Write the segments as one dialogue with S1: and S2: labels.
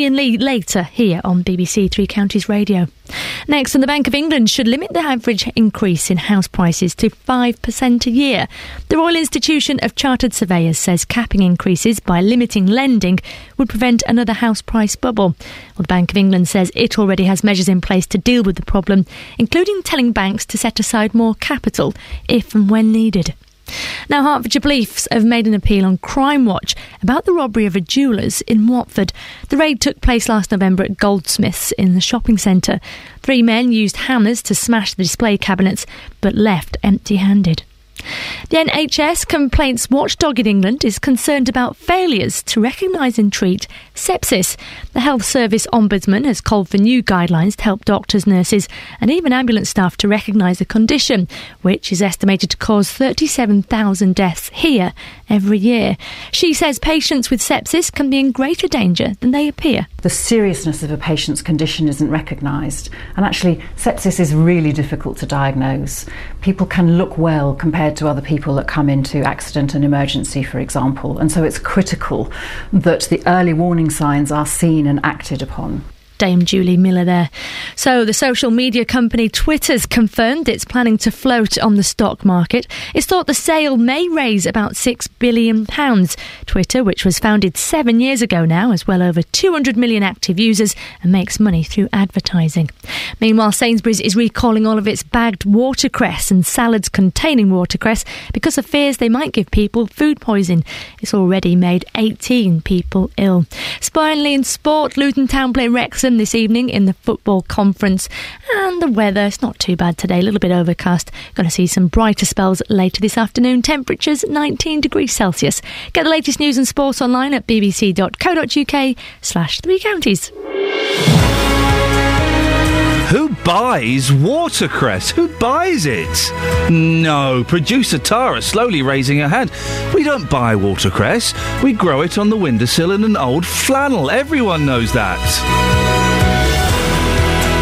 S1: Iain Lee later here on BBC Three Counties Radio. Next, and the Bank of England should limit the average increase in house prices to 5% a year. The Royal Institution of Chartered Surveyors says capping increases by limiting lending would prevent another house price bubble. Well, the Bank of England says it already has measures in place to deal with the problem, including telling banks to set aside more capital if and when needed. Now, Hertfordshire Police have made an appeal on Crime Watch about the robbery of a jeweller's in Watford. The raid took place last November at Goldsmiths in the shopping centre. Three men used hammers to smash the display cabinets but left empty handed. The NHS Complaints Watchdog in England is concerned about failures to recognise and treat sepsis. The Health Service Ombudsman has called for new guidelines to help doctors, nurses, and even ambulance staff to recognise the condition, which is estimated to cause 37,000 deaths here every year. She says patients with sepsis can be in greater danger than they appear.
S2: The seriousness of a patient's condition isn't recognised, and actually, sepsis is really difficult to diagnose. People can look well compared to other people that come into accident and emergency, for example, and so it's critical that the early warning signs are seen and acted upon.
S1: Dame Julie Mellor there. So, the social media company Twitter's confirmed it's planning to float on the stock market. It's thought the sale may raise about £6 billion. Twitter, which was founded seven years ago now, has well over 200 million active users and makes money through advertising. Meanwhile, Sainsbury's is recalling all of its bagged watercress and salads containing watercress because of fears they might give people food poisoning. It's already made 18 people ill. Finally, in sport, Luton Town play Wrexham this evening in the football conference. And the weather, it's not too bad today, a little bit overcast. Going to see some brighter spells later this afternoon. Temperatures 19 degrees Celsius. Get the latest news and sports online at bbc.co.uk slash three counties.
S3: Who buys watercress? Who buys it? No, producer Tara slowly raising her hand. We don't buy watercress. We grow it on the windowsill in an old flannel. Everyone knows that.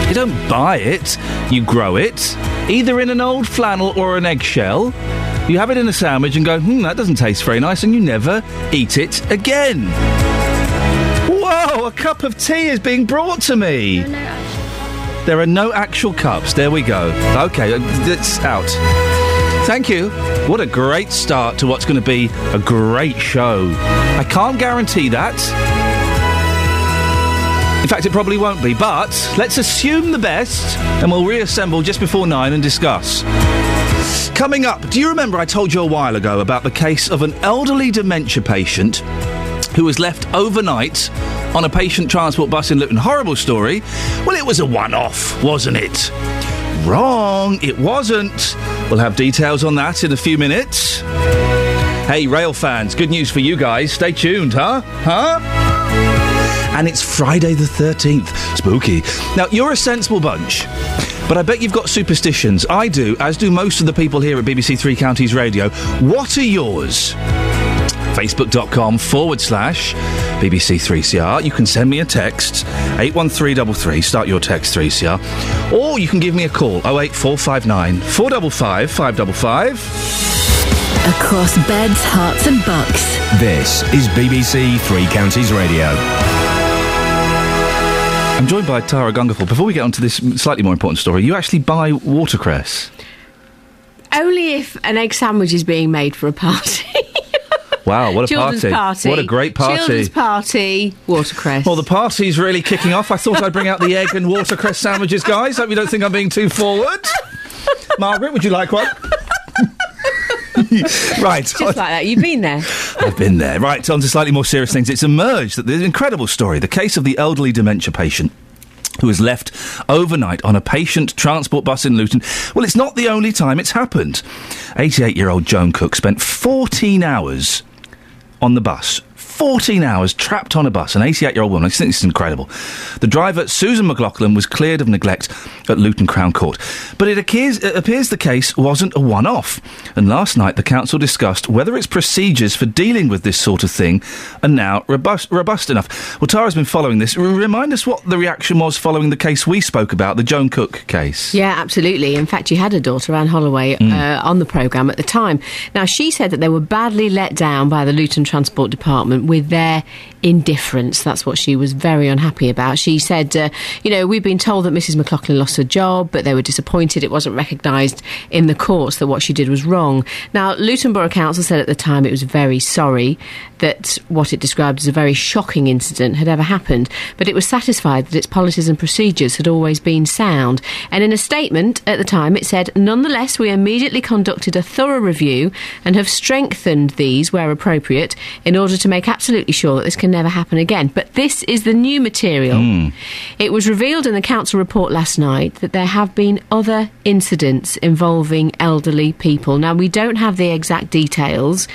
S3: You don't buy it, you grow it. Either in an old flannel or an eggshell. You have it in a sandwich and go, hmm, that doesn't taste very nice, and you never eat it again. Whoa, a cup of tea is being brought to me. There are no actual cups. There we go. Okay, uh, it's out. Thank you. What a great start to what's going to be a great show. I can't guarantee that. In fact, it probably won't be, but let's assume the best and we'll reassemble just before nine and discuss. Coming up, do you remember I told you a while ago about the case of an elderly dementia patient who was left overnight on a patient transport bus in Luton? Horrible story. Well, it was a one off, wasn't it? Wrong, it wasn't. We'll have details on that in a few minutes. Hey, rail fans, good news for you guys. Stay tuned, huh? Huh? And it's Friday the 13th. Spooky. Now, you're a sensible bunch. But I bet you've got superstitions. I do, as do most of the people here at BBC Three Counties Radio. What are yours? Facebook.com forward slash BBC3CR. You can send me a text, 81333, start your text 3CR. Or you can give me a call, 08459 455 555.
S4: Across beds, hearts, and bucks.
S5: This is BBC Three Counties Radio.
S3: I'm joined by Tara Gungerford. Before we get on to this slightly more important story, you actually buy watercress.
S6: Only if an egg sandwich is being made for a party.
S3: Wow, what a
S6: Children's
S3: party.
S6: party.
S3: What a great party.
S6: Children's party, watercress.
S3: Well, the party's really kicking off. I thought I'd bring out the egg and watercress sandwiches, guys. Hope you don't think I'm being too forward. Margaret, would you like one? right.
S6: Just like that. You've been there.
S3: I've been there. Right, on to slightly more serious things. It's emerged that there's an incredible story. The case of the elderly dementia patient who was left overnight on a patient transport bus in Luton. Well, it's not the only time it's happened. 88 year old Joan Cook spent 14 hours on the bus. 14 hours trapped on a bus, an 88 year old woman. I think this is incredible. The driver, Susan McLaughlin, was cleared of neglect at Luton Crown Court. But it appears, it appears the case wasn't a one off. And last night, the council discussed whether its procedures for dealing with this sort of thing are now robust, robust enough. Well, Tara's been following this. Remind us what the reaction was following the case we spoke about, the Joan Cook case.
S6: Yeah, absolutely. In fact, you had a daughter, Anne Holloway,
S3: Mm.
S6: uh, on the programme at the time. Now, she said that they were badly let down by the Luton Transport Department with their indifference. That's what she was very unhappy about. She said, uh, you know, we've been told that Mrs. McLaughlin lost her job, but they were disappointed it wasn't recognised in the courts that what she did was wrong. Now, Luton Borough Council said at the time it was very sorry that what it described as a very shocking incident had ever happened, but it was satisfied that its policies and procedures had always been sound. And in a statement at the time, it said, nonetheless, we immediately conducted a thorough review and have strengthened these where appropriate in order to make absolutely sure that this can never happen again. But this is the new material. It was revealed in the council report last night that there have been other incidents involving elderly people. Now, we don't have the exact details,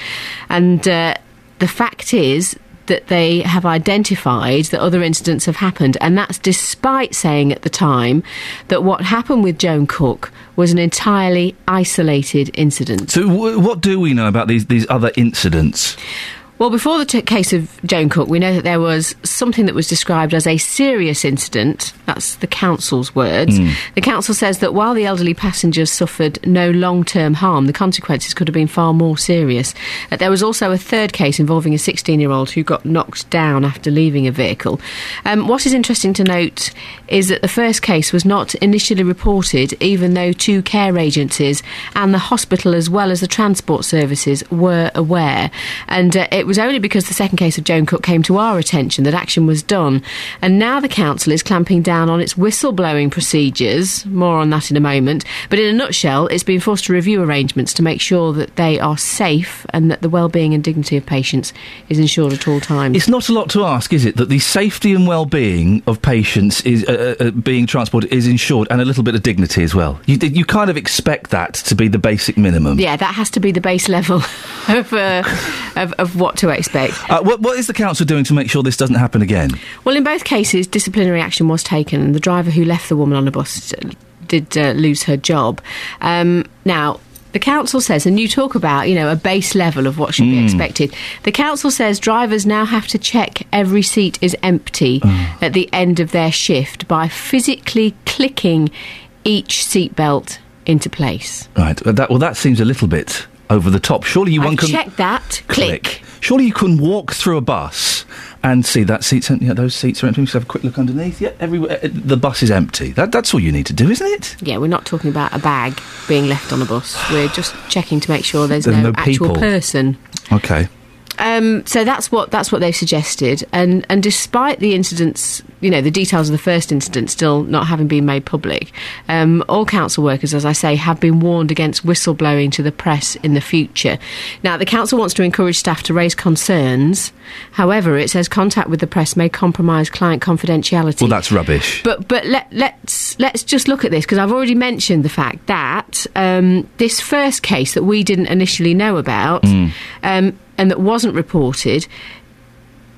S6: and uh, the fact is that they have identified that other incidents have happened, and that's despite saying at the time that what happened with Joan Cook was an entirely isolated incident.
S3: So, w- what do we know about these these other incidents?
S6: Well, before the t- case of Joan Cook, we know that there was something that was described as a serious incident. That's the council's words. The council says that while the elderly passengers suffered no long term harm, the consequences could have been far more serious. Uh, there was also a third case involving a 16 year old who got knocked down after leaving a vehicle. Um, what is interesting to note is that the first case was not initially reported, even though two care agencies and the hospital, as well as the transport services, were aware. And uh, it was only because the second case of Joan Cook came to our attention that action was done. And now the council is clamping down on its whistleblowing procedures. More on that in a moment. But in a nutshell, it's been forced to review arrangements to make sure that they are safe and that the well-being and dignity of patients is ensured at all times.
S3: It's not a lot to ask, is it, that the safety and well-being of patients is uh, uh, uh, being transported is ensured, and a little bit of dignity as well. You you kind of expect that to be the basic minimum.
S6: yeah, that has to be the base level of, uh, of of what to expect.
S3: Uh, what, what is the council doing to make sure this doesn't happen again?
S6: Well, in both cases, disciplinary action was taken, and the driver who left the woman on the bus did uh, lose her job. Um, now. The council says, and you talk about, you know, a base level of what should be expected. The council says drivers now have to check every seat is empty at the end of their shift by physically clicking each seatbelt into place.
S3: Right. Well, that, well, that seems a little bit over the top. Surely you one can
S6: checked that. Click.
S3: Surely you can walk through a bus and see that seats. Yeah, those seats are empty. Just have a quick look underneath. Yeah, everywhere. uh, The bus is empty. That, that's all you need to do, isn't it?
S6: Yeah, we're not talking about a bag being left on a bus. We're just checking to make sure there's,
S3: There's
S6: no,
S3: no
S6: actual
S3: people.
S6: person.
S3: Okay.
S6: Um, so that's what that's what they've suggested, and and despite the incidents, you know, the details of the first incident still not having been made public, um, all council workers, as I say, have been warned against whistleblowing to the press in the future. Now, the council wants to encourage staff to raise concerns. However, it says contact with the press may compromise client confidentiality.
S3: Well, that's rubbish.
S6: But but let, let's let's just look at this because I've already mentioned the fact that um, this first case that we didn't initially know about um, and that wasn't reported.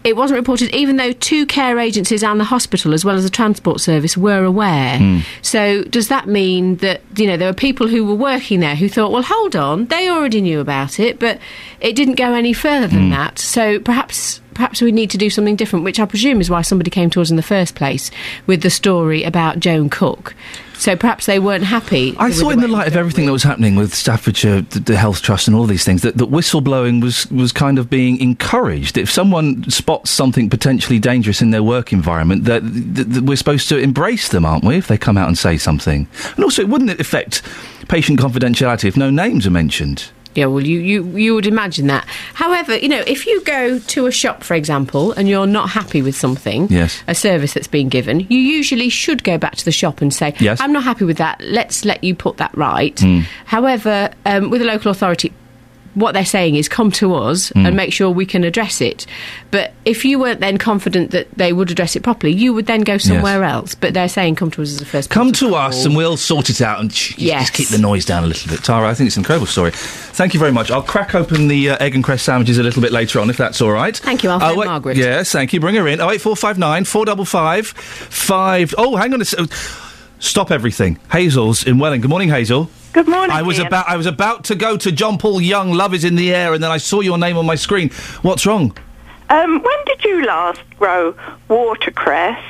S6: It wasn't reported, even though two care agencies and the hospital, as well as the transport service, were aware. Hmm. So, does that mean that you know there were people who were working there who thought, "Well, hold on, they already knew about it, but it didn't go any further than hmm. that." So, perhaps perhaps we need to do something different, which I presume is why somebody came to us in the first place with the story about Joan Cook. So perhaps they weren't happy.
S3: I thought, in the light of everything
S6: with.
S3: that was happening with Staffordshire, the, the Health Trust, and all these things, that, that whistleblowing was, was kind of being encouraged. If someone spots something potentially dangerous in their work environment, that, that, that we're supposed to embrace them, aren't we? If they come out and say something, and also, wouldn't it affect patient confidentiality if no names are mentioned?
S6: Yeah, well, you, you, you would imagine that. However, you know, if you go to a shop, for example, and you're not happy with something,
S3: Yes.
S6: a service that's been given, you usually should go back to the shop and say,
S3: Yes.
S6: I'm not happy with that, let's let you put that right.
S3: Hmm.
S6: However, um, with a local authority, what they're saying is come to us
S3: Hmm.
S6: and make sure we can address it. But if you weren't then confident that they would address it properly, you would then go somewhere else. But they're saying come to us as the first
S3: Come to us
S6: call.
S3: and we'll sort it out and sh-
S6: Yes.
S3: just keep the noise down a little bit. Tara, I think it's an incredible story. Thank you very much. I'll crack open the uh, egg and cress sandwiches a little bit later on, if that's all right.
S6: Thank you, I'll
S3: Oh, wait-
S6: Margaret.
S3: Yes, thank you. Bring her in. Oh eight four five nine four double five five. Oh, hang on a second. Stop everything. Hazel's in Welling. Good morning, Hazel.
S7: Good morning.
S3: I was
S7: Iain.
S3: about I was about to go to John Paul Young. Love is in the air, and then I saw your name on my screen. What's wrong?
S7: Um, when did you last grow watercress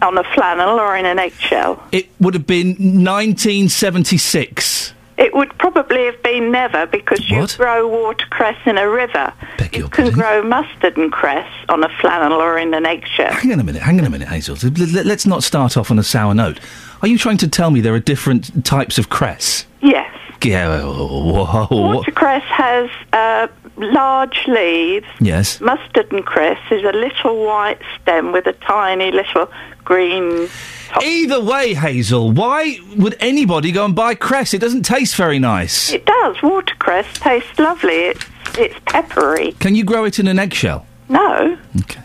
S7: on a flannel or in an eggshell?
S3: It would have been 1976.
S7: It would probably have been never because you
S3: What?
S7: grow watercress in a river. You can grow mustard and cress on a flannel or in an eggshell.
S3: Hang on a minute, hang on a minute, Hazel. Let's not start off on a sour note. Are you trying to tell me there are different types of cress?
S7: Yes.
S3: Yeah, whoa, whoa.
S7: Watercress has uh, large leaves.
S3: Yes.
S7: Mustard and cress is a little white stem with a tiny little green top.
S3: Either way, Hazel, why would anybody go and buy cress? It doesn't taste very nice.
S7: It does. Watercress tastes lovely. It's it's peppery.
S3: Can you grow it in an eggshell?
S7: No,
S3: Okay.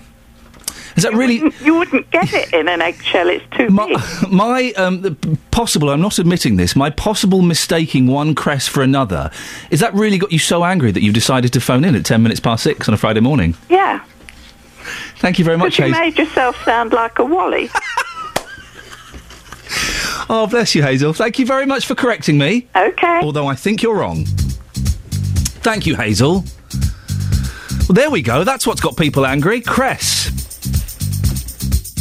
S3: Is that really
S7: you wouldn't get it in an eggshell. It's too
S3: my,
S7: big.
S3: my um, possible? I'm not admitting this. My possible mistaking one cress for another is that really got you so angry that you've decided to phone in at ten minutes past six on a Friday morning?
S7: Yeah,
S3: Thank you very much,
S7: you
S3: Hazel.
S7: made yourself sound like a wally.
S3: Oh, bless you, Hazel. Thank you very much for correcting me.
S7: Okay.
S3: Although I think you're wrong. Thank you, Hazel. Well, there we go. That's what's got people angry. Cress.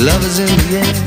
S8: Love is in the air,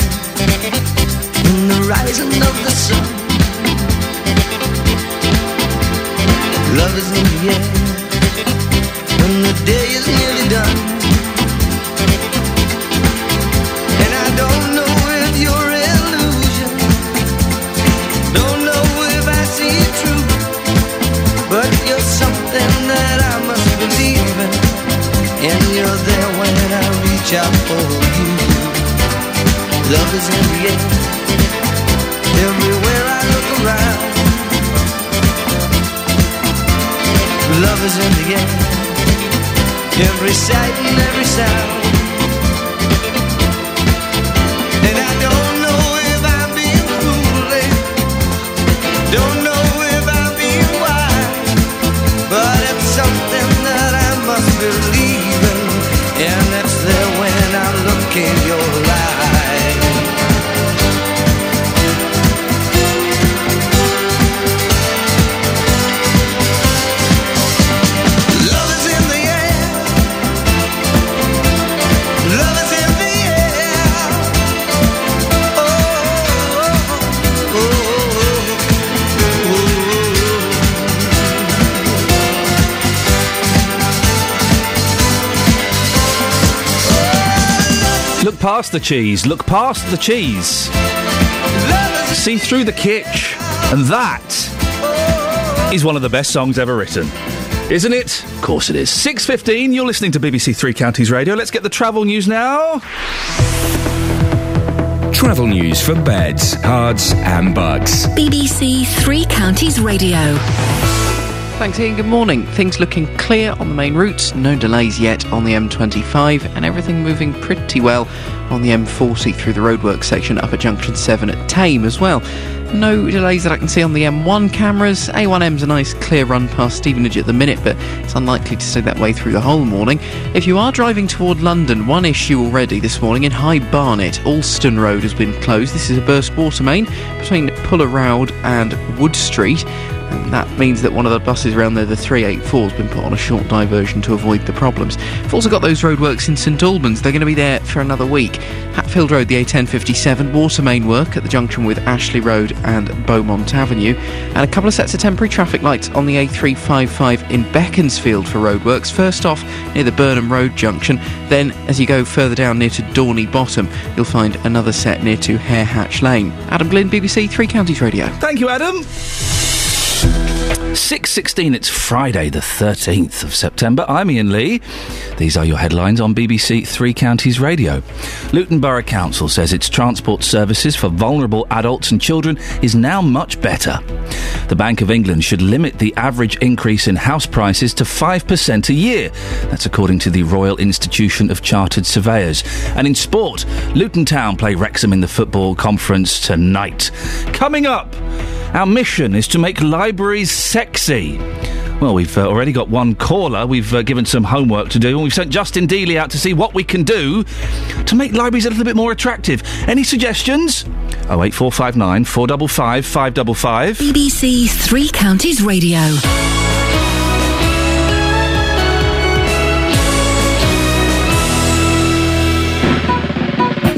S3: past the cheese. Look past the cheese. See through the kitsch. And that is one of the best songs ever written. Isn't it? Of course it is. 6.15, you're listening to BBC Three Counties Radio. Let's get the travel news now.
S5: Travel news for beds, cards, and bugs.
S4: BBC Three Counties Radio.
S9: Thanks, Iain. Good morning. Things looking clear on the main routes. No delays yet on the M25, and everything moving pretty well on the M40 through the roadwork section up at Junction 7 at Thame as well. No delays that I can see on the M1 cameras. A1M's a nice clear run past Stevenage at the minute, but it's unlikely to stay that way through the whole morning. If you are driving toward London, one issue already this morning in High Barnet. Alston Road has been closed. This is a burst water main between Puller Road and Wood Street. That means that one of the buses around there, the 384, has been put on a short diversion to avoid the problems. We've also got those roadworks in St Albans. They're going to be there for another week. Hatfield Road, the A1057, water main work at the junction with Ashley Road and Beaumont Avenue, and a couple of sets of temporary traffic lights on the A355 in Beaconsfield for roadworks. First off, near the Burnham Road junction. Then, as you go further down near to Dorney Bottom, you'll find another set near to Hare Hatch Lane. Adam Glynn, BBC Three Counties Radio.
S3: Thank you, Adam. 6.16, it's Friday the 13th of September. I'm Iain Lee. These are your headlines on BBC Three Counties Radio. Luton Borough Council says its transport services for vulnerable adults and children is now much better. The Bank of England should limit the average increase in house prices to 5% a year. That's according to the Royal Institution of Chartered Surveyors. And in sport, Luton Town play Wrexham in the football conference tonight. Coming up, our mission is to make libraries sexy. Well, we've uh, already got one caller. We've uh, given some homework to do, and we've sent Justin Dealey out to see what we can do to make libraries a little bit more attractive. Any suggestions? Oh eight four five nine four double five five double five.
S4: BBC Three Counties Radio.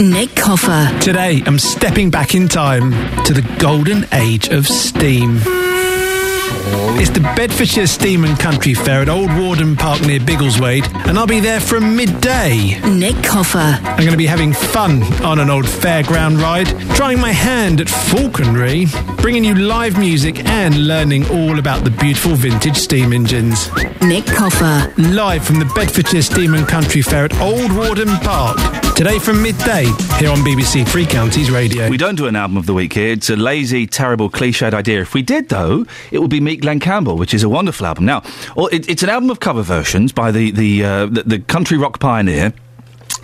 S4: Nick Coffer.
S10: Today, I'm stepping back in time to the golden age of steam. It's the Bedfordshire Steam and Country Fair at Old Warden Park near Biggleswade, and I'll be there from midday.
S4: Nick Coffer.
S10: I'm going to be having fun on an old fairground ride, trying my hand at falconry, bringing you live music, and learning all about the beautiful vintage steam engines.
S4: Nick Coffer.
S10: Live from the Bedfordshire Steam and Country Fair at Old Warden Park. Today from midday, here on BBC Three Counties Radio.
S3: We don't do an album of the week here. It's a lazy, terrible, cliched idea. If we did, though, it would be Meet Glen Campbell, which is a wonderful album. Now, or it, it's an album of cover versions by the the, uh, the, the country rock pioneer.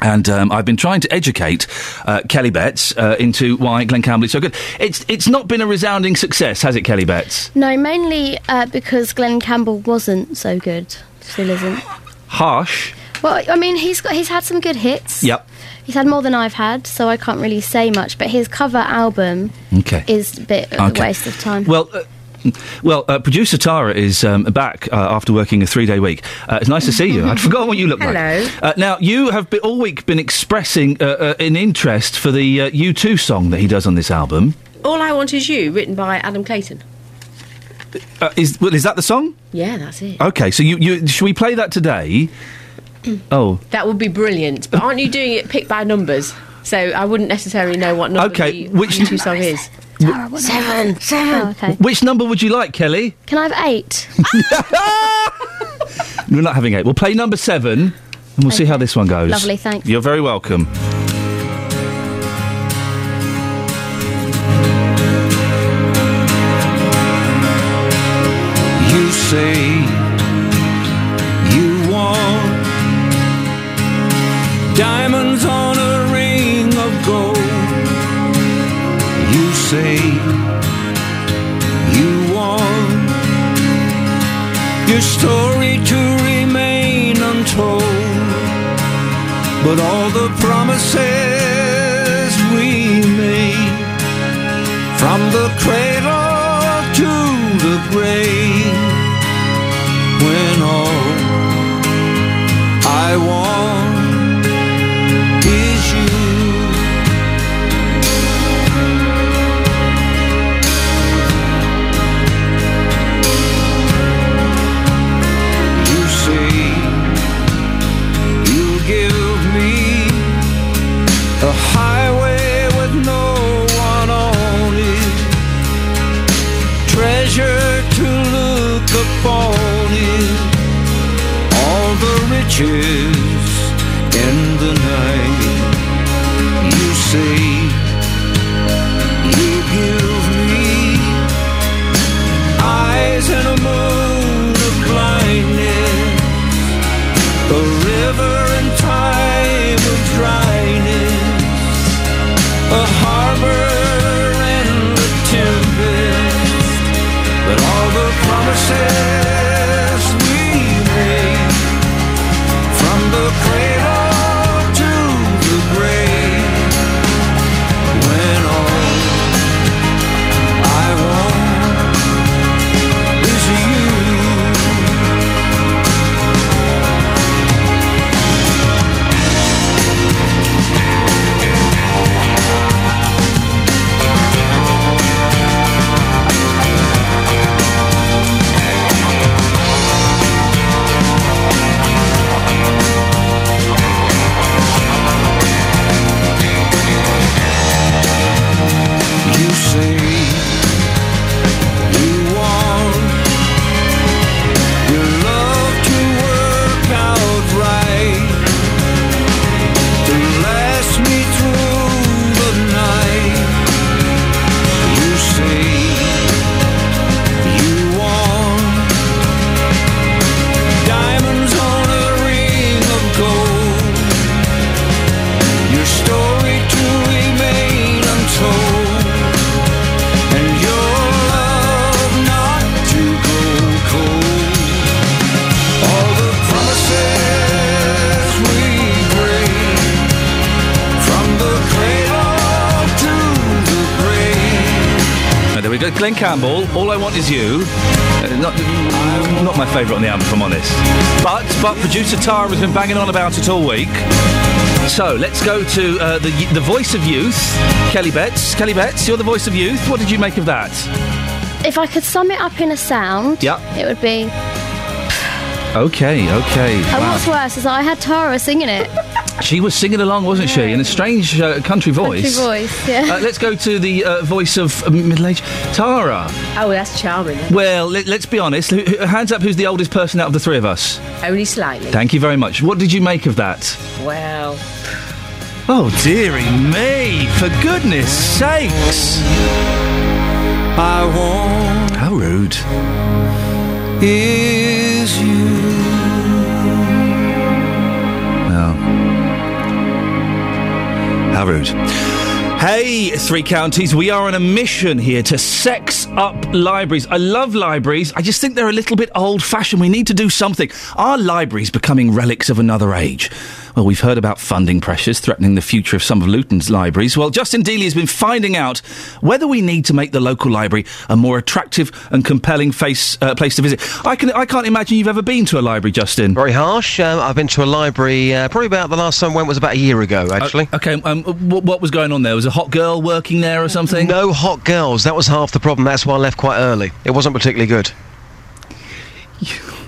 S3: And um, I've been trying to educate uh, Kelly Betts uh, into why Glen Campbell is so good. It's it's not been a resounding success, has it, Kelly Betts?
S11: No, mainly uh, because Glen Campbell wasn't so good. Still isn't.
S3: Harsh.
S11: Well, I mean, he's got he's had some good hits.
S3: Yep.
S11: He's had more than I've had, so I can't really say much. But his cover album
S3: Okay.
S11: is a bit of
S3: Okay.
S11: a waste of time.
S3: Well. Well, uh, producer Tara is um, back uh, after working a three-day week. Uh, it's nice to see you. I'd forgotten what you look
S12: Hello.
S3: like. Uh, now, you have be- all week been expressing uh, uh, an interest for the uh, U2 song that he does on this album.
S6: All I Want Is You, written by Adam Clayton.
S3: Uh, is well, is that the song?
S6: Yeah, that's it.
S3: Okay, so you, you should we play that today? oh,
S6: That would be brilliant. But aren't you doing it picked by numbers? So I wouldn't necessarily know what number
S3: Okay,
S6: the
S3: which-
S6: U2 song is. Seven, seven.
S11: Oh, okay.
S3: which number would you like, Kelly?
S11: Can I have eight?
S3: We're not having eight. We'll play number seven, and we'll see how this one goes.
S11: Lovely, thanks.
S3: You're very welcome.
S13: You say say you want your story to remain untold. But all the promises we made from the cradle to the grave when all a highway with no one on it treasure to look upon it. All the riches
S3: Uh, Glen Campbell, All I Want Is You. Uh, not, not my favourite on the album, if I'm honest. But, but producer Tara has been banging on about it all week. So let's go to uh, the the voice of youth, Kelly Betts. Kelly Betts, you're the voice of youth. What did you make of that?
S11: If I could sum it up in a sound,
S3: Yep.
S11: it would be.
S3: Okay, okay.
S11: And
S3: wow.
S11: what's worse is I had Tara singing it.
S3: She was singing along, wasn't she? In a strange uh, country voice.
S11: Country voice, yeah.
S3: Uh, let's go to the uh, voice of uh, middle-aged Tara.
S14: Oh, that's charming.
S3: Well, let, let's be honest. Who, who- hands up, who's the oldest person out of the three of us?
S14: Only slightly.
S3: Thank you very much. What did you make of that?
S14: Well,
S3: Oh, dearie me! For goodness sakes!
S8: I want
S3: How rude.
S8: is you.
S3: Hey, Three Counties, we are on a mission here to sex up libraries. I love libraries. I just think they're a little bit old fashioned. We need to do something. Are libraries becoming relics of another age? Well, we've heard about funding pressures threatening the future of some of Luton's libraries. Well, Justin Dealey has been finding out whether we need to make the local library a more attractive and compelling face, uh, place to visit. I, can, I can't imagine you've ever been to a library, Justin.
S15: Very harsh. Um, I've been to a library uh, probably about the last time I went was about a year ago, actually.
S3: Uh, okay, um, what, what was going on there? Was a hot girl working there or something?
S15: No hot girls. That was half the problem. That's why I left quite early. It wasn't particularly good.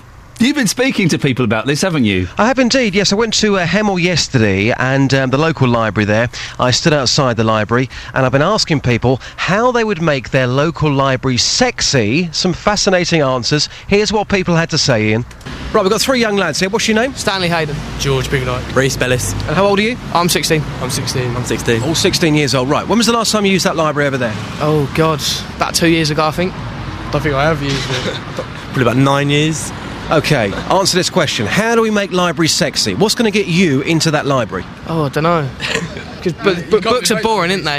S3: You've been speaking to people about this, haven't you?
S15: I have indeed, yes. I went to uh, Hemel yesterday and um, the local library there. I stood outside the library and I've been asking people how they would make their local library sexy. Some fascinating answers. Here's what people had to say, Iain. Right, we've got three young lads here. What's your name?
S16: Stanley Hayden. George Bignite. Reese Bellis.
S15: And how old are you?
S16: I'm 16. I'm 16. I'm 16.
S15: All 16 years old. Right, when was the last time you used that library over there?
S16: Oh, God. About two years ago, I think. I don't think I have used it.
S15: Probably about nine years. Okay, answer this question. How do we make libraries sexy? What's going to get you into that library?
S16: Oh, I don't know. Because bu- bu- books are boring, aren't they?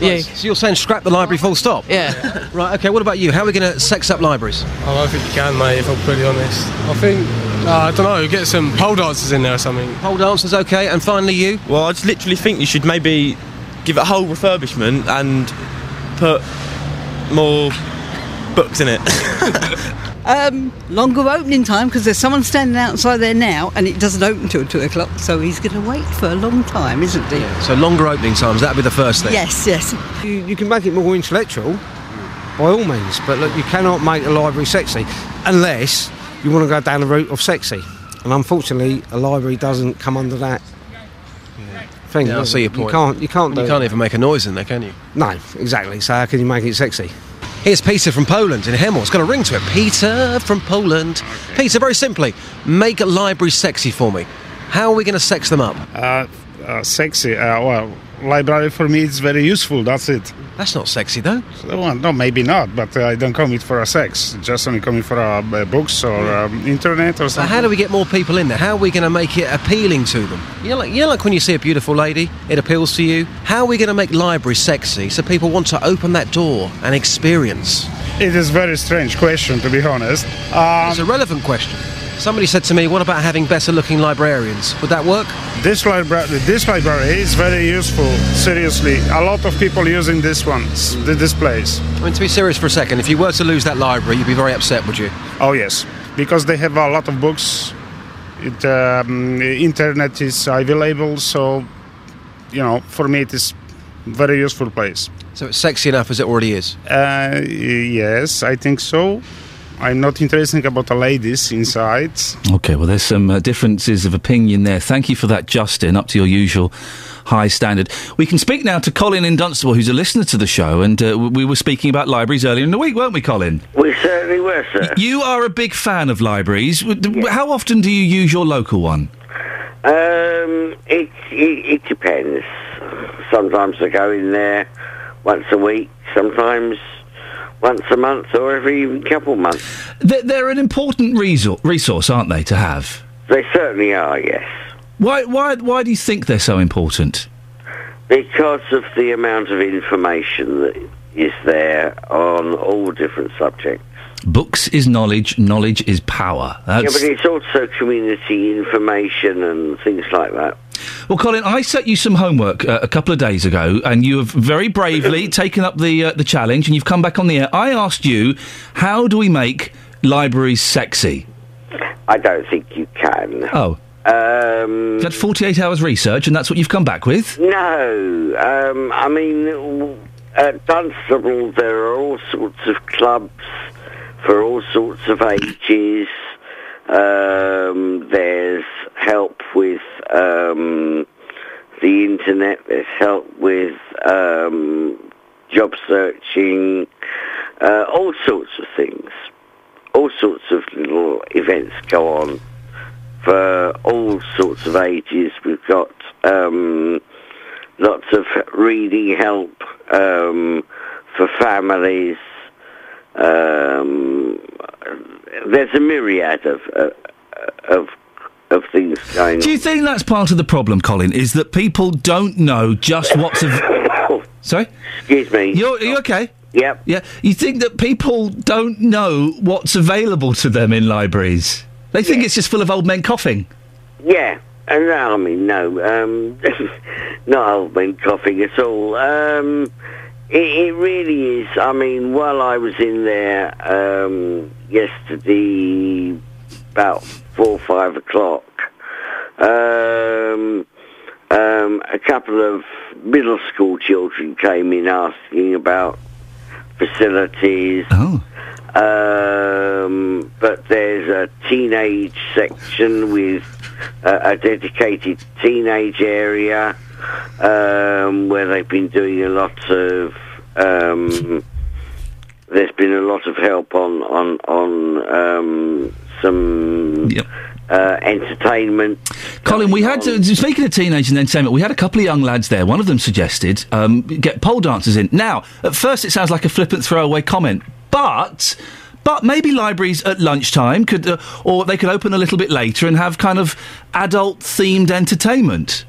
S16: Yeah.
S15: So you're saying scrap the library full stop?
S16: Yeah.
S15: right, okay, what about you? How are we going to sex up libraries?
S17: I don't think you can, mate, if I'm pretty honest. I think, uh, I don't know, get some pole dancers in there or something.
S15: Pole dancers, okay, and finally you?
S18: Well, I just literally think you should maybe give it a whole refurbishment and put more books in it.
S19: Um, longer opening time because there's someone standing outside there now and it doesn't open till two o'clock, so he's going to wait for a long time, isn't he?
S15: So longer opening times, that'd be the first thing.
S19: Yes, yes.
S20: You, you can make it more intellectual, by all means, but look, you cannot make a library sexy unless you want to go down the route of sexy. And unfortunately, a library doesn't come under that thing.
S15: Yeah, I see your point.
S20: You can't. You can't.
S15: You can't
S20: it.
S15: even make a noise in there, can you?
S20: No, exactly. So how can you make it sexy?
S15: Here's Peter from Poland in Hemel. It's got a ring to it. Peter from Poland. Peter, very simply, make a library sexy for me. How are we going to sex them up?
S21: Uh, uh, sexy. Uh, well, library for me is very useful. That's it.
S15: That's not sexy though.
S21: Well, no, maybe not. But uh, I don't come it for a sex. Just only coming for uh, uh, books or um, internet or
S15: So
S21: something.
S15: how do we get more people in there? How are we going to make it appealing to them? You know, like, you know, like when you see a beautiful lady, it appeals to you. How are we going to make libraries sexy so people want to open that door and experience?
S21: It is very strange question, to be honest. Um,
S15: it's a relevant question. Somebody said to me, "What about having better-looking librarians? Would that work?"
S21: This library, this library is very useful. Seriously, a lot of people using this ones, the displays.
S15: I mean, to be serious for a second, if you were to lose that library, you'd be very upset, would you?
S21: Oh yes, because they have a lot of books. It, um, internet is available, so you know, for me, it is very useful place.
S15: So it's sexy enough as it already is.
S21: Uh, yes, I think so. I'm not interested about the ladies inside.
S3: Okay, well, there's some uh, differences of opinion there. Thank you for that, Justin, up to your usual high standard. We can speak now to Colin in Dunstable, who's a listener to the show, and uh, we were speaking about libraries earlier in the week, weren't we, Colin?
S22: We certainly were, sir.
S3: You are a big fan of libraries. W- d- How often do you use your local one?
S22: Um, it, it it depends. Sometimes I go in there once a week. Sometimes once a month, or every couple of months.
S3: They're, they're an important resor- resource, aren't they, to have?
S22: They certainly are. Yes,
S3: Why, why, why do you think they're so important?
S22: because of the amount of information that is there on all different subjects.
S3: Books is knowledge, knowledge is power.
S22: Yeah, but it's also community information and things like that.
S3: Well, Colin, I set you some homework uh, a couple of days ago, and you have very bravely taken up the uh, the challenge, and you've come back on the air. I asked you, how do we make libraries sexy?
S22: I don't think you can.
S3: Oh.
S22: Um,
S3: You had 48 hours research, and that's what you've come back with?
S22: No, um, I mean, at Dunstable there are all sorts of clubs for all sorts of ages. Um, there's help with um, the internet. There's help with um, job searching. Uh, all sorts of things. All sorts of little events go on for all sorts of ages. We've got um, lots of reading help um, for families. There's a myriad of uh, of of things going on.
S3: Do you think that's part of the problem, Colin? Is that people don't know just what's. Av- Sorry?
S22: Excuse me.
S3: You're, are you okay?
S22: Yep.
S3: Yeah. You think that people don't know what's available to them in libraries? They think it's just full of old men coughing.
S22: Yeah, and I mean, no, um, not old men coughing at all. Um, it, it really is. I mean, while I was in there um, yesterday, about four or five o'clock, um, um, a couple of middle school children came in asking about facilities.
S3: Oh.
S22: Um, but there's a teenage section with uh, a dedicated teenage area um, where they've been doing a lot of. Um, there's been a lot of help on on on um, some uh, entertainment.
S3: Colin, we had to, speaking of teenage and entertainment, we had a couple of young lads there. One of them suggested um, get pole dancers in. Now, at first, it sounds like a flippant throwaway comment, but but maybe libraries at lunchtime could, uh, or they could open a little bit later and have kind of adult themed entertainment.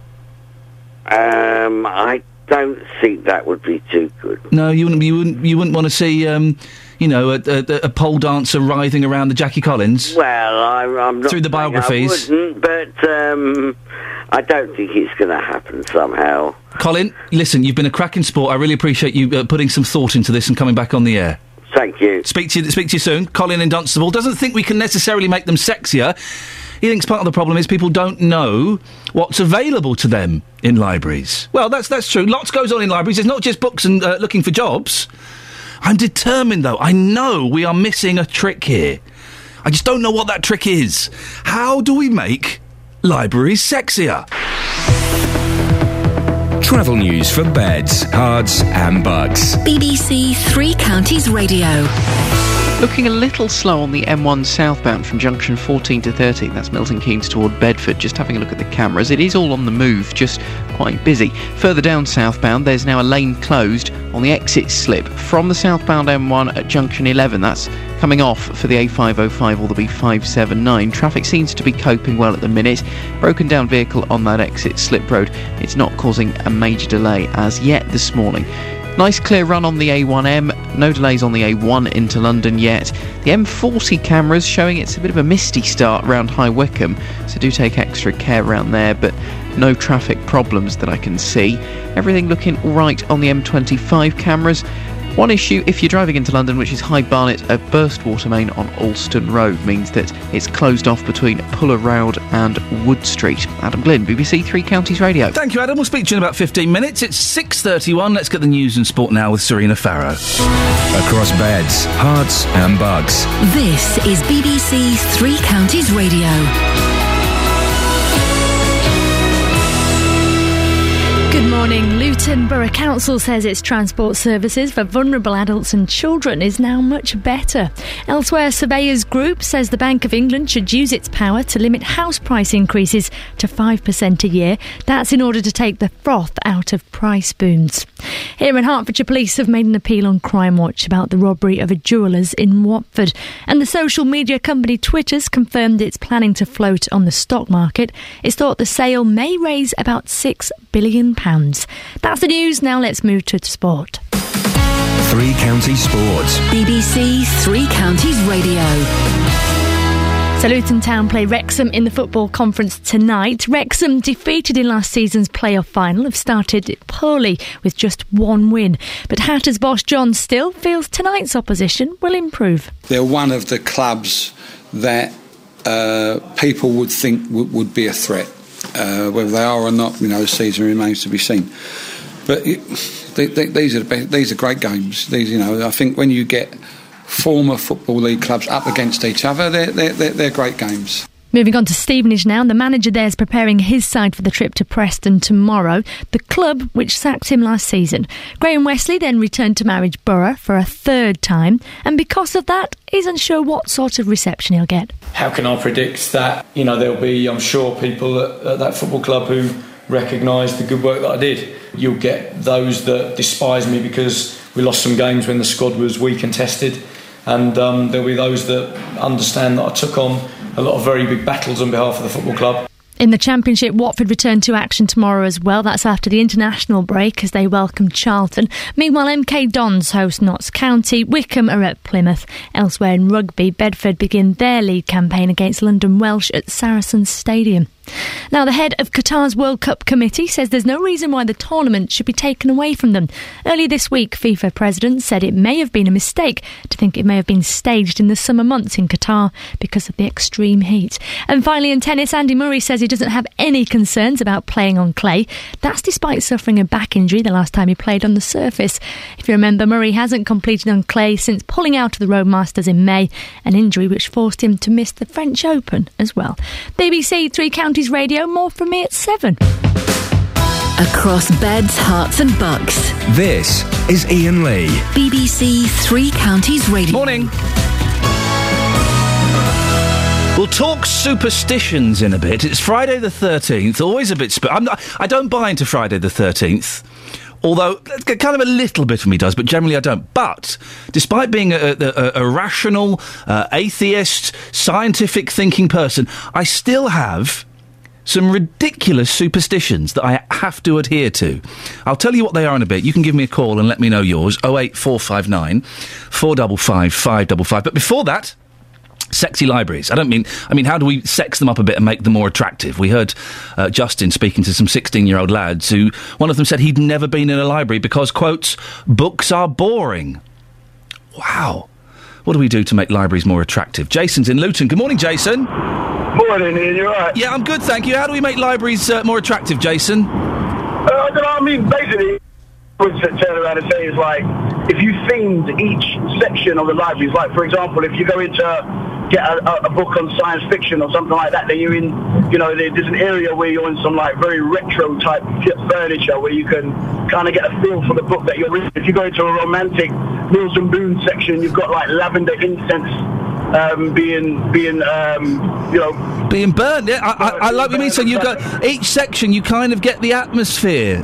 S22: Um, I don't think that would be too good.
S3: No, you wouldn't. You wouldn't. You wouldn't want to see. Um, you know, a, a, a pole dancer writhing around the Jackie Collins.
S22: Well, I, I'm not
S3: Through the biographies.
S22: I wouldn't, but um, I don't think it's going to happen somehow.
S3: Colin, listen, you've been a cracking sport. I really appreciate you uh, putting some thought into this and coming back on the air.
S22: Thank you.
S3: Speak to you. Speak to you soon. Colin in Dunstable doesn't think we can necessarily make them sexier. He thinks part of the problem is people don't know what's available to them in libraries. Well, that's that's true. Lots goes on in libraries. It's not just books and uh, looking for jobs. I'm determined, though. I know we are missing a trick here. I just don't know what that trick is. How do we make libraries sexier?
S5: Travel news for beds, cards, and bugs.
S4: BBC Three Counties Radio.
S9: Looking a little slow on the M1 southbound from junction 14 to 13, that's Milton Keynes toward Bedford. Just having a look at the cameras, it is all on the move, just quite busy. Further down southbound, there's now a lane closed on the exit slip from the southbound M1 at junction 11. That's coming off for the A505 or the B579. Traffic seems to be coping well at the minute. Broken down vehicle on that exit slip road. It's not causing a major delay as yet this morning. Nice clear run on the A1M, no delays on the A1 into London yet. The M40 cameras showing it's a bit of a misty start around High Wycombe, so do take extra care around there, but no traffic problems that I can see. Everything looking alright on the M25 cameras. One issue if you're driving into London, which is High Barnet, a burst water main on Alston Road means that it's closed off between Puller Road and Wood Street. Adam Glynn, BBC Three Counties Radio.
S3: Thank you, Adam. We'll speak to you in about 15 minutes. It's 6.31. Let's get the news and sport now with Serena Farrow.
S5: Across beds, hearts, and bugs.
S4: This is BBC Three Counties Radio.
S1: Good morning. Luton Borough Council says its transport services for vulnerable adults and children is now much better. Elsewhere, Surveyors Group says the Bank of England should use its power to limit house price increases to 5% a year. That's in order to take the froth out of price booms. Here in Hertfordshire, police have made an appeal on Crime Watch about the robbery of a jeweller's in Watford. And the social media company Twitter's confirmed it's planning to float on the stock market. It's thought the sale may raise about £6 billion. That's the news. Now let's move to sport.
S5: Three Counties Sports.
S4: BBC Three Counties Radio.
S1: So Luton Town play Wrexham in the football conference tonight. Wrexham, defeated in last season's playoff final, have started poorly with just one win. But Hatters boss John Still feels tonight's opposition will improve.
S23: They're one of the clubs that uh, people would think w- would be a threat. Uh, whether they are or not, you know, the season remains to be seen. But it, they, they, these are the best, these are great games. These, you know, I think when you get former football league clubs up against each other, they're, they're, they're, they're great games.
S1: Moving on to Stevenage now. The manager there is preparing his side for the trip to Preston tomorrow, the club which sacked him last season. Graham Westley then returned to Marriage Borough for a third time, and because of that, he's unsure what sort of reception he'll get.
S24: How can I predict that? You know, there'll be, I'm sure, people at, at that football club who recognise the good work that I did. You'll get those that despise me because we lost some games when the squad was weak and tested, and um, there'll be those that understand that I took on a lot of very big battles on behalf of the football club.
S1: In the Championship, Watford return to action tomorrow as well. That's after the international break as they welcome Charlton. Meanwhile, MK Dons host Notts County. Wycombe are at Plymouth. Elsewhere in rugby, Bedford begin their league campaign against London Welsh at Saracens Stadium. Now, the head of Qatar's World Cup committee says there's no reason why the tournament should be taken away from them. Earlier this week, FIFA president said it may have been a mistake to think it may have been staged in the summer months in Qatar because of the extreme heat. And finally, in tennis, Andy Murray says he doesn't have any concerns about playing on clay. That's despite suffering a back injury the last time he played on the surface. If you remember, Murray hasn't competed on clay since pulling out of the Rome Masters in May, an injury which forced him to miss the French Open as well. BBC Three Counties Radio, more from me at 7.
S4: Across beds, Herts, and bucks.
S5: This is Iain Lee.
S4: BBC Three Counties Radio.
S3: Morning. We'll talk superstitions in a bit. It's Friday the 13th, always a bit. Sp- I'm not, I don't buy into Friday the 13th. Although, kind of a little bit of me does, but generally I don't. But, despite being a, a, a, a rational, uh, atheist, scientific thinking person, I still have some ridiculous superstitions that I have to adhere to. I'll tell you what they are in a bit. You can give me a call and let me know yours. 08459 455 555. But before that, sexy libraries. I don't mean. I mean, how do we sex them up a bit and make them more attractive? We heard uh, Justin speaking to some sixteen-year-old lads who one of them said he'd never been in a library because quotes books are boring. Wow. What do we do to make libraries more attractive? Jason's in Luton. Good morning, Jason.
S25: Morning, Iain. You alright?
S3: Yeah, I'm good, thank you. How do we make libraries uh, more attractive, Jason?
S25: Uh, I don't know. I mean, basically, would turn around and say is like if you themed each section of the libraries, like for example, if you go into get a, a, book on science fiction or something like that, then you're in, you know, there's an area where you're in some like very retro type furniture where you can kind of get a feel for the book that you're reading. If you go into a romantic Mills and Boon section, you've got like lavender incense um, being being um, you know
S3: being burnt. Yeah, I, I, I like what you mean. So you got each section, you kind of get the atmosphere.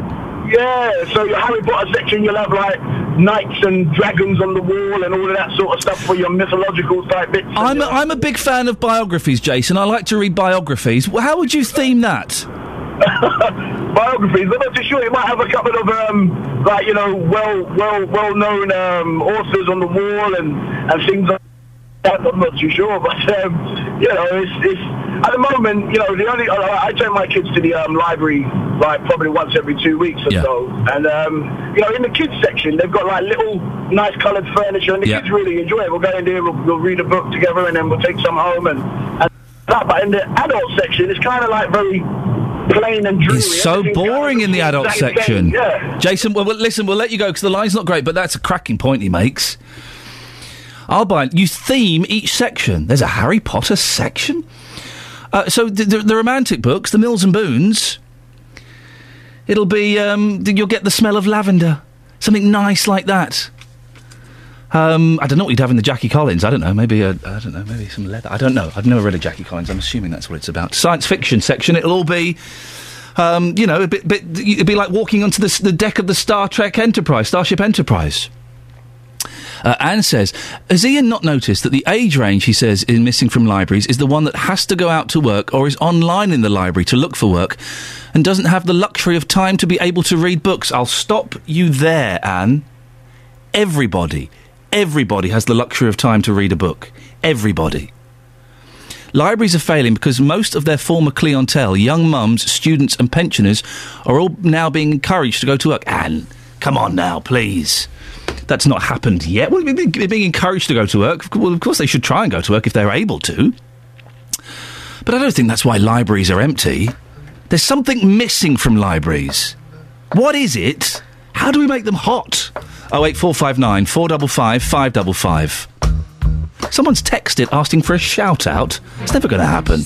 S25: Yeah, so your Harry Potter section, you'll have like knights and dragons on the wall and all of that sort of stuff for your mythological type bits.
S3: I'm a, I'm a big fan of biographies, Jason. I like to read biographies. How would you theme that?
S25: biographies. I'm not too sure. You might have a couple of um, like you know well well well known um, authors on the wall and and things like that. I'm not too sure, but um, you know, it's, it's at the moment, you know, the only I, I take my kids to the um, library like probably once every two weeks or
S3: Yeah.
S25: so, and um, you know, in the kids section, they've got like little nice coloured furniture, and the
S3: Yeah.
S25: kids really enjoy it. We'll go in there, we'll, we'll read a book together, and then we'll take some home and. and that. But in the adult section, it's kind of like very plain and dreary.
S3: It's so
S25: Everything kind of
S3: boring in the adult section.
S25: thing, Yeah.
S3: Jason, well, well, listen, we'll let you go because the line's not great, but that's a cracking point he makes. I'll buy. You theme each section. There's a Harry Potter section. Uh, so the, the, the romantic books, the Mills and Boons. It'll be. Um, you'll get the smell of lavender, something nice like that. Um, I don't know what you'd have in the Jackie Collins. I don't know. Maybe a, I don't know. Maybe some leather. I don't know. I've never read a Jackie Collins. I'm assuming that's what it's about. Science fiction section. It'll all be. Um, you know, a bit, bit. It'd be like walking onto the, the deck of the Star Trek Enterprise, Starship Enterprise. Uh, Anne says, has Iain not noticed that the age range, he says, is missing from libraries is the one that has to go out to work or is online in the library to look for work and doesn't have the luxury of time to be able to read books? I'll stop you there, Anne. Everybody, everybody has the luxury of time to read a book. Everybody. Libraries are failing because most of their former clientele, young mums, students, and pensioners, are all now being encouraged to go to work. Anne, come on now, please. That's not happened yet. Well, they're being encouraged to go to work. Well, of course, they should try and go to work if they're able to. But I don't think that's why libraries are empty. There's something missing from libraries. What is it? How do we make them hot? Oh eight four five nine four double five five double five. Someone's texted asking for a shout out. It's never going to happen.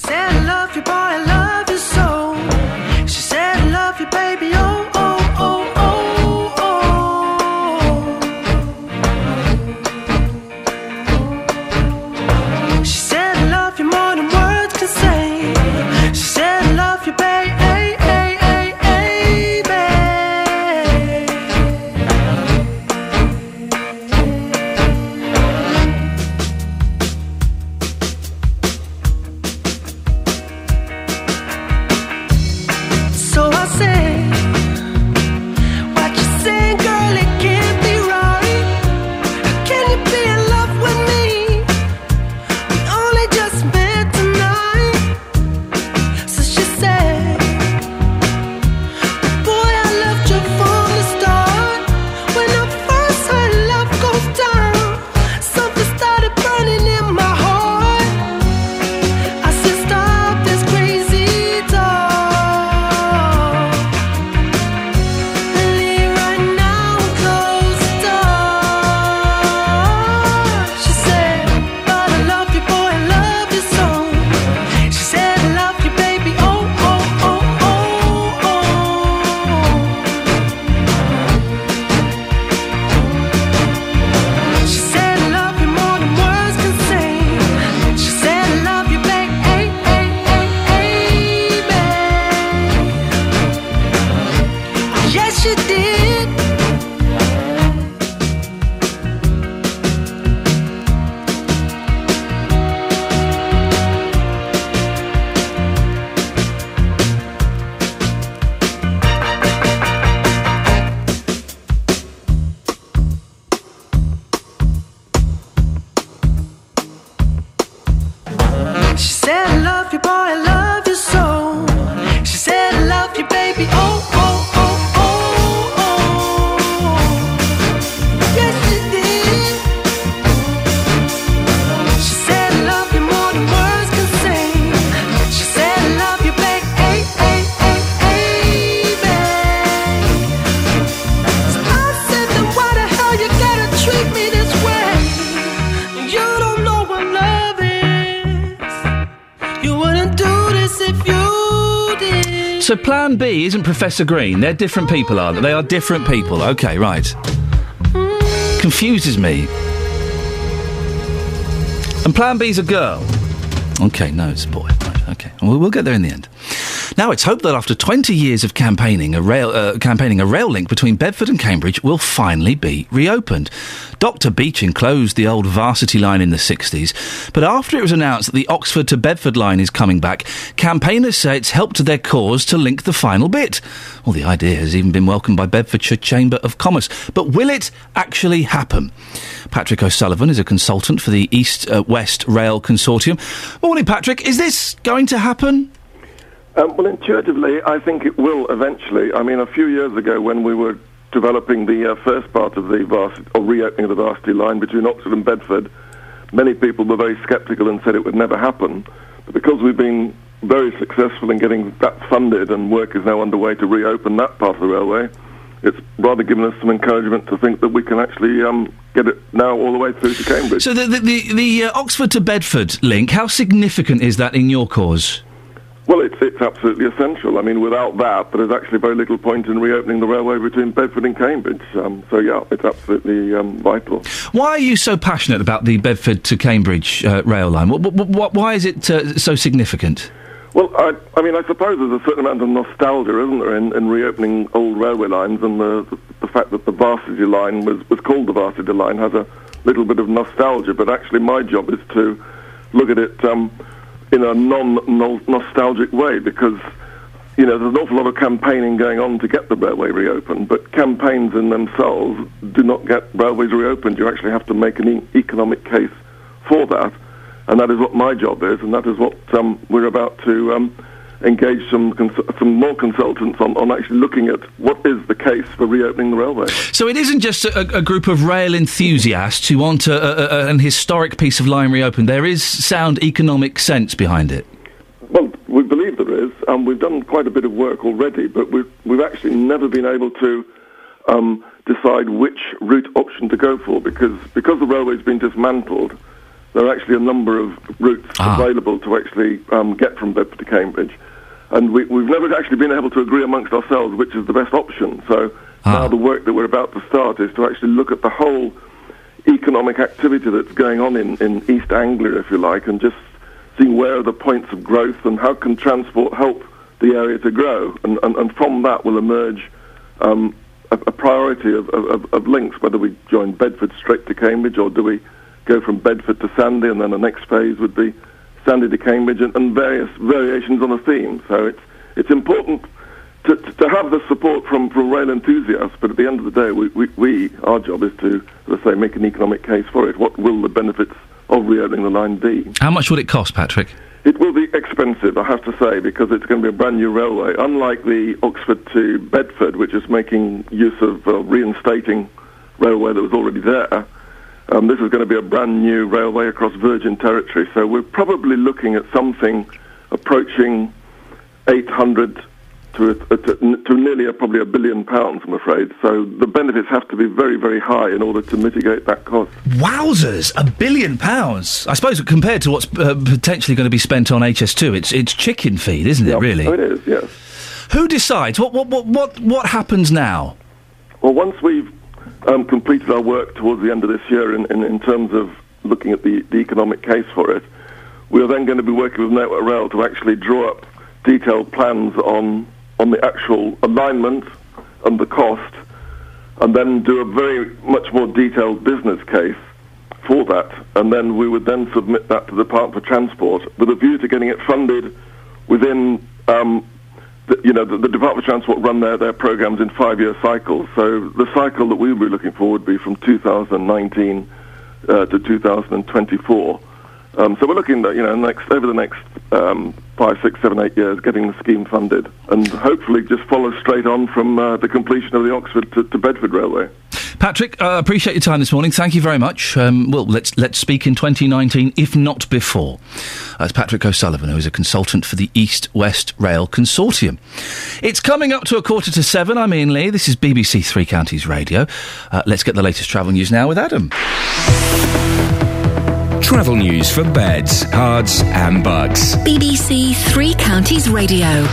S3: Isn't Professor Green. They're different people, are they? They are different people. Okay, right. Confuses me. And Plan B's a girl. Okay, no, it's a boy. Right, okay, we'll, we'll get there in the end. Now it's hoped that after 20 years of campaigning, a rail uh, campaigning a rail link between Bedford and Cambridge will finally be reopened. Dr. Beeching closed the old Varsity line in the 60s, but after it was announced that the Oxford to Bedford line is coming back, campaigners say it's helped their cause to link the final bit. Well, the idea has even been welcomed by Bedfordshire Chamber of Commerce, but will it actually happen? Patrick O'Sullivan is a consultant for the East uh, West Rail Consortium. Morning, Patrick. Is this going to happen?
S26: Um, well, intuitively, I think it will eventually. I mean, a few years ago, when we were developing the uh, first part of the varsity, or reopening of the varsity line between Oxford and Bedford, many people were very sceptical and said it would never happen. But because we've been very successful in getting that funded and work is now underway to reopen that part of the railway, it's rather given us some encouragement to think that we can actually um, get it now all the way through to Cambridge.
S3: So the the, the, the uh, Oxford to Bedford link, how significant is that in your cause?
S26: Well, it's, it's absolutely essential. I mean, without that, there is actually very little point in reopening the railway between Bedford and Cambridge. Um, so, yeah, it's absolutely um, vital.
S3: Why are you so passionate about the Bedford to Cambridge uh, rail line? What, what, what, why is it uh, so significant?
S26: Well, I, I mean, I suppose there's a certain amount of nostalgia, isn't there, in, in reopening old railway lines, and the, the fact that the Varsity line was, was called the Varsity line has a little bit of nostalgia. But actually, my job is to look at it um, in a non-nostalgic way, because you know there's an awful lot of campaigning going on to get the railway reopened, but campaigns in themselves do not get railways reopened. You actually have to make an e- economic case for that. and that is what my job is, and that is what um, we're about to um, engage some cons- some more consultants on, on actually looking at what is the case for reopening the railway.
S3: So it isn't just a, a group of rail enthusiasts who want a, a, a, an historic piece of line reopened. There is sound economic sense behind it.
S26: Well, we believe there is, and we've done quite a bit of work already, but we've, we've actually never been able to um, decide which route option to go for because because the railway's been dismantled. There are actually a number of routes available to actually um, get from Bedford to Cambridge, and we, we've never actually been able to agree amongst ourselves which is the best option. So now the work that we're about to start is to actually look at the whole economic activity that's going on in, in East Anglia, if you like, and just see where are the points of growth and how can transport help the area to grow. And, and, and from that will emerge um, a, a priority of, of, of links, whether we join Bedford straight to Cambridge or do we go from Bedford to Sandy, and then the next phase would be Sandy to Cambridge, and, and various variations on a theme. So it's, it's important to, to have the support from, from rail enthusiasts, but at the end of the day, we, we, we, our job is to, let's say, make an economic case for it. What will the benefits of reopening the line be?
S3: How much would it cost, Patrick?
S26: It will be expensive, I have to say, because it's going to be a brand new railway. Unlike the Oxford to Bedford, which is making use of uh, reinstating railway that was already there, um, this is going to be a brand new railway across Virgin territory. So we're probably looking at something approaching 800 to, a, to, to nearly a, probably a billion pounds, I'm afraid. So the benefits have to be very, very high in order to mitigate that cost.
S3: Wowzers! A billion pounds. I suppose compared to what's uh, potentially going to be spent on HS2, it's it's chicken feed, isn't it? Really?
S26: It is, yes.
S3: Who decides? What what what what, what happens now?
S26: Well, once we've um, completed our work towards the end of this year in, in, in terms of looking at the, the economic case for it, we are then going to be working with Network Rail to actually draw up detailed plans on on the actual alignment and the cost, and then do a very much more detailed business case for that, and then we would then submit that to the Department for Transport with a view to getting it funded within. Um, you know, the, the Department of Transport run their, their programs in five-year cycles. So the cycle that we would be looking for would be from 2019 uh, to 2024. Um, so we're looking you know, next over the next um, five, six, seven, eight years, getting the scheme funded, and hopefully just follow straight on from uh, the completion of the Oxford to, to Bedford Railway.
S3: Patrick, uh, appreciate your time this morning. Thank you very much. Um, well, let's let's speak in 2019, if not before. That's Patrick O'Sullivan, who is a consultant for the East West Rail Consortium. It's coming up to a quarter to seven. I'm Iain Lee. This is BBC Three Counties Radio. Uh, let's get the latest travel news now with Adam.
S5: Travel news for beds, cards, and bugs.
S4: BBC Three Counties Radio.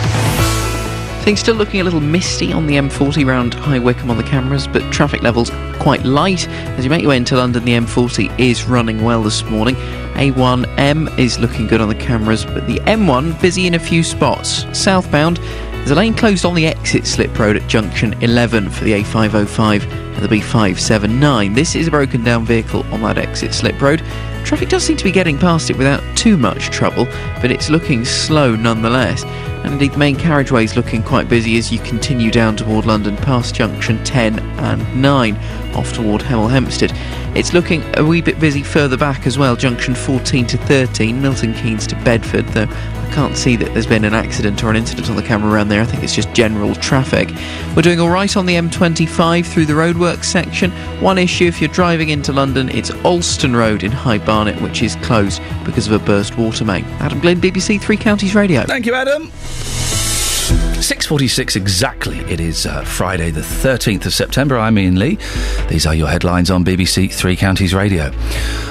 S9: Things still looking a little misty on the M40 round High Wycombe on the cameras, but traffic levels quite light. As you make your way into London, the M40 is running well this morning. A1M is looking good on the cameras, but the M1 busy in a few spots. Southbound, there's a lane closed on the exit slip road at junction 11 for the A505 and the B579. This is a broken down vehicle on that exit slip road. Traffic does seem to be getting past it without too much trouble, but it's looking slow nonetheless. And indeed, the main carriageway is looking quite busy as you continue down toward London past junction 10 and 9, off toward Hemel Hempstead. It's looking a wee bit busy further back as well, junction 14 to 13, Milton Keynes to Bedford, though can't see that there's been an accident or an incident on the camera around there. I think it's just general traffic. We're doing all right on the M25 through the roadworks section. One issue if you're driving into London, it's Alston Road in High Barnet, which is closed because of a burst water main. Adam Glynn, BBC Three Counties Radio.
S3: Thank you, Adam. 6.46 exactly. It is uh, Friday, the 13th of September. I'm Iain Lee. These are your headlines on BBC Three Counties Radio.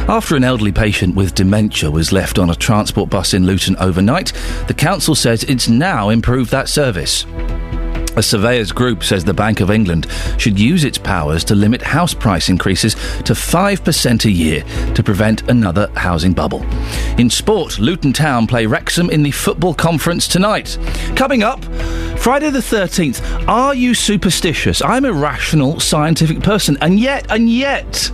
S3: After an elderly patient with dementia was left on a transport bus in Luton overnight, the council says it's now improved that service. A surveyors group says the Bank of England should use its powers to limit house price increases to 5% a year to prevent another housing bubble. In sport, Luton Town play Wrexham in the football conference tonight. Coming up, Friday the 13th. Are you superstitious? I'm a rational, scientific person, and yet, and yet.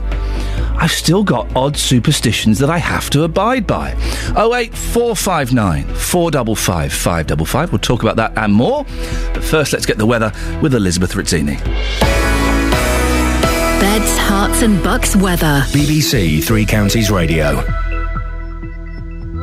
S3: I've still got odd superstitions that I have to abide by. 08459 455 555. We'll talk about that and more. But first, let's get the weather with Elizabeth Rizzini.
S4: Beds, Herts, and bucks weather.
S5: BBC Three Counties Radio.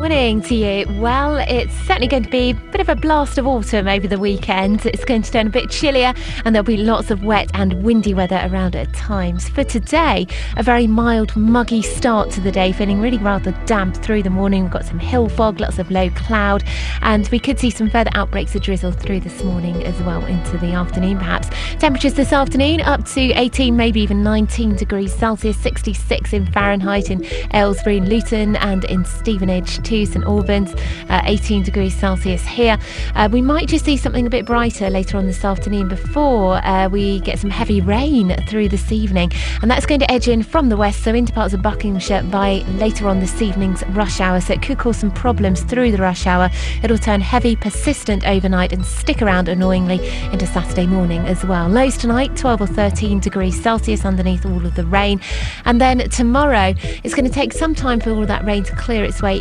S27: Morning to you. Well, it's certainly going to be a bit of a blast of autumn over the weekend. It's going to turn a bit chillier and there'll be lots of wet and windy weather around at times. For today, a very mild, muggy start to the day, feeling really rather damp through the morning. We've got some hill fog, lots of low cloud, and we could see some further outbreaks of drizzle through this morning as well into the afternoon, perhaps. Temperatures this afternoon up to 18, maybe even 19 degrees Celsius, 66 in Fahrenheit in Aylesbury and Luton and in Stevenage to St Albans, uh, 18 degrees Celsius here. Uh, we might just see something a bit brighter later on this afternoon before uh, we get some heavy rain through this evening, and that's going to edge in from the west, so into parts of Buckinghamshire by later on this evening's rush hour. So it could cause some problems through the rush hour. It'll turn heavy, persistent overnight and stick around annoyingly into Saturday morning as well. Lows tonight, 12 or 13 degrees Celsius underneath all of the rain, and then tomorrow it's going to take some time for all that rain to clear its way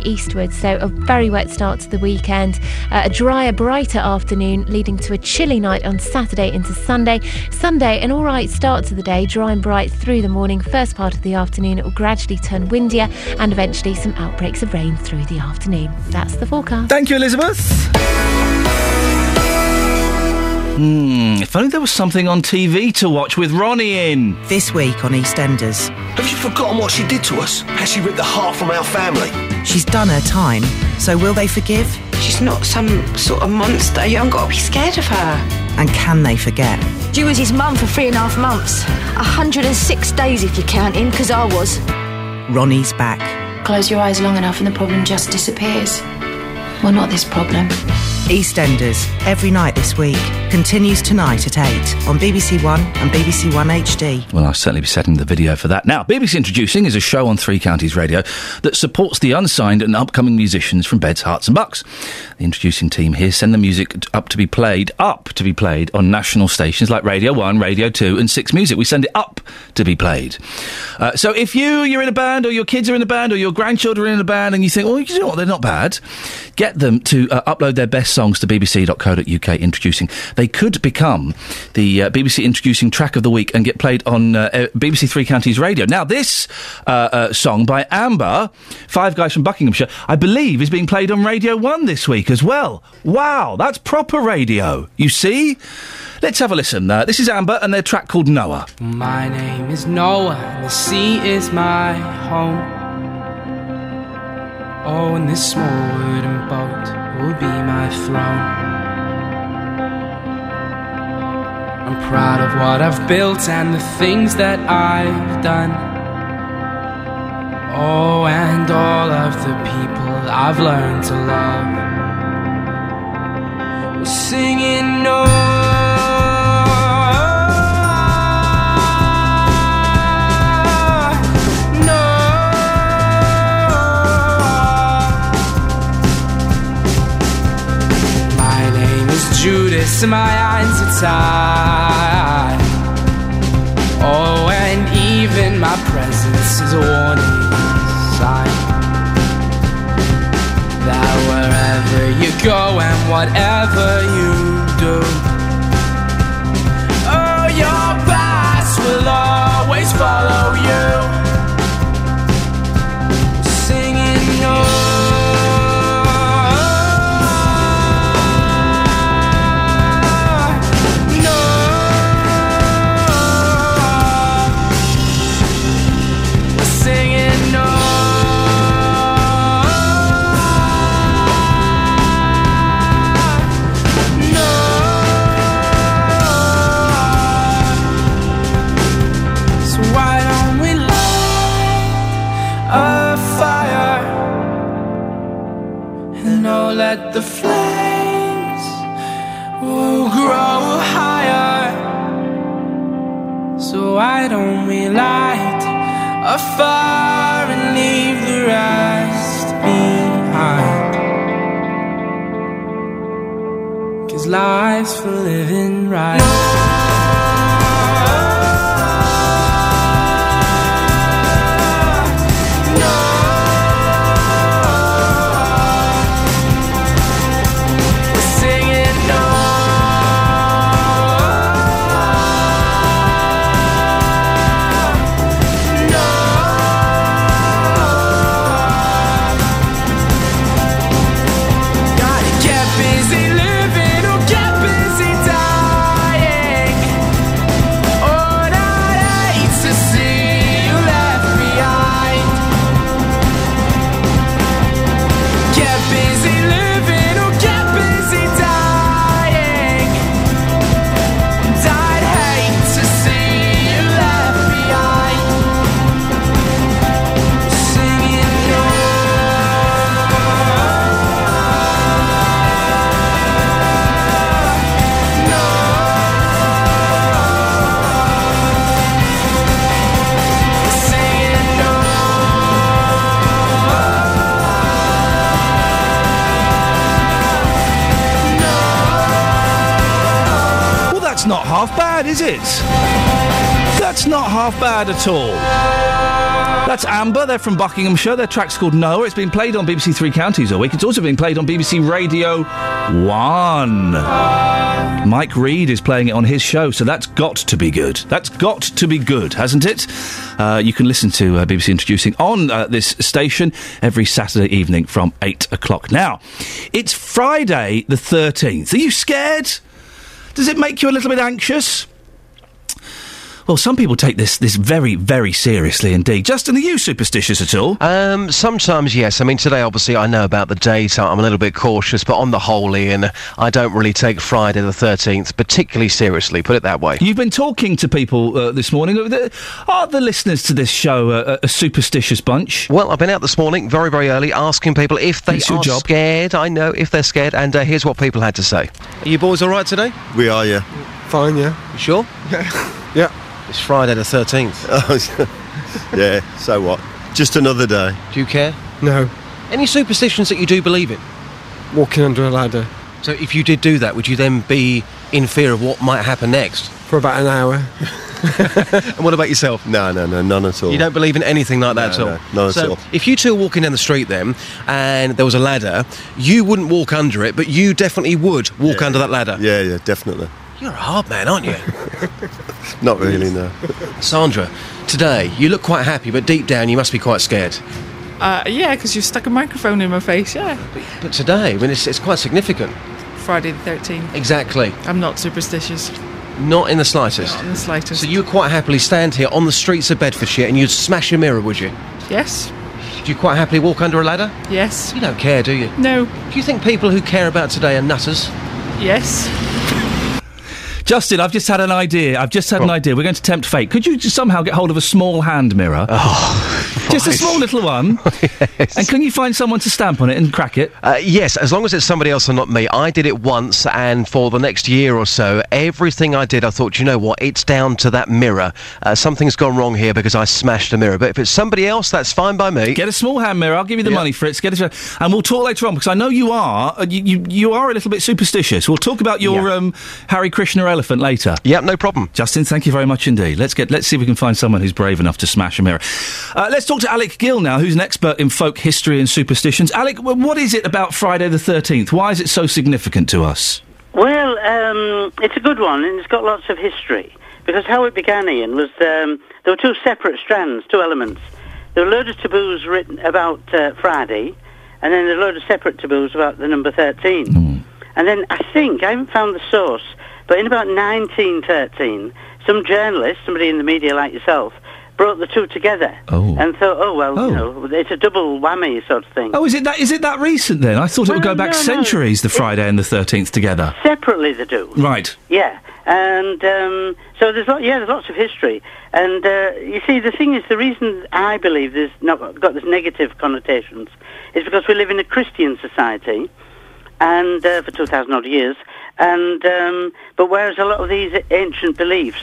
S27: So a very wet start to the weekend, uh, a drier, brighter afternoon, leading to a chilly night on Saturday into Sunday. Sunday, an all right start to the day, dry and bright through the morning. First part of the afternoon, it will gradually turn windier, and eventually some outbreaks of rain through the afternoon. That's the forecast.
S3: Thank you, Elizabeth. Hmm, if only there was something on TV to watch with Ronnie in.
S28: This week on EastEnders.
S29: Have you forgotten what she did to us? Has she ripped the heart from our family?
S28: She's done her time, so will they forgive?
S30: She's not some sort of monster. You haven't got to be scared of her.
S28: And can they forget?
S31: You was his mum for three and a half months. 106 days if you count in, because I was.
S28: Ronnie's back.
S32: Close your eyes long enough and the problem just disappears. Well, not this problem.
S28: EastEnders, every night this week. Continues tonight at 8 on BBC One and BBC One HD.
S3: Well, I'll certainly be setting the video for that. Now, BBC Introducing is a show on Three Counties Radio that supports the unsigned and upcoming musicians from Beds, Herts and Bucks. The introducing team here send the music up to be played, up to be played on national stations like Radio 1, Radio 2 and 6 Music. We send it up to be played. Uh, so if you, you're in a band or your kids are in a band or your grandchildren are in a band and you think, oh, you know what, they're not bad, get them to uh, upload their best songs to bbc.co.uk introducing. They could become the uh, BBC Introducing Track of the Week and get played on uh, BBC Three Counties Radio. Now, this uh, uh, song by Amber, Five Guys from Buckinghamshire, I believe is being played on Radio 1 this week as well. Wow, that's proper radio. You see? Let's have a listen. Uh, this is Amber and their track called Noah.
S33: My name is Noah, and the sea is my home. Oh, and this small wooden boat will be my throne. I'm proud of what I've built and the things that I've done. Oh, and all of the people I've learned to love. We're singing My and my eyes are tied. Oh, and even my presence is a warning sign that wherever you go and whatever you why don't we light a fire and leave the rest behind? Cause life's for living right.
S3: Is it? That's not half bad at all. That's Amber. They're from Buckinghamshire. Their track's called Noah. It's been played on BBC Three Counties all week. It's also been played on BBC Radio 1. Mike Reed is playing it on his show, so that's got to be good. That's got to be good, hasn't it? Uh, you can listen to uh, BBC Introducing on uh, this station every Saturday evening from 8 o'clock. Now, it's Friday the 13th. Are you scared? Does it make you a little bit anxious? Well, some people take this this very, very seriously indeed. Justin, are you superstitious at all?
S15: Um, sometimes yes. I mean, today obviously I know about the date. I'm a little bit cautious, but on the whole, Iain, I don't really take Friday the 13th particularly seriously. Put it that way.
S3: You've been talking to people uh, this morning. Are the, listeners to this show a, a superstitious bunch?
S15: Well, I've been out this morning very, very early asking people if they
S3: it's
S15: are
S3: job.
S15: scared. I know if they're scared, and uh, here's what people had to say. Are you boys all right today?
S29: We are, yeah.
S15: Fine, yeah. You sure?
S29: Yeah.
S15: It's Friday the 13th.
S29: Oh, yeah, so what? Just another day.
S15: Do you care?
S29: No.
S15: Any superstitions that you do believe in?
S29: Walking under a ladder.
S15: So if you did do that, would you then be in fear of what might happen next?
S29: For about an hour.
S15: and what about yourself?
S29: No, no, no, none at all.
S15: You don't believe in anything like that
S29: No,
S15: at all?
S29: no, none at
S15: so
S29: all.
S15: if you two were walking down the street then, and there was a ladder, you wouldn't walk under it, but you definitely would walk under that ladder?
S29: Yeah, yeah, definitely.
S15: You're a hard man, aren't you?
S29: Not really, no.
S15: Sandra, today, you look quite happy, but deep down you must be quite scared.
S34: Uh, yeah, because you've stuck a microphone in my face, yeah.
S15: But today, I mean, it's, it's quite significant.
S34: Friday the 13th.
S15: Exactly.
S34: I'm not superstitious.
S15: Not in the slightest.
S34: Not in the slightest.
S15: So you would quite happily stand here on the streets of Bedfordshire and you'd smash a mirror, would you?
S34: Yes.
S15: Do you quite happily walk under a ladder?
S34: Yes.
S15: You don't care, do you?
S34: No.
S15: Do you think people who care about today are nutters?
S34: Yes.
S3: Justin, I've just had an idea. I've just had an idea. We're going to tempt fate. Could you just somehow get hold of a small hand mirror?
S15: Oh,
S3: just a small little one. And can you find someone to stamp on it and crack it?
S15: Uh, yes, as long as it's somebody else and not me. I did it once, and for the next year or so, everything I did, I thought, you know what, it's down to that mirror. Uh, something's gone wrong here because I smashed a mirror. But if it's somebody else, that's fine by me.
S3: Get a small hand mirror. I'll give you the money for it. Get it, and we'll talk later on because I know you are. uh, You, you, you are a little bit superstitious. We'll talk about your um, Hare Krishna elephant later.
S15: Yeah, no problem.
S3: Justin, thank you very much indeed. Let's get. Let's see if we can find someone who's brave enough to smash a mirror. Uh, let's talk to Alec Gill now, who's an expert in folk history and superstitions. Alec, what is it about Friday the Thirteenth? Why is it so significant to us?
S35: Well, um, it's a good one, and it's got lots of history. Because how it began, Iain, was um, there were two separate strands, two elements. There were a load of taboos written about uh, Friday, and then there a load of separate taboos about the number 13. And then I think, I haven't found the source, but in about 1913, some journalist, somebody in the media like yourself, brought the two together and thought, oh, well, you know, it's a double whammy sort of thing.
S3: Oh, is it that? Is it that recent then? I thought it would go back
S35: no, no.
S3: centuries. The Friday and the Thirteenth together.
S35: Separately they do.
S3: Right.
S35: Yeah, and um, so there's lot, yeah, there's lots of history, and uh, you see, the thing is, the reason I believe there's not got this negative connotations is because we live in a Christian society, and uh, for two thousand odd years, and um, but whereas a lot of these ancient beliefs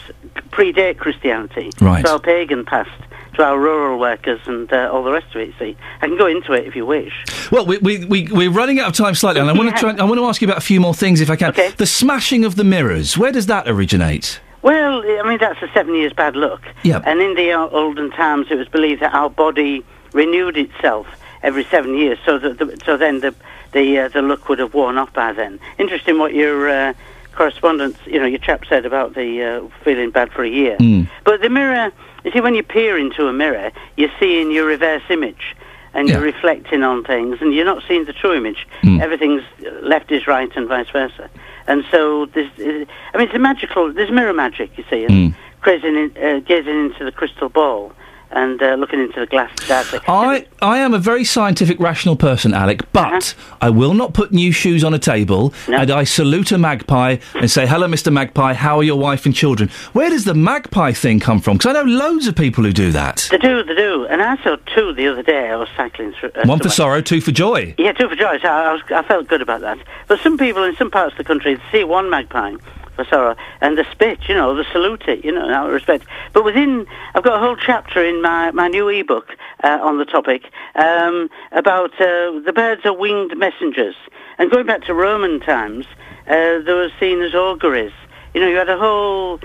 S35: predate Christianity,
S3: Right.
S35: to our pagan past, to our rural workers, and uh, all the rest of it. See, I can go into it if you wish.
S3: Well, we, we, we, we're running out of time slightly, and I want to try. I want to ask you about a few more things if I can. The smashing of the mirrors. Where does that originate?
S35: Well, I mean, that's a seven years bad luck.
S3: Yep.
S35: And in the olden times, it was believed that our body renewed itself every seven years, so that the, so then the the uh, the luck would have worn off by then. Interesting what your uh, correspondence, you know, your chap said about the uh, feeling bad for a year.
S3: Mm.
S35: But the mirror, you see, when you peer into a mirror, you're seeing your reverse image. And you're reflecting on things, and you're not seeing the true image. Everything's left is right, and vice versa. And so, this, uh, I mean, it's a magical. There's mirror magic, you see, and gazing, in, uh, gazing into the crystal ball and uh, looking into the glass darkly.
S3: I, I am a very scientific, rational person, Alec, but I will not put new shoes on a table and I salute a magpie and say, Hello, Mr. Magpie, how are your wife and children? Where does the magpie thing come from? Because I know loads of people who do that.
S35: They do, they do. And I saw two the other day. I was cycling through. Uh,
S3: One for sorrow, two for joy.
S35: Yeah, two for joy. So I, was, I felt good about that. But some people in some parts of the country see one magpie for sorrow and the spit, you know, the salute it, you know, out of respect. But within, I've got a whole chapter in my, my new ebook uh, on the topic um, about uh, the birds are winged messengers. And going back to Roman times, uh, they were seen as auguries. you know, you had a whole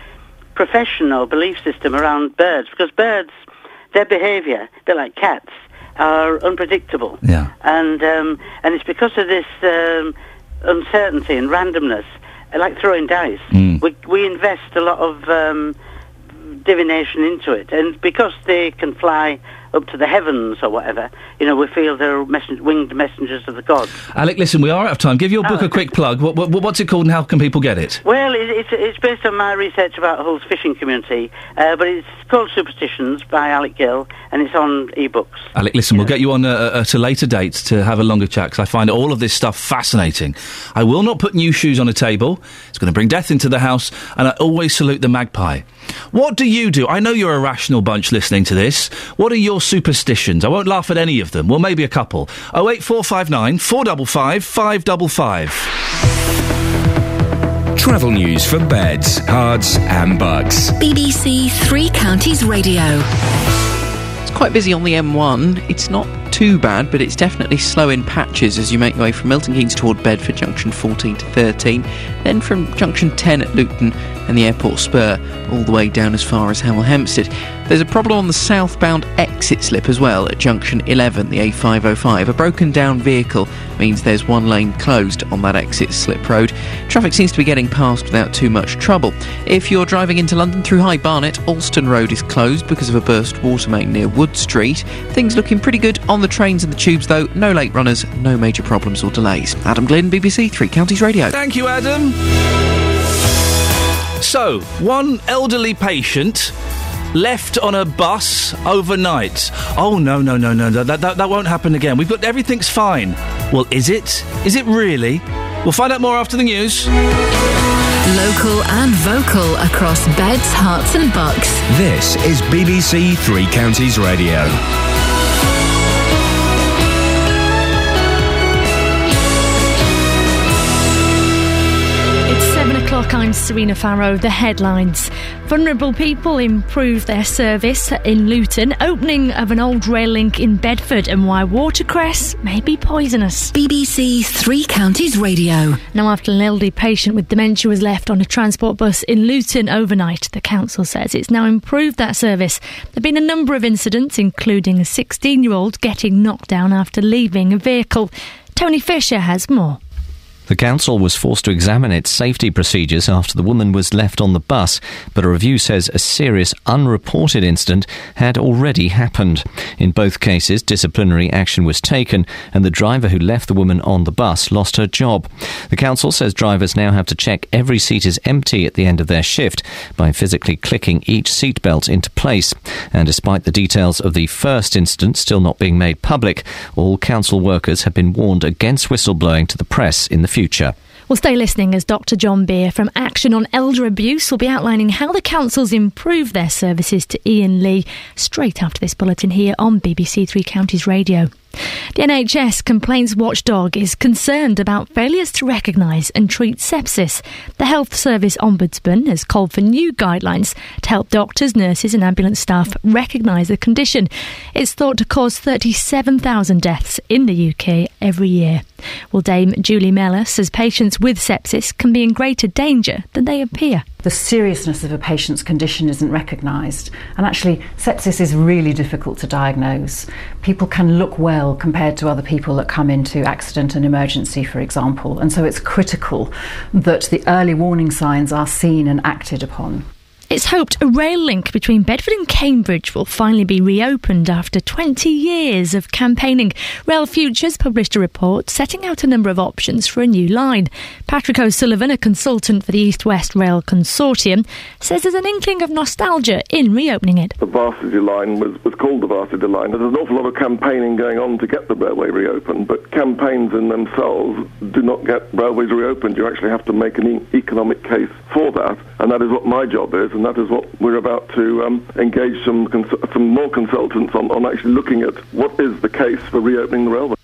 S35: profession or belief system around birds because birds, their behaviour, a bit like cats, are unpredictable.
S3: Yeah.
S35: And um, and it's because of this um, uncertainty and randomness, like throwing dice.
S3: Mm.
S35: We we invest a lot of um, divination into it, and because they can fly up to the heavens or whatever, you know, we feel they're messen- winged messengers of the gods.
S3: Alec, listen, we are out of time. Give your book
S35: Oh.
S3: a quick plug. What, what, what's it called and how can people get it?
S35: Well, it, it's it's based on my research about Hull's fishing community, uh, but it's called Superstitions by Alec Gill, and it's on ebooks.
S3: Alec, listen, we'll get you on uh, uh, at a later date to have a longer chat because I find all of this stuff fascinating. I will not put new shoes on a table. It's going to bring death into the house, and I always salute the magpie. What do you do? I know you're a rational bunch listening to this. What are your superstitions? I won't laugh at any of them. Well, maybe a couple. 08459 455 555.
S5: Travel news for beds, cards, and bugs.
S4: BBC Three Counties Radio.
S9: It's quite busy on the M1. It's not too bad, but it's definitely slow in patches as you make your way from Milton Keynes toward Bedford, junction 14 to 13, then from junction 10 at Luton and the airport spur all the way down as far as Hemel Hempstead. There's a problem on the southbound exit slip as well at junction 11, the A505. A broken down vehicle means there's one lane closed on that exit slip road. Traffic seems to be getting past without too much trouble. If you're driving into London through High Barnet, Alston Road is closed because of a burst water main near Wood Street. Things looking pretty good on the trains and the tubes though. No late runners, no major problems or delays. Adam Glynn, BBC Three Counties Radio.
S3: Thank you, Adam. So, one elderly patient left on a bus overnight. Oh, no, no, no, no, no. That, that, that won't happen again. We've got everything's fine. Well, is it? Is it really? We'll find out more after the news.
S4: Local and vocal across beds, Herts, and bucks.
S5: This is BBC Three Counties Radio.
S1: I'm Serena Farrow. The headlines. Vulnerable people improve their service in Luton. Opening of an old rail link in Bedford and why watercress may be poisonous.
S4: BBC Three Counties Radio.
S1: Now, after an elderly patient with dementia was left on a transport bus in Luton overnight, the council says it's now improved that service. There have been a number of incidents, including a 16 year old getting knocked down after leaving a vehicle. Tony Fisher has more.
S36: The council was forced to examine its safety procedures after the woman was left on the bus, but a review says a serious unreported incident had already happened. In both cases, disciplinary action was taken, and the driver who left the woman on the bus lost her job. The council says drivers now have to check every seat is empty at the end of their shift by physically clicking each seatbelt into place. And despite the details of the first incident still not being made public, all council workers have been warned against whistleblowing to the press in the future.
S1: Well, stay listening as Dr. John Beer from Action on Elder Abuse will be outlining how the councils improve their services to Iain Lee straight after this bulletin here on BBC Three Counties Radio. The NHS Complaints Watchdog is concerned about failures to recognise and treat sepsis. The Health Service Ombudsman has called for new guidelines to help doctors, nurses, and ambulance staff recognise the condition. It's thought to cause 37,000 deaths in the UK every year. Well, Dame Julie Mellor says patients with sepsis can be in greater danger than they appear.
S37: the seriousness of a patient's condition isn't recognised. And actually, sepsis is really difficult to diagnose. People can look well compared to other people that come into accident and emergency, for example. And so it's critical that the early warning signs are seen and acted upon.
S1: It's hoped a rail link between Bedford and Cambridge will finally be reopened after 20 years of campaigning. Rail Futures published a report setting out a number of options for a new line. Patrick O'Sullivan, a consultant for the East West Rail Consortium, says there's an inkling of nostalgia in reopening it.
S26: The Varsity Line was, was called the Varsity Line. There's an awful lot of campaigning going on to get the railway reopened, but campaigns in themselves do not get railways reopened. You actually have to make an economic case for that, and that is what my job is, and that is what we're about to um, engage some some more consultants on, on actually looking at what is the case for reopening the railway.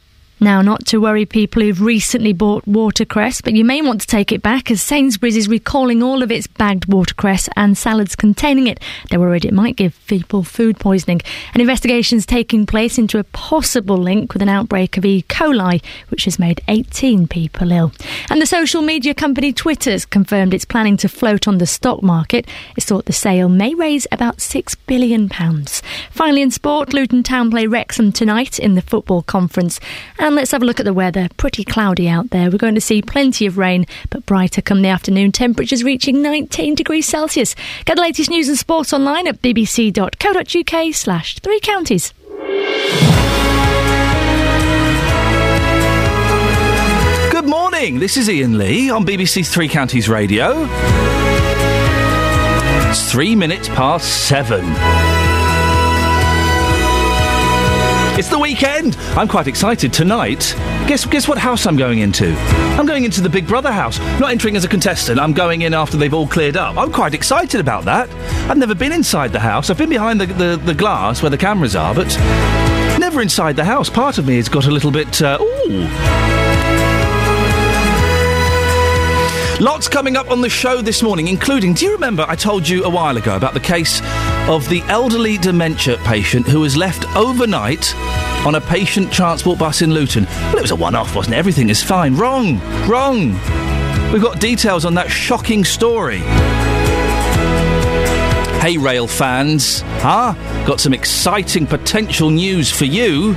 S1: Now, not to worry people who've recently bought watercress, but you may want to take it back as Sainsbury's is recalling all of its bagged watercress and salads containing it. They're worried it might give people food poisoning. An investigation is taking place into a possible link with an outbreak of E. coli, which has made 18 people ill. And the social media company Twitter's confirmed it's planning to float on the stock market. It's thought the sale may raise about £6 billion. Finally, in sport, Luton Town play Wrexham tonight in the football conference. And Um, let's have a look at the weather. Pretty cloudy out there. We're going to see plenty of rain, but brighter come the afternoon. Temperatures reaching 19 degrees Celsius. Get the latest news and sports online at bbc.co.uk slash three counties.
S3: Good morning. This is Iain Lee on BBC Three Counties Radio. It's three minutes past seven. It's the weekend. I'm quite excited tonight. Guess guess what house I'm going into? I'm going into the Big Brother house. Not entering as a contestant. I'm going in after they've all cleared up. I'm quite excited about that. I've never been inside the house. I've been behind the, the, the glass where the cameras are, but never inside the house. Part of me has got a little bit. Uh, ooh. Lots coming up on the show this morning, including. Do you remember I told you a while ago about the case of the elderly dementia patient who was left overnight on a patient transport bus in Luton? Well, it was a one off, wasn't it? Everything is fine. Wrong. Wrong. We've got details on that shocking story. Hey, rail fans. Huh? Got some exciting potential news for you.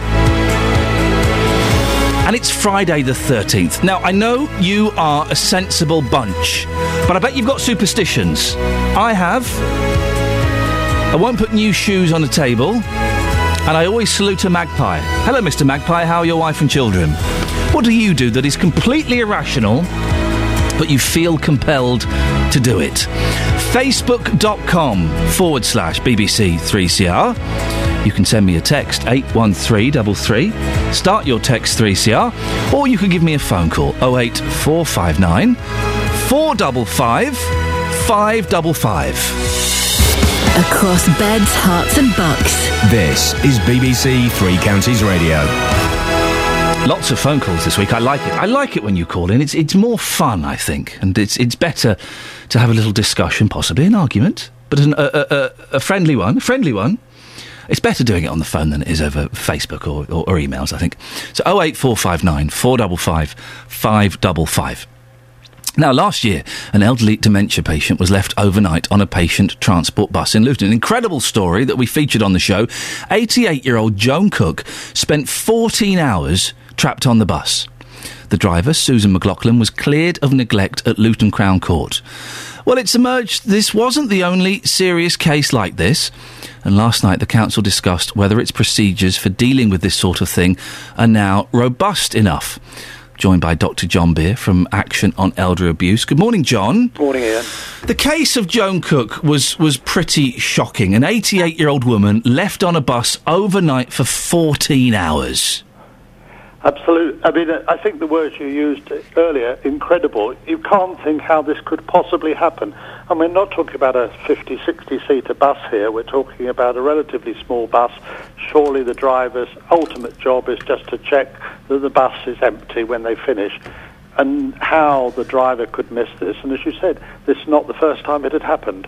S3: And it's Friday the 13th. Now, I know you are a sensible bunch, but I bet you've got superstitions. I have. I won't put new shoes on the table, and I always salute a magpie. Hello, Mr. Magpie, how are your wife and children? What do you do that is completely irrational, but you feel compelled to do it? Facebook.com forward slash BBC3CR. You can send me a text 81333. Start your text 3CR, or you can give me a phone call 08459 455 555.
S4: Across beds, Herts, and bucks.
S5: This is BBC Three Counties Radio.
S3: Lots of phone calls this week. I like it. I like it when you call in. It's it's more fun, I think, and it's it's better to have a little discussion, possibly an argument, but an, a, a, a, a friendly one. A friendly one. It's better doing it on the phone than it is over Facebook or, or, or emails, I think. So 08459 455 555. Now, last year, an elderly dementia patient was left overnight on a patient transport bus in Luton. An incredible story that we featured on the show. 88 year old Joan Cook spent 14 hours trapped on the bus. The driver, Susan McLaughlin, was cleared of neglect at Luton Crown Court. Well, it's emerged this wasn't the only serious case like this, and last night the council discussed whether its procedures for dealing with this sort of thing are now robust enough. Joined by Dr. John Beer from Action on Elder Abuse. Good morning, John.
S38: Morning, Iain.
S3: The case of Joan Cook was was pretty shocking. An 88 year old woman left on a bus overnight for 14 hours.
S38: Absolutely. I mean, uh, I think the words you used earlier, incredible. You can't think how this could possibly happen. And we're not talking about a 50, 60 seater bus here. We're talking about a relatively small bus. Surely the driver's ultimate job is just to check that the bus is empty when they finish. And how the driver could miss this. And as you said, this is not the first time it had happened.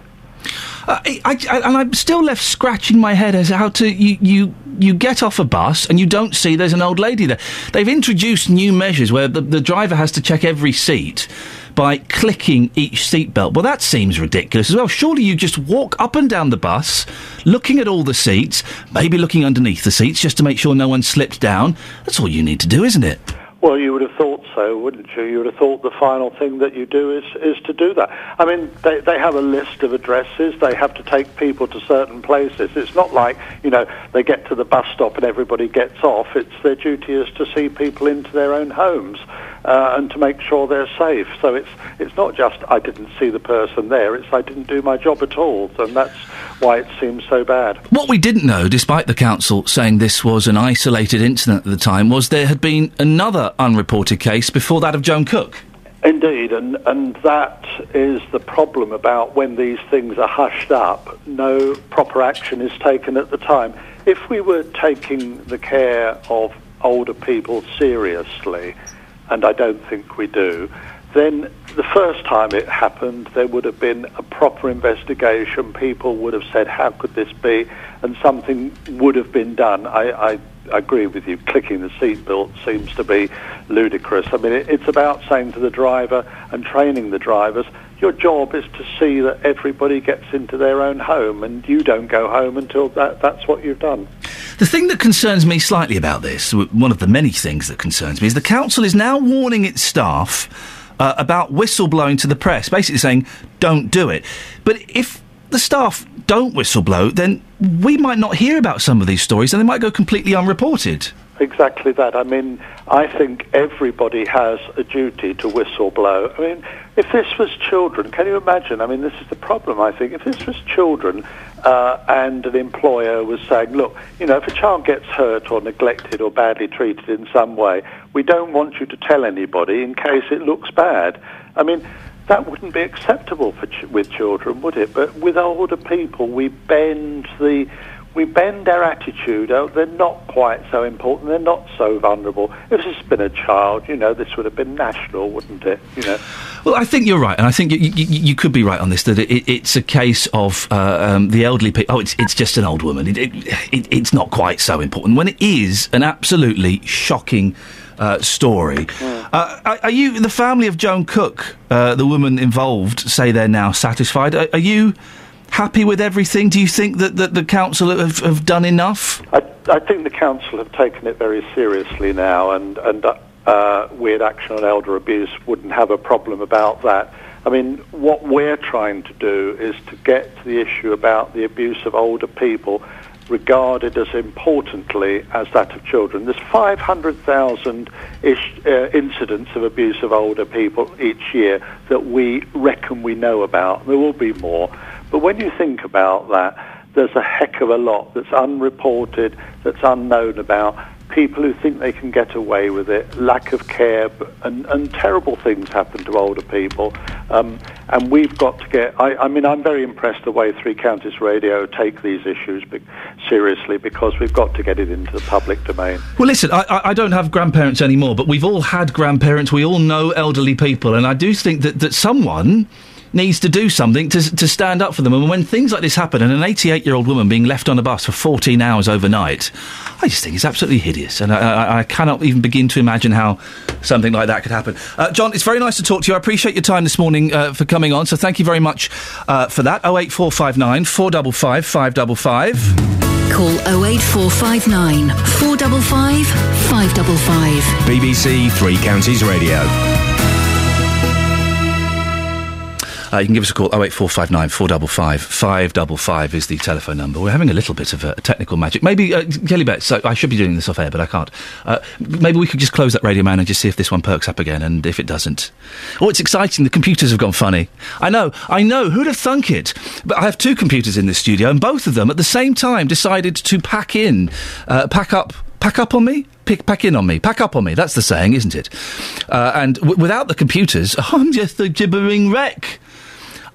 S3: I, I, and I'm still left scratching my head as how to you, you you get off a bus and you don't see there's an old lady there. They've introduced new measures where the, the driver has to check every seat by clicking each seatbelt. Well, that seems ridiculous as well. Surely you just walk up and down the bus, looking at all the seats, maybe looking underneath the seats just to make sure no one slipped down. That's all you need to do, isn't it?
S38: Well, you would have thought so, wouldn't you? You would have thought the final thing that you do is, is to do that. I mean, they, they have a list of addresses. They have to take people to certain places. It's not like, you know, they get to the bus stop and everybody gets off. It's their duty is to see people into their own homes uh, and to make sure they're safe. So it's, it's not just I didn't see the person there. It's I didn't do my job at all. And that's why it seems so bad.
S3: What we didn't know, despite the council saying this was an isolated incident at the time, was there had been another Uh, unreported case before that of Joan Cook.
S38: Indeed, and, and that is the problem about when these things are hushed up, no proper action is taken at the time. If we were taking the care of older people seriously, and I don't think we do, then the first time it happened, there would have been a proper investigation. People would have said, how could this be? And something would have been done. I, I agree with you. Clicking the seatbelt seems to be ludicrous. I mean, it, it's about saying to the driver and training the drivers, your job is to see that everybody gets into their own home and you don't go home until that, that's what you've done.
S3: The thing that concerns me slightly about this, one of the many things that concerns me, is the council is now warning its staff uh, about whistleblowing to the press, basically saying, don't do it. But if the staff don't whistleblow, then we might not hear about some of these stories and they might go completely unreported.
S38: Exactly that. I mean, I think everybody has a duty to whistle blow. I mean, if this was children, can you imagine? I mean, this is the problem, I think. If this was children uh, and an employer was saying, look, you know, if a child gets hurt or neglected or badly treated in some way, we don't want you to tell anybody in case it looks bad. I mean, that wouldn't be acceptable for ch- with children, would it? But with older people, we bend the we bend our attitude. Oh, they're not quite so important. They're not so vulnerable. If this had been a child, you know, this would have been national, wouldn't it? You know.
S3: Well, I think you're right, and I think you, you, you could be right on this. That it, it's a case of uh, um, the elderly people. Oh, it's it's just an old woman. It, it, it, it's not quite so important when it is an absolutely shocking. Uh, story. Uh, are, are you the family of Joan Cook, uh, the woman involved? Say they're now satisfied. Are, are you happy with everything? Do you think that, that the council have, have done enough?
S38: I, I think the council have taken it very seriously now, and and uh, Weird Action on Elder Abuse wouldn't have a problem about that. I mean, what we're trying to do is to get to the issue about the abuse of older people regarded as importantly as that of children. There's 500,000 ish uh, incidents of abuse of older people each year that we reckon we know about. There will be more. But when you think about that, there's a heck of a lot that's unreported, that's unknown about. People who think they can get away with it, lack of care, and, and terrible things happen to older people. Um, and we've got to get. I, I mean, I'm very impressed the way Three Counties Radio take these issues be- seriously because we've got to get it into the public domain.
S3: Well, listen, I, I- don't have grandparents anymore, but we've all had grandparents. We all know elderly people, and I do think that, that someone needs to do something to, to stand up for them. And when things like this happen, and an 88 year old woman being left on a bus for 14 hours overnight, I just think it's absolutely hideous. And I, I, I cannot even begin to imagine how something like that could happen. Uh, John, it's very nice to talk to you. I appreciate your time this morning uh, for coming on. So thank you very much uh, for that. 08459 455 555.
S4: Call 08459 455 555.
S5: BBC Three Counties Radio.
S3: Uh, you can give us a call 08459 455 555 is the telephone number. We're having a little bit of uh, technical magic. Maybe, uh, Kelly Betts, I should be doing this off air, but I can't. Uh, maybe we could just close that radio man and just see if this one perks up again, and if it doesn't. Oh, it's exciting. The computers have gone funny. I know, I know. Who'd have thunk it? But I have two computers in this studio, and both of them at the same time decided to pack in, uh, pack up pack up on me? Pick, pack in on me. Pack up on me. That's the saying, isn't it? Uh, and w- without the computers, I'm just a gibbering wreck.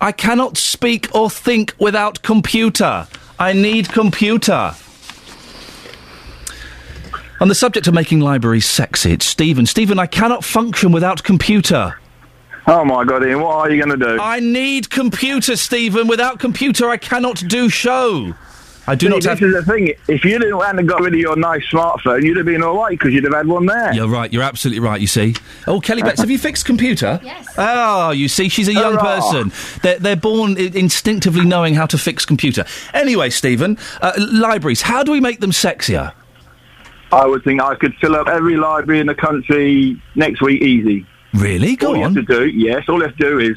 S3: I cannot speak or think without computer. I need computer. On the subject of making libraries sexy, it's Stephen. Stephen, I cannot function without computer.
S39: Oh my god, Iain, what are you going to do?
S3: I need computer, Stephen. Without computer, I cannot do show. I do
S39: See,
S3: not
S39: this
S3: have.
S39: is the thing. If you didn't hadn't got rid of your nice smartphone, you'd have been all right because you'd have had one there.
S3: You're right. You're absolutely right. You see. Oh, Kelly Betts, have you fixed computer? Yes. Oh, you see, she's a young
S39: Hurrah.
S3: person. They're, they're born I- instinctively knowing how to fix computer. Anyway, Stephen, uh, libraries. How do we make them sexier?
S39: I would think I could fill up every library in the country next week easy.
S3: Really? Go
S39: all you
S3: on.
S39: have to do, yes, all you have to do is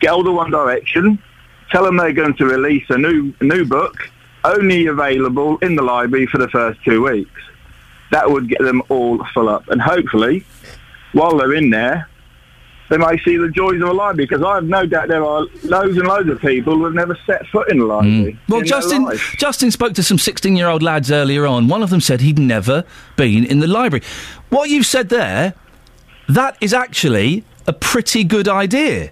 S39: get hold of One Direction, tell them they're going to release a new a new book, only available in the library for the first two weeks. That would get them all full up, and hopefully, while they're in there, they may see the joys of a library. Because I have no doubt there are loads and loads of people who have never set foot in a library. Mm. Well,
S3: Justin. Justin spoke to some 16 year old lads earlier on. One of them said he'd never been in the library. What you've said there, that is actually a pretty good idea.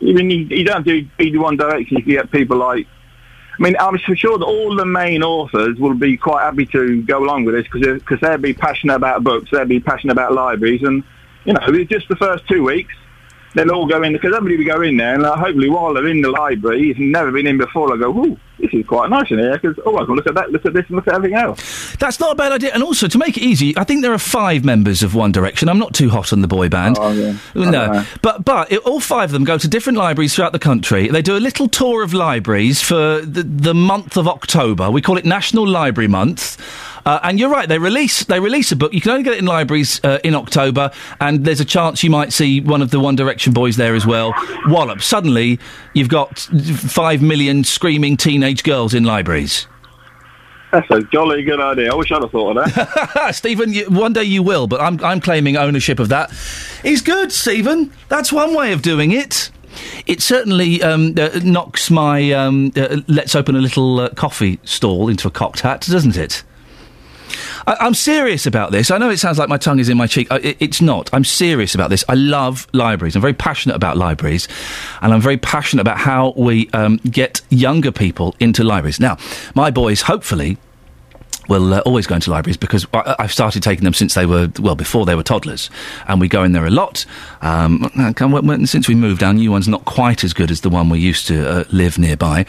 S39: I mean, you, you don't do either One Direction. You can get people like I mean, I'm sure that all the main authors will be quite happy to go along with this because they'll be passionate about books, they'll be passionate about libraries, and you know, it's just the first two weeks. They'll all go in because everybody will go in there, and uh, hopefully, while they're in the library, you've never been in before, they'll go, "Ooh, this is quite nice in here." Because oh, I can look at that, look at this, and look at everything else.
S3: That's not a bad idea. And also, to make it easy, I think there are five members of One Direction. I'm not too hot on the boy band.
S39: Oh, yeah.
S3: No, but but it, all five of them go to different libraries throughout the country. They do a little tour of libraries for the, the month of October. We call it National Library Month. Uh, and you're right. They release they release a book. You can only get it in libraries uh, in October, and there's a chance you might see one of the One Direction boys there as well. Wallop. Suddenly, you've got five million screaming teenage girls in libraries.
S39: That's a jolly good idea. I wish I'd have thought of that.
S3: Stephen, you, one day you will, but I'm, I'm claiming ownership of that. He's good, Stephen. That's one way of doing it. It certainly um, uh, knocks my um, uh, let's open a little uh, coffee stall into a cocked hat, doesn't it? I, I'm serious about this. I know it sounds like my tongue is in my cheek. Uh, it, it's not. I'm serious about this. I love libraries. I'm very passionate about libraries, and I'm very passionate about how we um, get younger people into libraries. Now, my boys, hopefully, will uh, always go into libraries because I, I've started taking them since they were well before they were toddlers, and we go in there a lot. Um, since we moved, our new one's not quite as good as the one we used to uh, live nearby,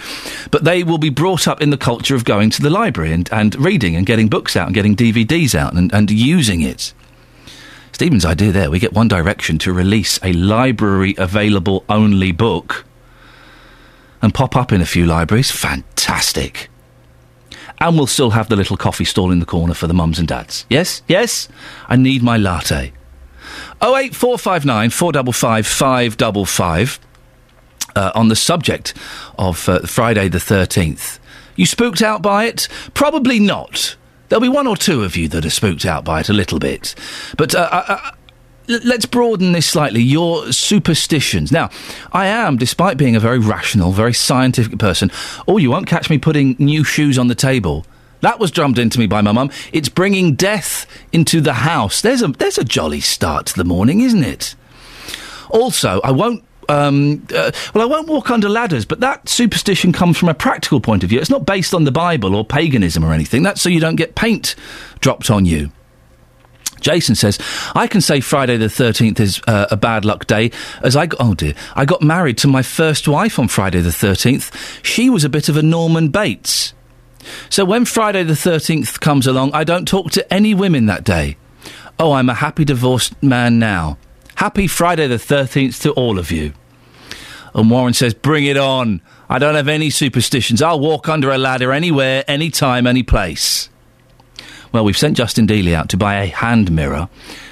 S3: but they will be brought up in the culture of going to the library and, and reading and getting books out and getting DVDs out and, and using it. Stephen's idea there, we get One Direction to release a library available only book and pop up in a few libraries. Fantastic. And we'll still have the little coffee stall in the corner for the mums and dads. Yes? Yes? I need my latte. 08459 455 555 uh, on the subject of uh, Friday the 13th. You spooked out by it? Probably not. There'll be one or two of you that are spooked out by it a little bit. But uh, uh, uh, l- let's broaden this slightly. Your superstitions. Now, I am, despite being a very rational, very scientific person, oh, you won't catch me putting new shoes on the table. That was drummed into me by my mum. It's bringing death into the house. There's a there's a jolly start to the morning, isn't it? Also, I won't. Um, uh, well, I won't walk under ladders, but that superstition comes from a practical point of view. It's not based on the Bible or paganism or anything. That's so you don't get paint dropped on you. Jason says, I can say Friday the 13th is uh, a bad luck day as I got, oh dear, I got married to my first wife on Friday the 13th. She was a bit of a Norman Bates. So when Friday the 13th comes along, I don't talk to any women that day. Oh, I'm a happy divorced man now. Happy Friday the 13th to all of you. And Warren says, bring it on. I don't have any superstitions. I'll walk under a ladder anywhere, anytime, any place. Well, we've sent Justin Dealey out to buy a hand mirror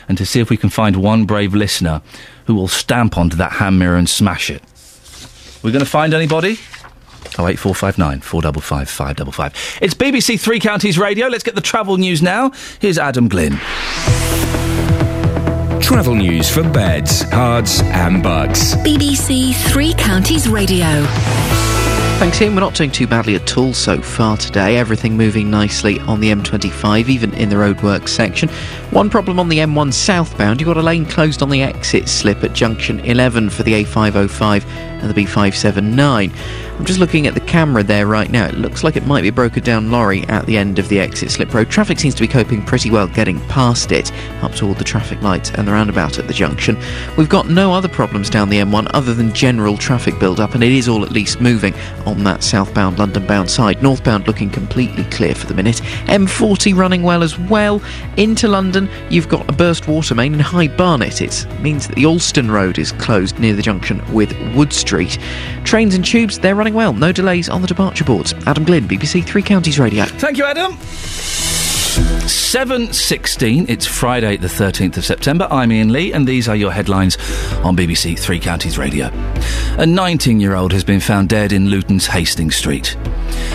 S3: and to see if we can find one brave listener who will stamp onto that hand mirror and smash it. We're going to find anybody? Oh eight four five nine four double five five double five. It's BBC Three Counties Radio. Let's get the travel news now. Here's Adam Glynn.
S5: Travel news for beds, cards, and bugs.
S4: BBC Three Counties Radio.
S9: Thanks, Iain. We're not doing too badly at all so far today. Everything moving nicely on the M25, even in the roadworks section. One problem on the M1 southbound. You've got a lane closed on the exit slip at junction 11 for the A505 and the B579. I'm just looking at the camera there right now. It looks like it might be a broken down lorry at the end of the exit slip road. Traffic seems to be coping pretty well getting past it up to all the traffic lights and the roundabout at the junction. We've got no other problems down the M1 other than general traffic build up, and it is all at least moving on that southbound London bound side. Northbound looking completely clear for the minute. M40 running well as well. Into London, you've got a burst water main in High Barnet. It means that the Alston Road is closed near the junction with Wood Street. Trains and tubes, they're running well. No delays on the departure boards. Adam Glynn, BBC Three Counties Radio.
S3: Thank you, Adam. 7.16, it's Friday the 13th of September. I'm Iain Lee, and these are your headlines on BBC Three Counties Radio. A 19-year-old has been found dead in Luton's Hastings Street.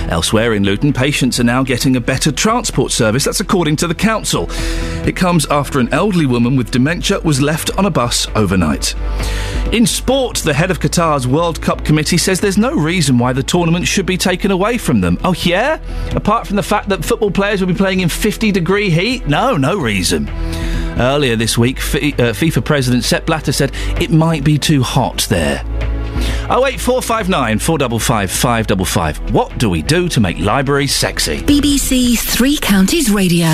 S3: Elsewhere in Luton, patients are now getting a better transport service. That's according to the council. It comes after an elderly woman with dementia was left on a bus overnight. In sport, the head of Qatar's World Cup committee says there's no reason why the tournament should be taken away from them. Oh, yeah? Apart from the fact that football players will be playing in 50 degree heat? No, no reason. Earlier this week, Fi- uh, FIFA President Sepp Blatter said it might be too hot there. 08459 455 555. What do we do to make libraries sexy?
S4: BBC Three Counties Radio.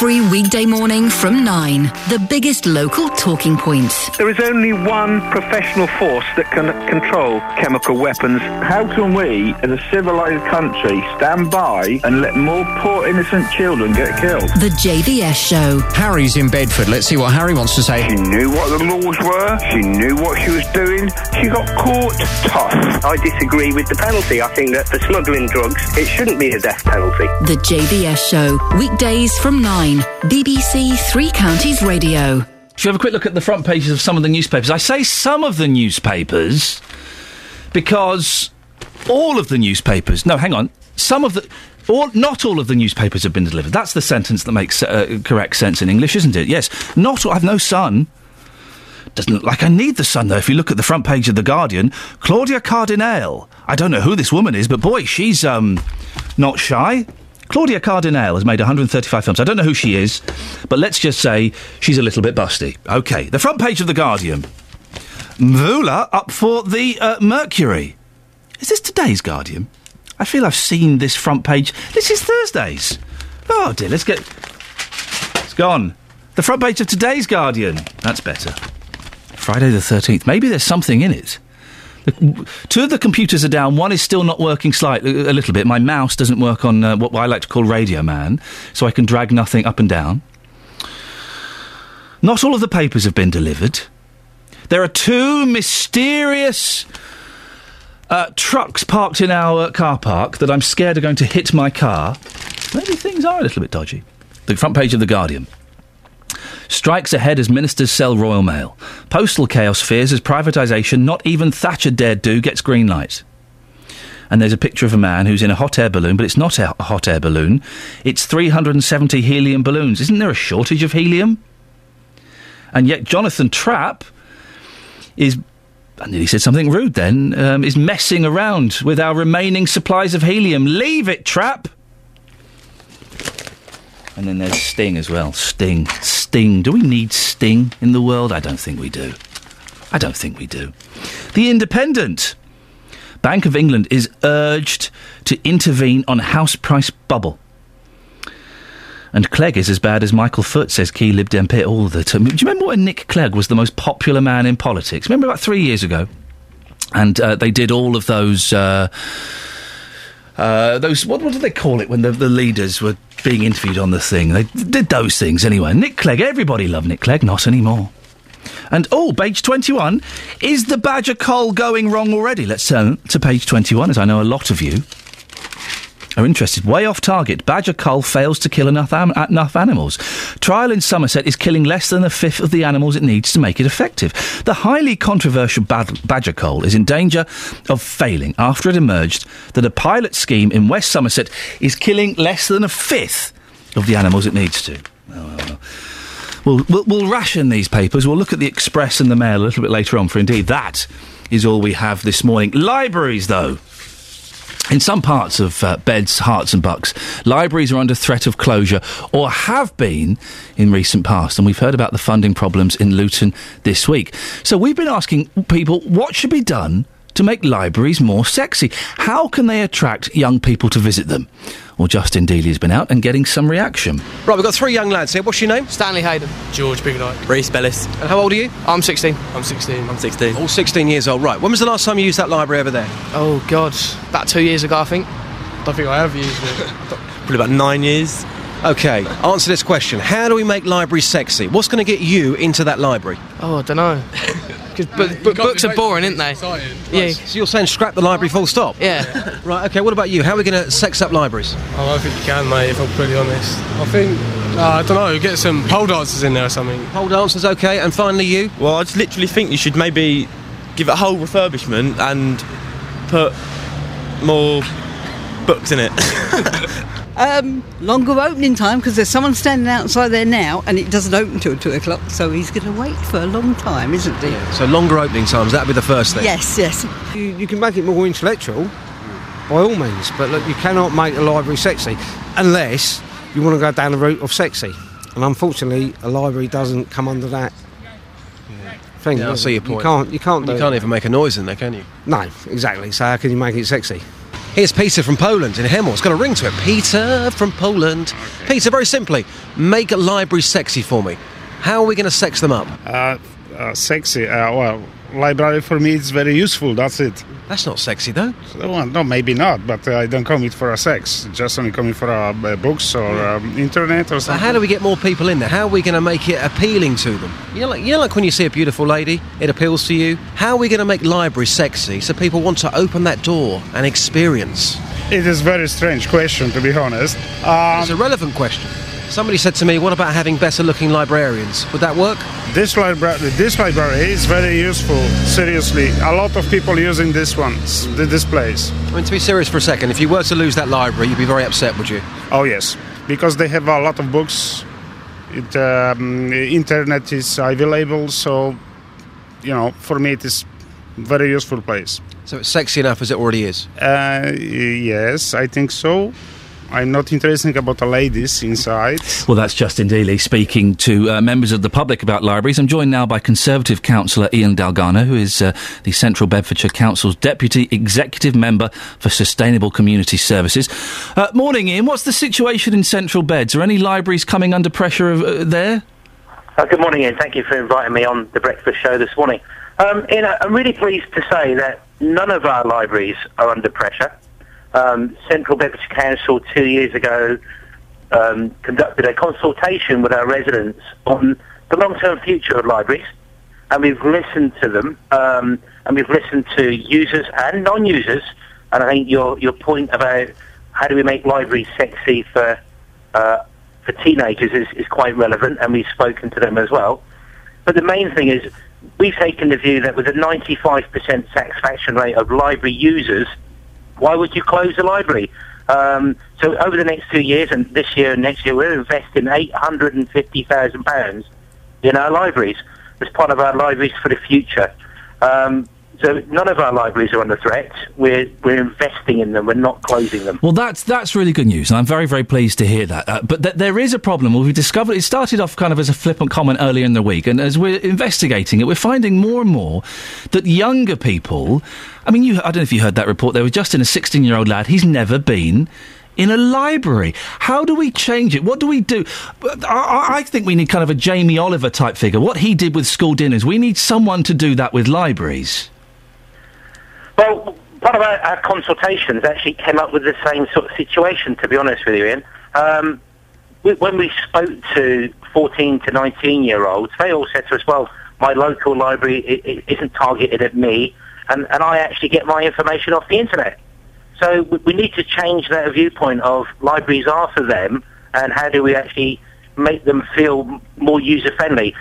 S4: Every weekday morning from 9, the biggest local talking points.
S39: There is only one professional force that can control chemical weapons. How can we, as a civilized country, stand by and let more poor innocent children get killed?
S4: The JVS Show.
S40: Harry's in Bedford. Let's see what Harry wants to say.
S39: She knew what the laws were. She knew what she was doing. She got caught tough.
S41: I disagree with the penalty. I think that for smuggling drugs, it shouldn't be a death penalty.
S4: The JVS Show. Weekdays from 9. BBC Three Counties Radio.
S3: Should we have a quick look at the front pages of some of the newspapers? I say some of the newspapers because all of the newspapers. No, hang on. Some of the. All, not all of the newspapers have been delivered. That's the sentence that makes uh, correct sense in English, isn't it? Yes. Not. all- I've no son. Doesn't look like I need the sun, though. If you look at the front page of The Guardian, Claudia Cardinale. I don't know who this woman is, but boy, she's um, not shy. Claudia Cardinale has made 135 films. I don't know who she is, but let's just say she's a little bit busty. Okay, the front page of The Guardian. Mvula up for the uh, Mercury. Is this today's Guardian? I feel I've seen this front page. This is Thursday's. Oh dear, let's get. It's gone. The front page of today's Guardian. That's better. Friday the 13th. Maybe there's something in it. Two of the computers are down. One is still not working slightly, a little bit. My mouse doesn't work on uh, what I like to call Radio Man, so I can drag nothing up and down. Not all of the papers have been delivered. There are two mysterious uh, trucks parked in our car park that I'm scared are going to hit my car. Maybe things are a little bit dodgy. The front page of The Guardian. Strikes ahead as ministers sell Royal Mail. Postal chaos fears as privatisation not even Thatcher dared do gets green light. And there's a picture of a man who's in a hot air balloon, but it's not a a hot air balloon. It's 370 helium balloons. Isn't there a shortage of helium? And yet Jonathan Trappe is I nearly said something rude then, um, is messing around with our remaining supplies of helium. Leave it, Trap! And then there's Sting as well. Sting. Sting. Do we need Sting in the world? I don't think we do. I don't think we do. The Independent. Bank of England is urged to intervene on house price bubble. And Clegg is as bad as Michael Foot, says Key Lib Dem Pit all the time. Do you remember when Nick Clegg was the most popular man in politics? Remember about three years ago? And uh, they did all of those. Uh, uh, those what, what do they call it when the, the leaders were being interviewed on the thing? They did those things anyway. Nick Clegg, everybody loved Nick Clegg, not anymore. And oh, page 21. Is the Badger Cull going wrong already? Let's turn to page 21, as I know a lot of you are interested. Way off target. Badger cull fails to kill enough, am- enough animals. Trial in Somerset is killing less than a fifth of the animals it needs to make it effective. The highly controversial bad- badger cull is in danger of failing after it emerged that a pilot scheme in West Somerset is killing less than a fifth of the animals it needs to. Oh, well, well. We'll, we'll, we'll ration these papers. We'll look at the Express and the Mail a little bit later on, for indeed that is all we have this morning. Libraries, though. In some parts of uh, Beds, Herts and Bucks, libraries are under threat of closure or have been in recent past. And we've heard about the funding problems in Luton this week. So we've been asking people what should be done to make libraries more sexy. How can they attract young people to visit them? Well, Justin Dealey's been out and getting some reaction.
S15: Right, we've got three young lads here. What's your name?
S42: Stanley Hayden. George Big Night. Reese Bellis.
S15: And how old are you?
S42: I'm 16. I'm 16. I'm 16.
S15: All 16 years old. Right, when was the last time you used that library over there?
S42: Oh, God. About two years ago, I think. I don't think I have used it.
S15: Probably about nine years. Okay, answer this question. How do we make libraries sexy? What's going to get you into that library?
S42: Oh, I don't know. Because bu- bu- books are boring, aren't they? Yeah.
S15: So you're saying scrap the library full stop?
S42: Yeah.
S15: Right, okay, what about you? How are we going to sex up libraries?
S42: Oh, I think you can, mate, if I'm pretty honest. I think, uh, I don't know, get some pole dancers in there or something.
S15: Pole dancers, okay, and finally you?
S43: Well, I just literally think you should maybe give it a whole refurbishment and put more books in it.
S44: Um, longer opening time because there's someone standing outside there now and it doesn't open till two o'clock, so he's going to wait for a long time, isn't he?
S15: So longer opening times, that'd be the first thing.
S44: Yes, yes.
S45: You, you can make it more intellectual, by all means, but look, you cannot make a library sexy unless you want to go down the route of sexy. And unfortunately, a library doesn't come under that thing.
S15: Yeah, I see your point.
S45: You can't. You can't.
S15: You can't even make a noise in there, can you?
S45: No, exactly. So how can you make it sexy?
S15: Here's Peter from Poland in Hemel. It's got a ring to it. Peter from Poland. Peter, very simply, make libraries sexy for me. How are we going to sex them up?
S46: Uh, uh, sexy. Uh, well, library for me is very useful. That's it.
S15: That's not sexy though.
S46: Well, no, maybe not. But uh, I don't come it for a sex. Just only coming for uh, uh, books or um, internet or
S15: So
S46: something.
S15: how do we get more people in there? How are we going to make it appealing to them? You know, like, you know, like when you see a beautiful lady, it appeals to you. How are we going to make libraries sexy so people want to open that door and experience?
S46: It is very strange question, to be honest. Um,
S15: it's a relevant question. Somebody said to me, "What about having better-looking librarians? Would that work?"
S46: This library, this library is very useful. Seriously, a lot of people using this one, this place.
S15: I mean, to be serious for a second, if you were to lose that library, you'd be very upset, would you?
S46: Oh yes, because they have a lot of books. It, um, internet is available, so you know, for me, it is very useful place.
S15: So it's sexy enough as it already is.
S46: Uh, yes, I think so. I'm not interested about the ladies inside.
S3: Well, that's Justin Dealey speaking to uh, members of the public about libraries. I'm joined now by Conservative councillor Ian Dalgarno, who is uh, the Central Bedfordshire Council's Deputy Executive Member for Sustainable Community Services. Uh, morning, Ian. What's the situation in Central Beds? Are any libraries coming under pressure of, uh, there?
S47: Uh, good morning, Iain. Thank you for inviting me on the breakfast show this morning. Um, Iain, I- I'm really pleased to say that none of our libraries are under pressure. Um, Central Bedfordshire Council two years ago um, conducted a consultation with our residents on the long-term future of libraries, and we've listened to them, um, and we've listened to users and non-users. And I think your your point about how do we make libraries sexy for uh, for teenagers is, is quite relevant, and we've spoken to them as well. But the main thing is we've taken the view that with a 95% satisfaction rate of library users, why would you close a library? Um, so over the next two years, and this year and next year, we're investing £850,000 in our libraries as part of our libraries for the future. Um, so none of our libraries are under threat. We're, we're investing in them. We're not closing them.
S3: Well, that's that's really good news, and I'm very very pleased to hear that. Uh, but th- there is a problem. Well, we discovered it started off kind of as a flippant comment earlier in the week, and as we're investigating it, we're finding more and more that younger people. I mean, you, I don't know if you heard that report. There was just in a 16 year old lad. He's never been. In a library, how do we change it? What do we do? I, I think we need kind of a Jamie Oliver type figure. What he did with school dinners, we need someone to do that with libraries.
S47: Well, part of our, our consultations actually came up with the same sort of situation, to be honest with you, Iain. Um, we, when we spoke to 14 to 19 year olds, they all said to us, well, my local library isn't targeted at me, and, and I actually get my information off the internet. So we, we need to change that viewpoint of libraries are for them, and how do we actually make them feel more user friendly?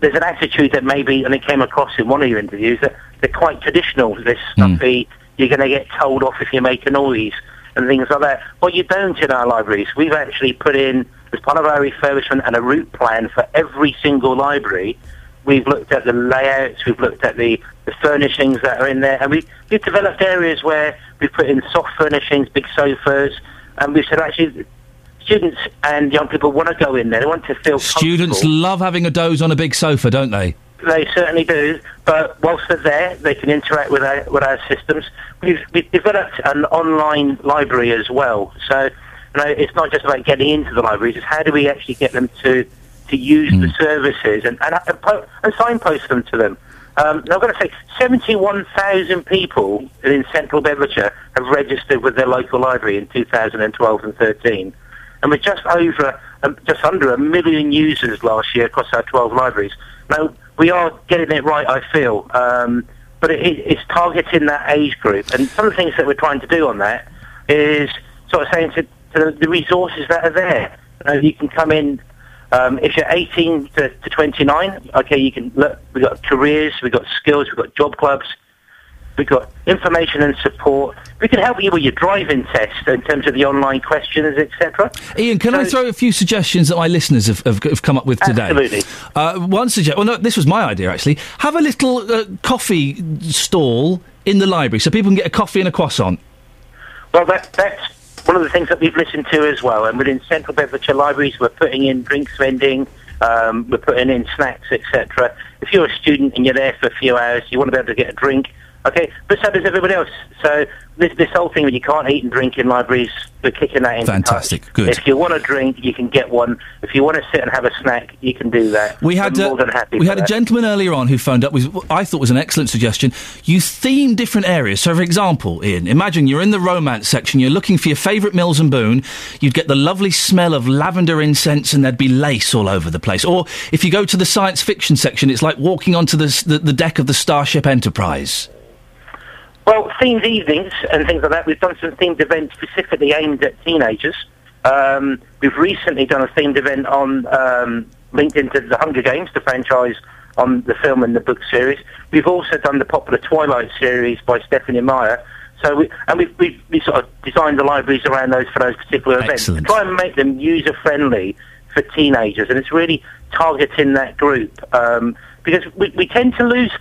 S47: There's an attitude that maybe, and it came across in one of your interviews, that they're quite traditional. This stuffy, hmm. you're going to get told off if you make a noise and things like that. Well, you don't in our libraries. We've actually put in, as part of our refurbishment and a route plan for every single library, we've looked at the layouts, we've looked at the, the furnishings that are in there, and we, we've developed areas where we've put in soft furnishings, big sofas, and we said actually students and young people want to go in there, they want to feel
S3: Students love having a doze on a big sofa, don't they?
S47: They certainly do, but whilst they're there, they can interact with our, with our systems. We've, we've developed an online library as well, so you know, it's not just about getting into the libraries, it's how do we actually get them to, to use the services and, and, and, po- and signpost them to them. Um, now, I've got to say, 71,000 people in central Bedfordshire have registered with their local library in 2012 and 13. And we're just over, um, just under a million users last year across our 12 libraries. Now, we are getting it right, I feel, um, but it, it's targeting that age group. And some of the things that we're trying to do on that is sort of saying to, to the resources that are there. You, know, you can come in um, if you're 18 to, to 29. Okay, you can look. We've got careers, we've got skills, we've got job clubs, we've got information and support. We can help you with your driving test in terms of the online questions, etc.
S3: Ian, can I throw a few suggestions that my listeners have, have, have come up with today?
S47: Absolutely.
S3: Uh, one suggestion. Well, no, this was my idea actually. Have a little uh, coffee stall in the library so people can get a coffee and a croissant.
S47: Well, that, that's one of the things that we've listened to as well, and within Central Bedfordshire Libraries, we're putting in drinks vending, um, we're putting in snacks, etc. If you're a student and you're there for a few hours, you want to be able to get a drink, okay, but so does everybody else. So this, this whole thing that you can't eat and drink in libraries, we're kicking that in.
S3: Fantastic, good.
S47: If you want a drink, you can get one. If you want to sit and have a snack, you can do that.
S3: We had uh,
S47: more than happy
S3: we had a gentleman earlier on who phoned up with what I thought was an excellent suggestion. You theme different areas. So, for example, Ian, imagine you're in the romance section. You're looking for your favourite Mills and Boon. You'd get the lovely smell of lavender incense, and there'd be lace all over the place. Or if you go to the science fiction section, it's like walking onto the the, the deck of the Starship Enterprise.
S47: Well, themed evenings and things like that. We've done some themed events specifically aimed at teenagers. Um, we've recently done a themed event on um, linked into the Hunger Games, the franchise on the film and the book series. We've also done the popular Twilight series by Stephenie Meyer. So, we, and we've, we've, we sort of designed the libraries around those for those particular events to try and make them user friendly for teenagers, and it's really targeting that group um, because we, we tend to lose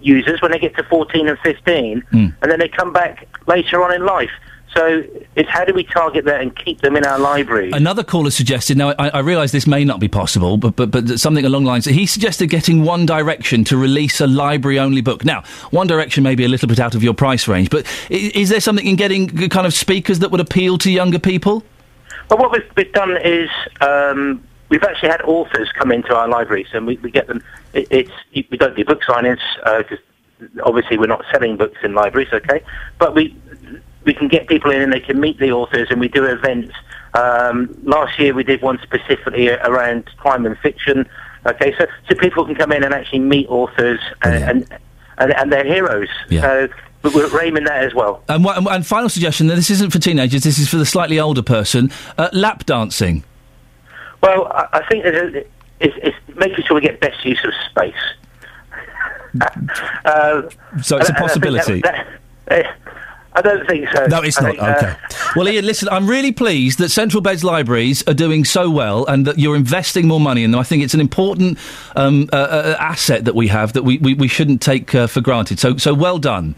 S47: users when they get to 14 and 15, and then they come back later on in life. So it's how do we target that and keep them in our library?
S3: Another caller suggested. Now, I, I realise this may not be possible, but, but but something along the lines. He suggested getting One Direction to release a library-only book. Now, One Direction may be a little bit out of your price range, but is, is there something in getting kind of speakers that would appeal to younger people?
S47: Well, what we've, we've done is um, we've actually had authors come into our libraries, and we, we get them. It, it's we don't do book signings because obviously we're not selling books in libraries, okay? But we we can get people in and they can meet the authors, and we do events. Um, last year we did one specifically around crime and fiction. Okay, so so people can come in and actually meet authors and and, and, and their heroes. Yeah. So but we're aiming that as well.
S3: And, and, and final suggestion. This isn't for teenagers. This is for the slightly older person. Uh, lap dancing.
S47: Well, I, I think it's, it's making sure we get best use of space. uh,
S3: So it's a
S47: and I- and I
S3: possibility.
S47: that- that- eh, I don't think so.
S3: No, it's
S47: I
S3: not.
S47: think, uh,
S3: okay. well, Ian, listen, I'm really pleased that Central Beds Libraries are doing so well and that you're investing more money in them. I think it's an important um, uh, uh, asset that we have that we, we, we shouldn't take uh, for granted. So, so well done.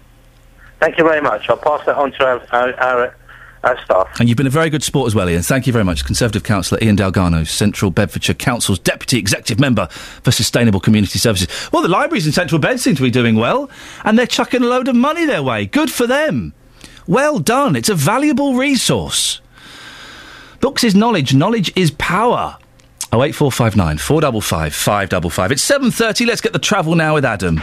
S47: Thank you very much. I'll pass that on to our, our, our, staff.
S3: And you've been a very good sport as well, Ian. Thank you very much. Conservative Councillor Ian Dalgarno, Central Bedfordshire Council's Deputy Executive Member for Sustainable Community Services. Well, the libraries in Central Bed seem to be doing well, and they're chucking a load of money their way. Good for them. Well done. It's a valuable resource. Books is knowledge. Knowledge is power. Oh eight four five nine four double five five double five. It's seven thirty. Let's get the travel now with Adam.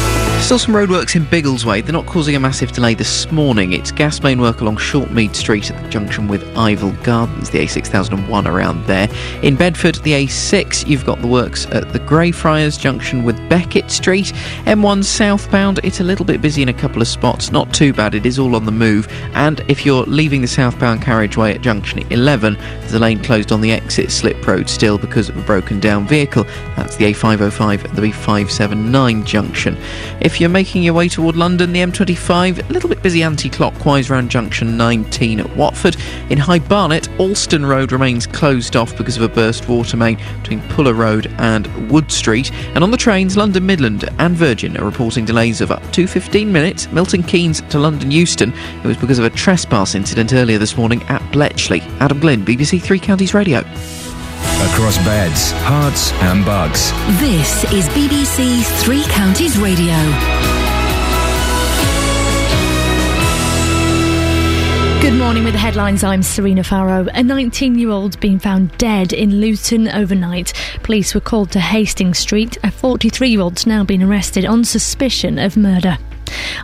S9: Still some roadworks in Biggleswade. They're not causing a massive delay this morning. It's gas main work along Shortmead Street at the junction with Ivell Gardens, the A6001 around there. In Bedford, the A6, you've got the works at the Greyfriars junction with Beckett Street. M1 southbound, it's a little bit busy in a couple of spots. Not too bad, it is all on the move. And if you're leaving the southbound carriageway at junction 11, there's a lane closed on the exit slip road still because of a broken down vehicle. That's the A505 at the B579 junction. If you're making your way toward London, the M25, a little bit busy anti-clockwise around junction 19 at Watford. In High Barnet, Alston Road remains closed off because of a burst water main between Puller Road and Wood Street. And on the trains, London Midland and Virgin are reporting delays of up to 15 minutes. Milton Keynes to London Euston. It was because of a trespass incident earlier this morning at Bletchley. Adam Glynn, BBC Three Counties Radio.
S5: Across beds, Herts, and Bucks.
S4: This is BBC Three Counties Radio.
S1: Good morning with the headlines. I'm Serena Farrow. A 19 year old being found dead in Luton overnight. Police were called to Hastings Street. A 43 year old's now been arrested on suspicion of murder.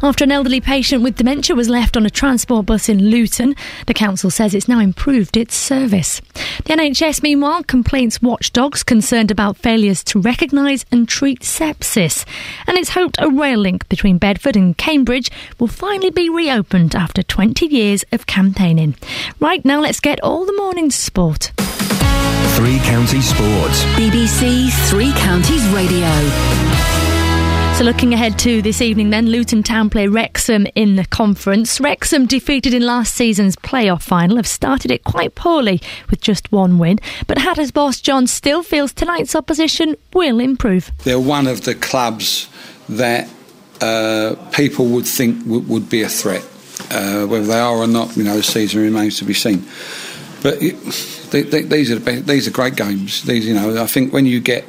S1: After an elderly patient with dementia was left on a transport bus in Luton, the council says it's now improved its service. The NHS, meanwhile, complaints watchdogs concerned about failures to recognise and treat sepsis. And it's hoped a rail link between Bedford and Cambridge will finally be reopened after 20 years of campaigning. Right now, let's get all the morning sport.
S5: Three Counties Sports.
S4: BBC Three Counties Radio.
S1: So looking ahead to this evening then, Luton Town play Wrexham in the conference. Wrexham defeated in last season's playoff final have started it quite poorly with just one win. But Hatters boss John still feels tonight's opposition will improve.
S48: They're one of the clubs that uh, people would think w- would be a threat. Uh, whether they are or not, you know, the season remains to be seen. But it, they, they, these are the be- these are great games. These, you know, I think when you get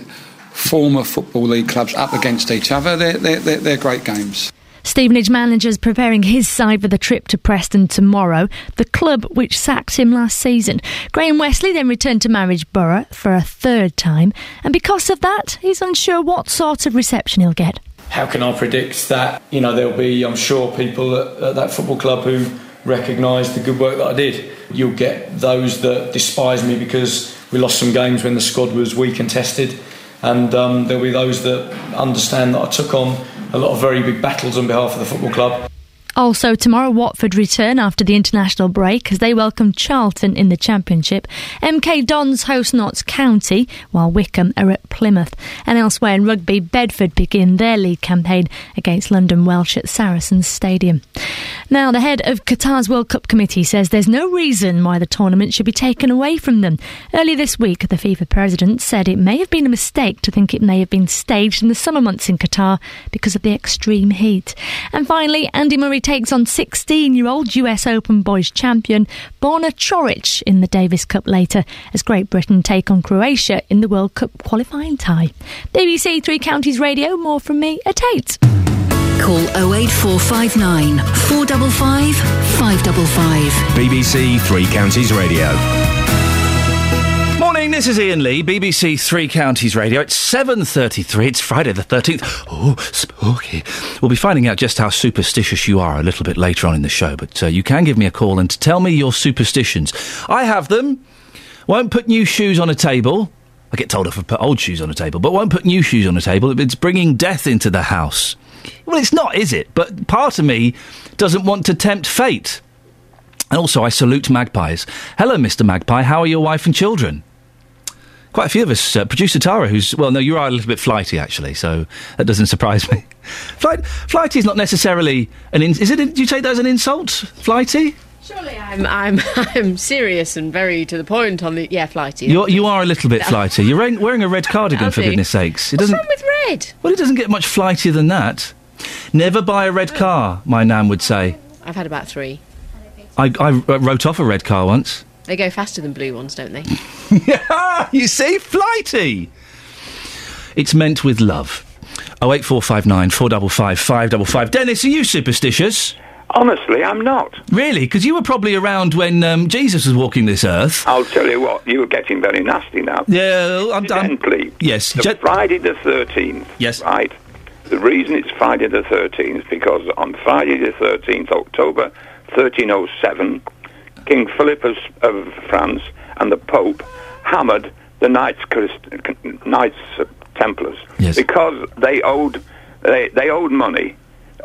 S48: former football league clubs up against each other, they're, they're, they're, they're great games.
S1: Stevenage managers preparing his side for the trip to Preston tomorrow, the club which sacked him last season. Graham Westley then returned to Marriageborough for a third time, and because of that, he's unsure what sort of reception he'll get.
S49: How can I predict that? You know, there'll be, I'm sure, people at, at that football club who recognise the good work that I did. You'll get those that despise me because we lost some games when the squad was weak and tested and um, there'll be those that understand that I took on a lot of very big battles on behalf of the football club.
S1: Also, tomorrow Watford return after the international break as they welcome Charlton in the Championship. MK Dons host Notts County, while Wycombe are at Plymouth. And elsewhere in rugby, Bedford begin their league campaign against London Welsh at Saracens Stadium. Now, the head of Qatar's World Cup committee says there's no reason why the tournament should be taken away from them. Earlier this week, the FIFA president said it may have been a mistake to think it may have been staged in the summer months in Qatar because of the extreme heat. And finally, Andy Murray takes on 16 year old US Open boys champion Borna Coric in the Davis Cup later as Great Britain take on Croatia in the World Cup qualifying tie. BBC Three Counties Radio, more from me at 8.
S4: Call 08459 455 555.
S5: BBC Three Counties Radio.
S3: Morning, this is Iain Lee, BBC Three Counties Radio. It's 7.33, it's Friday the 13th. Oh, spooky. We'll be finding out just how superstitious you are a little bit later on in the show, but uh, you can give me a call and tell me your superstitions. I have them. Won't put new shoes on a table. I get told off for put old shoes on a table, but won't put new shoes on a table. It's bringing death into the house. Well, it's not, is it? But part of me doesn't want to tempt fate. And also, I salute magpies. Hello, Mr. Magpie. How are your wife and children? Quite a few of us. Uh, Producer Tara, who's well, no, you are a little bit flighty actually, so that doesn't surprise me. Flight, flighty is not necessarily an. In, is it? Do you take that as an insult? Flighty?
S50: Surely I'm I'm I'm serious and very to the point on the yeah flighty.
S3: You're, you are a little bit flighty. You're wearing, wearing a red cardigan for goodness sakes. It
S50: What's
S3: doesn't.
S50: wrong with red?
S3: Well, it doesn't get much flightier than that. Never buy a red car, my nan would say.
S50: I've had about three.
S3: I, I wrote off a red car once.
S50: They go faster than blue ones, don't they?
S3: you see, flighty. It's meant with love. Oh eight four five nine four double five five double five. Dennis, are you superstitious?
S51: Honestly, I'm not.
S3: Really? Because you were probably around when um, Jesus was walking this earth.
S51: I'll tell you what, you were getting very nasty now.
S3: Yeah, I'm done.
S51: Incidentally,
S3: Yes.
S51: the Friday the 13th.
S3: Yes.
S51: Right. The reason it's Friday the 13th is because on Friday the 13th, October 1307, King Philip of, of France and the Pope hammered the Knights, Christ, Knights Templars because they owed they, they owed money.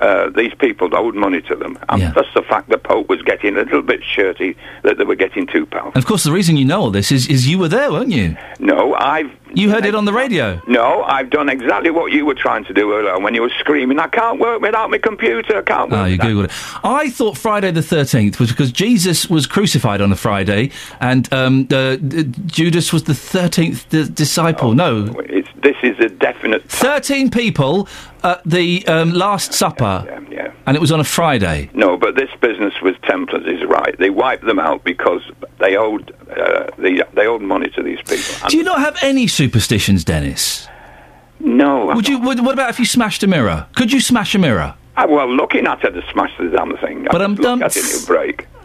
S51: Uh, these people owed money to them, and plus the fact the Pope was getting a little bit shirty that they were getting too powerful.
S3: And of course, the reason you know all this is, is you were there, weren't you?
S51: No, I've.
S3: You heard it on the radio.
S51: No, I've done exactly what you were trying to do earlier when you were screaming, I can't work without my computer, I can't work.
S3: Oh, you googled it. I thought Friday the thirteenth was because Jesus was crucified on a Friday, and um, uh, Judas was the thirteenth d- disciple. no,
S51: It's, this is a definite.
S3: thirteen people at the um, Last Supper,
S51: yeah.
S3: and it was on a Friday.
S51: No, but this business with Templars is right. They wiped them out because they owed uh, they, they owed money to these people.
S3: Do you not have any superstitions, Dennis?
S51: No.
S3: Would you? Would, what about if you smashed a mirror? Could you smash a mirror?
S51: Ah, well, looking at it, to smash the damn thing.
S3: But
S51: I
S3: I'm done-
S51: at it, break.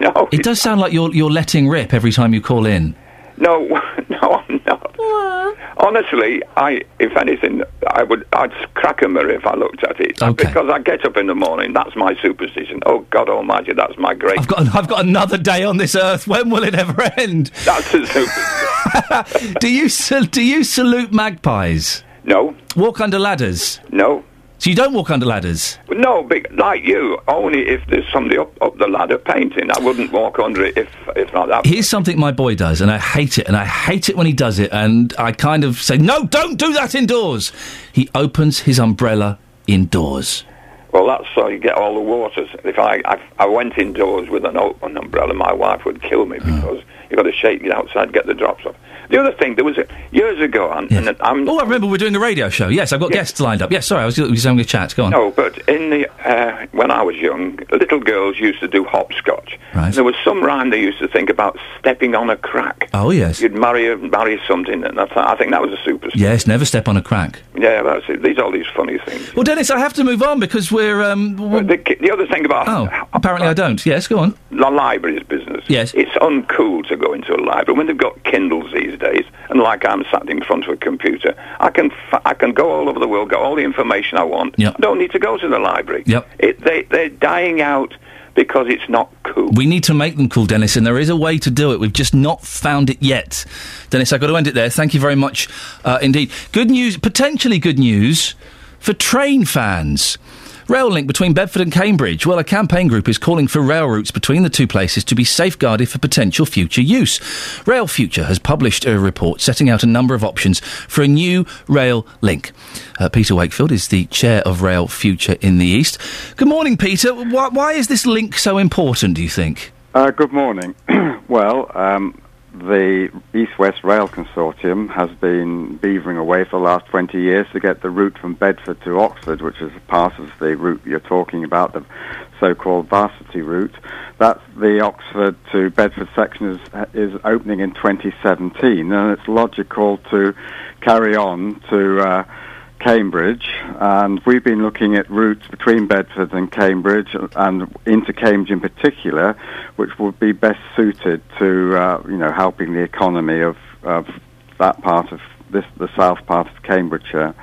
S51: No,
S3: It does sound like you're you're letting rip every time you call in.
S51: no, Oh, no, I'm not. Honestly, I, if anything, I would, I'd crack a mirror if I looked at it.
S3: Okay.
S51: Because I get up in the morning. That's my superstition. Oh God Almighty, that's my great.
S3: I've got I've got another day on this earth. When will it ever end?
S51: That's a superstition.
S3: do you do you salute magpies?
S51: No.
S3: Walk under ladders?
S51: No.
S3: So you don't walk under ladders.
S51: No, big, like you. Only if there's somebody up, up the ladder painting. I wouldn't walk under it if if not that.
S3: Here's something my boy does, and I hate it, and I hate it when he does it, and I kind of say, no, don't do that indoors. He opens his umbrella indoors.
S51: Well, that's so you get all the waters. If I, I I went indoors with an open umbrella, my wife would kill me oh. because you've got to shake it outside get the drops off. The other thing, there was a, years ago, and, and I'm
S3: Oh, I remember we're doing a radio show. Yes, I've got guests lined up. Yes, sorry, I was, was having a chat. Go on.
S51: No, but in the uh, when I was young, little girls used to do hopscotch.
S3: Right.
S51: There was some rhyme they used to think about stepping on a crack.
S3: Oh, yes.
S51: You'd marry a, marry something, and I, th- I think that was a super.
S3: Yes, never step on a crack.
S51: Yeah, that's it. These are all these funny things.
S3: Well, Dennis, I have to move on because we're. Um,
S51: the, the other thing about
S3: oh, apparently I don't. Yes, go on.
S51: the library's business.
S3: Yes.
S51: It's uncool to go into a library when they've got Kindles these days, and like I'm sat in front of a computer, I can f- I can go all over the world, get all the information I want.
S3: Yep.
S51: I don't need to go to the library.
S3: Yep.
S51: It, they they're dying out because it's not cool.
S3: We need to make them cool, Dennis, and there is a way to do it. We've just not found it yet. Dennis, I've got to end it there. Thank you very much uh, indeed. Good news, potentially good news for train fans. Rail link between Bedford and Cambridge. Well, a campaign group is calling for rail routes between the two places to be safeguarded for potential future use. Railfuture has published a report setting out a number of options for a new rail link. Uh, Peter Wakefield is the chair of Railfuture in the East. Good morning, Peter. Why, why is this link so important, do you think?
S52: Uh, good morning. well, um, the East West Rail Consortium has been beavering away for the last 20 years to get the route from Bedford to Oxford, which is part of the route you're talking about, the so-called varsity route. That's the Oxford to Bedford section is, is opening in 2017, and it's logical to carry on to uh, Cambridge, and we've been looking at routes between Bedford and Cambridge, and into Cambridge in particular, which would be best suited to, uh, you know, helping the economy of, of that part of this, the south part of Cambridgeshire.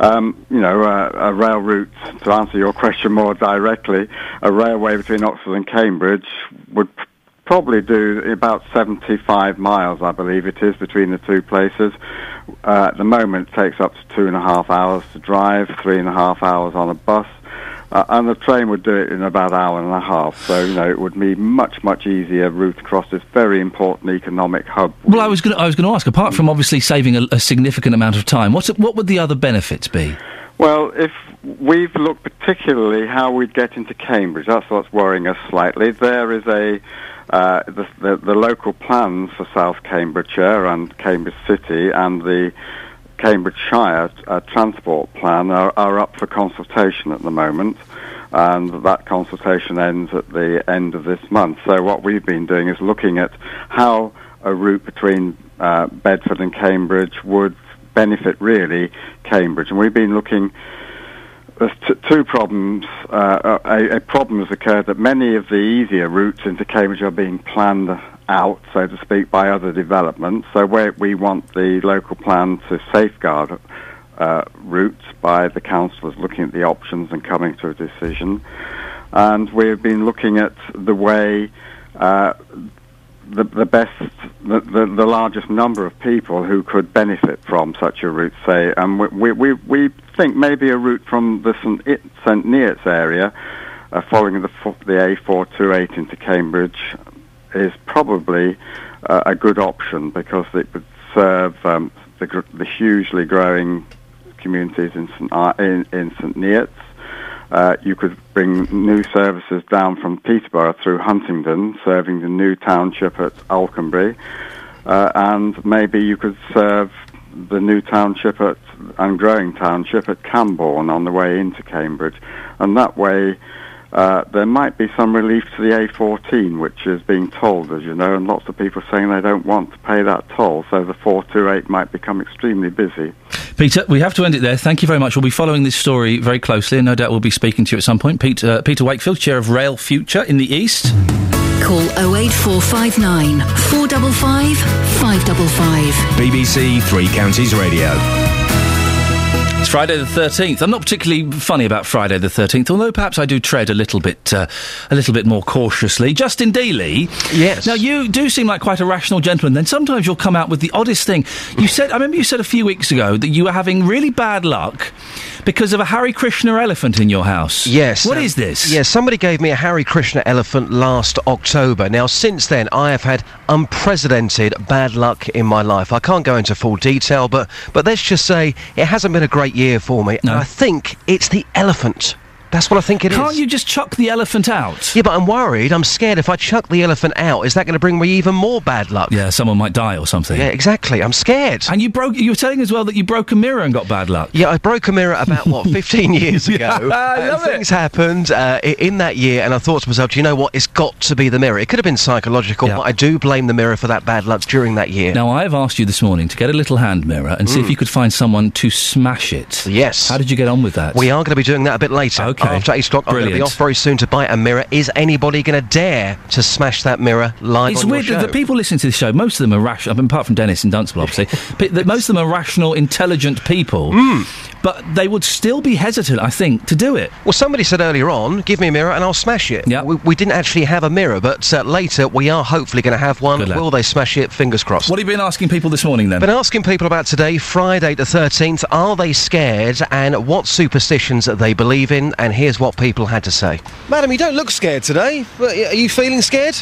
S52: Um, you know, uh, a rail route, to answer your question more directly, a railway between Oxford and Cambridge would probably do about 75 miles, I believe it is, between the two places. Uh, at the moment, it takes up to two and a half hours to drive, three and a half hours on a bus. Uh, and the train would do it in about an hour and a half. So, you know, it would be much, much easier route across this very important economic hub.
S3: Well, I was going to, I was going to ask. Apart from obviously saving a, a significant amount of time, what's what would the other benefits be?
S52: Well, if we've looked particularly how we'd get into Cambridge, that's what's worrying us slightly. There is a uh, the, the, the local plans for South Cambridgeshire and Cambridge City and the Cambridgeshire uh, transport plan are, are up for consultation at the moment, and that consultation ends at the end of this month. So what we've been doing is looking at how a route between uh, Bedford and Cambridge would benefit really Cambridge, and we've been looking. There's t- two problems. Uh, a, a problem has occurred that many of the easier routes into Cambridge are being planned out, so to speak, by other developments. So where we want the local plan to safeguard uh, routes by the councillors looking at the options and coming to a decision. And we've been looking at the way uh, the, the best, the, the, the largest number of people who could benefit from such a route, say, and we, we, we think maybe a route from the St. St. Neots area, uh, following the, the A428 into Cambridge, is probably uh, a good option because it would serve um, the, the hugely growing communities in St. Ar- in, in St. Neots. Uh, you could bring new services down from Peterborough through Huntingdon, serving the new township at Alconbury, uh, and maybe you could serve the new township at, and growing township at Cambourne on the way into Cambridge. And that way, uh, there might be some relief to the A14, which is being tolled, as you know, and lots of people saying they don't want to pay that toll, so the 428 might become extremely busy.
S3: Peter, we have to end it there. Thank you very much. We'll be following this story very closely, and no doubt we'll be speaking to you at some point. Pete, uh, Peter Wakefield, chair of Railfuture in the East.
S4: Call 08459 455 555.
S5: BBC Three Counties Radio.
S3: It's Friday the 13th. I'm not particularly funny about Friday the 13th, although perhaps I do tread a little bit uh, a little bit more cautiously. Justin Daly.
S15: Yes.
S3: Now, you do seem like quite a rational gentleman. Then sometimes you'll come out with the oddest thing. You said, I remember you said a few weeks ago that you were having really bad luck because of a Hare Krishna elephant in your house.
S15: Yes.
S3: What
S15: um,
S3: is this?
S15: Yes, somebody gave me a Hare Krishna elephant last October. Now, since then, I have had unprecedented bad luck in my life. I can't go into full detail, but but let's just say it hasn't been a great year for me. And I think it's the elephant. That's what I think it is.
S3: Can't you just chuck the elephant out?
S15: Yeah, but I'm worried. I'm scared if I chuck the elephant out, is that going to bring me even more bad luck?
S3: Yeah, someone might die or something.
S15: Yeah, exactly. I'm scared.
S3: And you broke. You were telling as well that you broke a mirror and got bad luck.
S15: Yeah, I broke a mirror about what 15 years ago.
S3: Yeah, I
S15: And
S3: love it.
S15: things happened uh, in that year, and I thought to myself, do you know what? It's got to be the mirror. It could have been psychological, but I do blame the mirror for that bad luck during that year.
S3: Now, I've asked you this morning to get a little hand mirror and see if
S15: Mm.
S3: you could find someone to smash it.
S15: Yes.
S3: How did you get on with that?
S15: We are going to be doing that a bit later.
S3: Okay.
S15: After 8 o'clock, I'm going to be off very soon to buy a mirror. Is anybody going to dare to smash that mirror live
S3: It's weird that the people listening to this show, most of them are rational, I mean, apart from Dennis and Dunstable, obviously, but that most of them are rational, intelligent people,
S15: Hmm.
S3: but they would still be hesitant, I think, to do it.
S15: Well, somebody said earlier on, give me a mirror and I'll smash it. Yeah. We, we didn't actually have a mirror, but uh, later we are hopefully going to have one.
S3: Good lad.
S15: Will they smash it? Fingers crossed.
S3: What have you been asking people this morning then?
S15: Been asking people about today, Friday the 13th. Are they scared and what superstitions that they believe in? And here's what people had to say. Madam, you don't look scared today. But Are you feeling scared?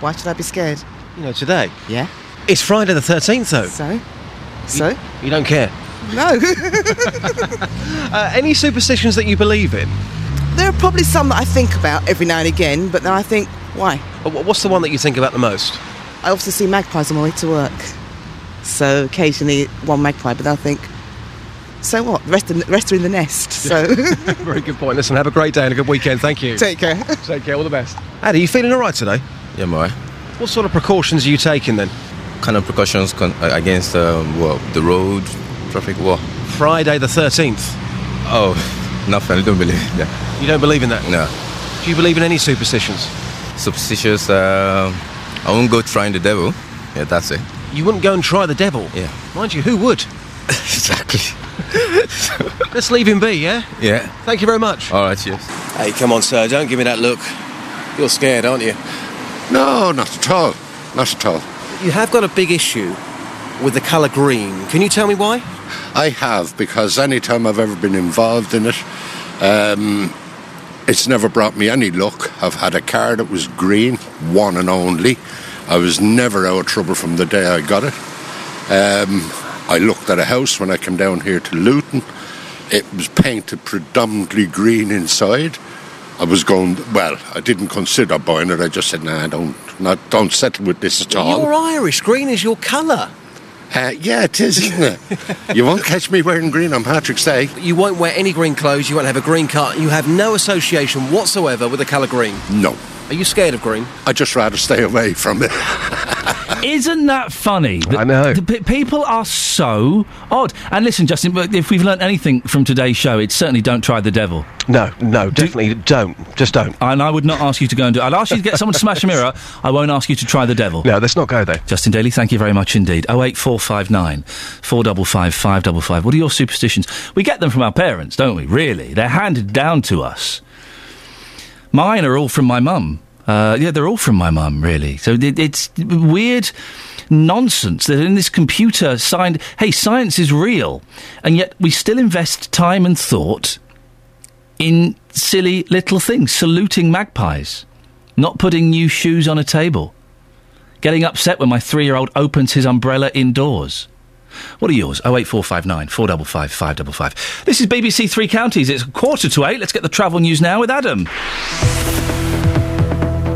S53: Why should I be scared?
S15: You know, today.
S53: Yeah.
S15: It's Friday the 13th, though.
S53: So? So?
S15: You don't care.
S53: No.
S15: Uh, any superstitions that you believe in?
S53: there are probably some that I think about every now and again, but then I think, why?
S15: Uh, What's the one that you think about the most?
S53: I often see magpies on my way to work. So occasionally one magpie, but I think, so what? The rest, of, the rest are in the nest. So
S15: Very good point. Listen, have a great day and a good weekend. Thank you.
S53: take care.
S15: Take care. All the best. Addy, you feeling all right today?
S54: Yeah, I'm alright.
S15: What sort of precautions are you taking then?
S54: Kind of precautions con- uh, against um, well, the road, traffic, what?
S15: Friday the 13th.
S54: Oh, nothing. I don't believe in that.
S15: You don't believe in that?
S54: No.
S15: Do you believe in any superstitions?
S54: Superstitious. Uh, I won't go trying the devil. Yeah, that's it.
S15: You wouldn't go and try the devil?
S54: Yeah.
S15: Mind you, who would?
S54: exactly.
S15: Let's leave him be, yeah?
S54: Yeah.
S15: Thank you very much.
S54: All right, cheers.
S15: Hey, come on, sir. Don't give me that look. You're scared, aren't you?
S55: No, not at all. Not at all.
S15: You have got a big issue with the colour green. Can you tell me why?
S55: I have, because any time I've ever been involved in it, um, it's never brought me any luck. I've had a car that was green, one and only. I was never out of trouble from the day I got it. Um, I looked at a house when I came down here to Luton. It was painted predominantly green inside. I was going, well, I didn't consider buying it. I just said, "No, nah, don't, not, don't settle with this at all.
S15: You're Irish. Green is your colour.
S55: Uh, yeah, it is, isn't it? you won't catch me wearing green on Patrick's Day.
S15: You won't wear any green clothes. You won't have a green car. You have no association whatsoever with the colour green.
S55: No.
S15: Are you scared of green?
S55: I'd just rather stay away from it.
S3: Isn't that funny?
S15: I know.
S3: The, pe- people are so odd. And listen, Justin, but if we've learned anything from today's show, it's certainly don't try the devil.
S15: No, no, definitely don't. Just don't.
S3: And I would not ask you to go and do it. I'd ask you to get someone to smash a mirror. I won't ask you to try the devil.
S15: No, let's not go there.
S3: Justin Daly, thank you very much indeed. 08459 455 555. What are your superstitions? We get them from our parents, don't we? Really? They're handed down to us. Mine are all from my mum. Uh, yeah, they're all from my mum, really. So it, it's weird nonsense that in this computer signed, hey, science is real, and yet we still invest time and thought in silly little things, saluting magpies, not putting new shoes on a table, getting upset when my three year old opens his umbrella indoors. What are yours? 08459 455 555. This is BBC Three Counties. It's quarter to eight. Let's get the travel news now with Adam.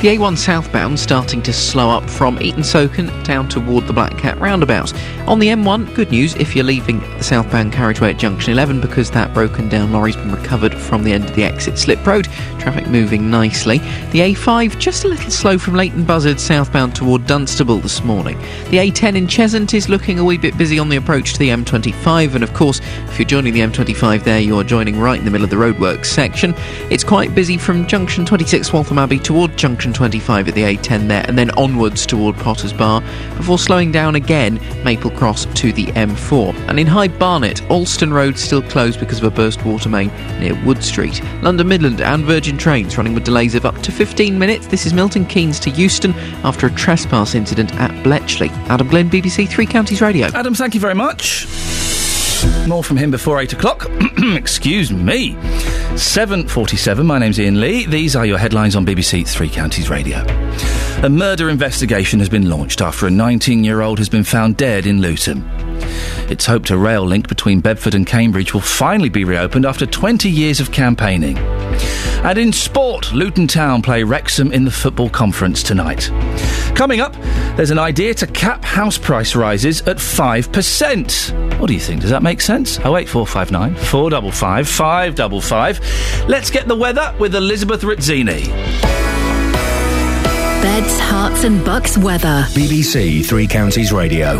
S9: The A1 southbound starting to slow up from Eaton Socon down toward the Black Cat roundabout. On the M1, good news if you're leaving the southbound carriageway at junction 11 because that broken down lorry's been recovered from the end of the exit slip road. Traffic moving nicely. The A5 just a little slow from Leighton Buzzard southbound toward Dunstable this morning. The A10 in Cheshunt is looking a wee bit busy on the approach to the M25 and of course if you're joining the M25 there you're joining right in the middle of the roadworks section. It's quite busy from junction 26 Waltham Abbey toward junction junction 25 at the A10 there, and then onwards toward Potters Bar, before slowing down again, Maple Cross to the M4. And in High Barnet, Alston Road still closed because of a burst water main near Wood Street. London Midland and Virgin Trains running with delays of up to 15 minutes. This is Milton Keynes to Euston after a trespass incident at Bletchley. Adam Glenn, BBC Three Counties Radio.
S3: Adam, thank you very much. More from him before eight o'clock. Excuse me. Seven forty-seven. My name's Iain Lee. These are your headlines on BBC Three Counties Radio. A murder investigation has been launched after a 19-year-old has been found dead in Luton. It's hoped a rail link between Bedford and Cambridge will finally be reopened after 20 years of campaigning. And in sport, Luton Town play Wrexham in the football conference tonight. Coming up, there's an idea to cap house price rises at 5%. What do you think? Does that make sense? 08459 455 555. Let's get the weather with Elizabeth Rizzini.
S4: Beds, Herts, and bucks weather.
S5: BBC Three Counties Radio.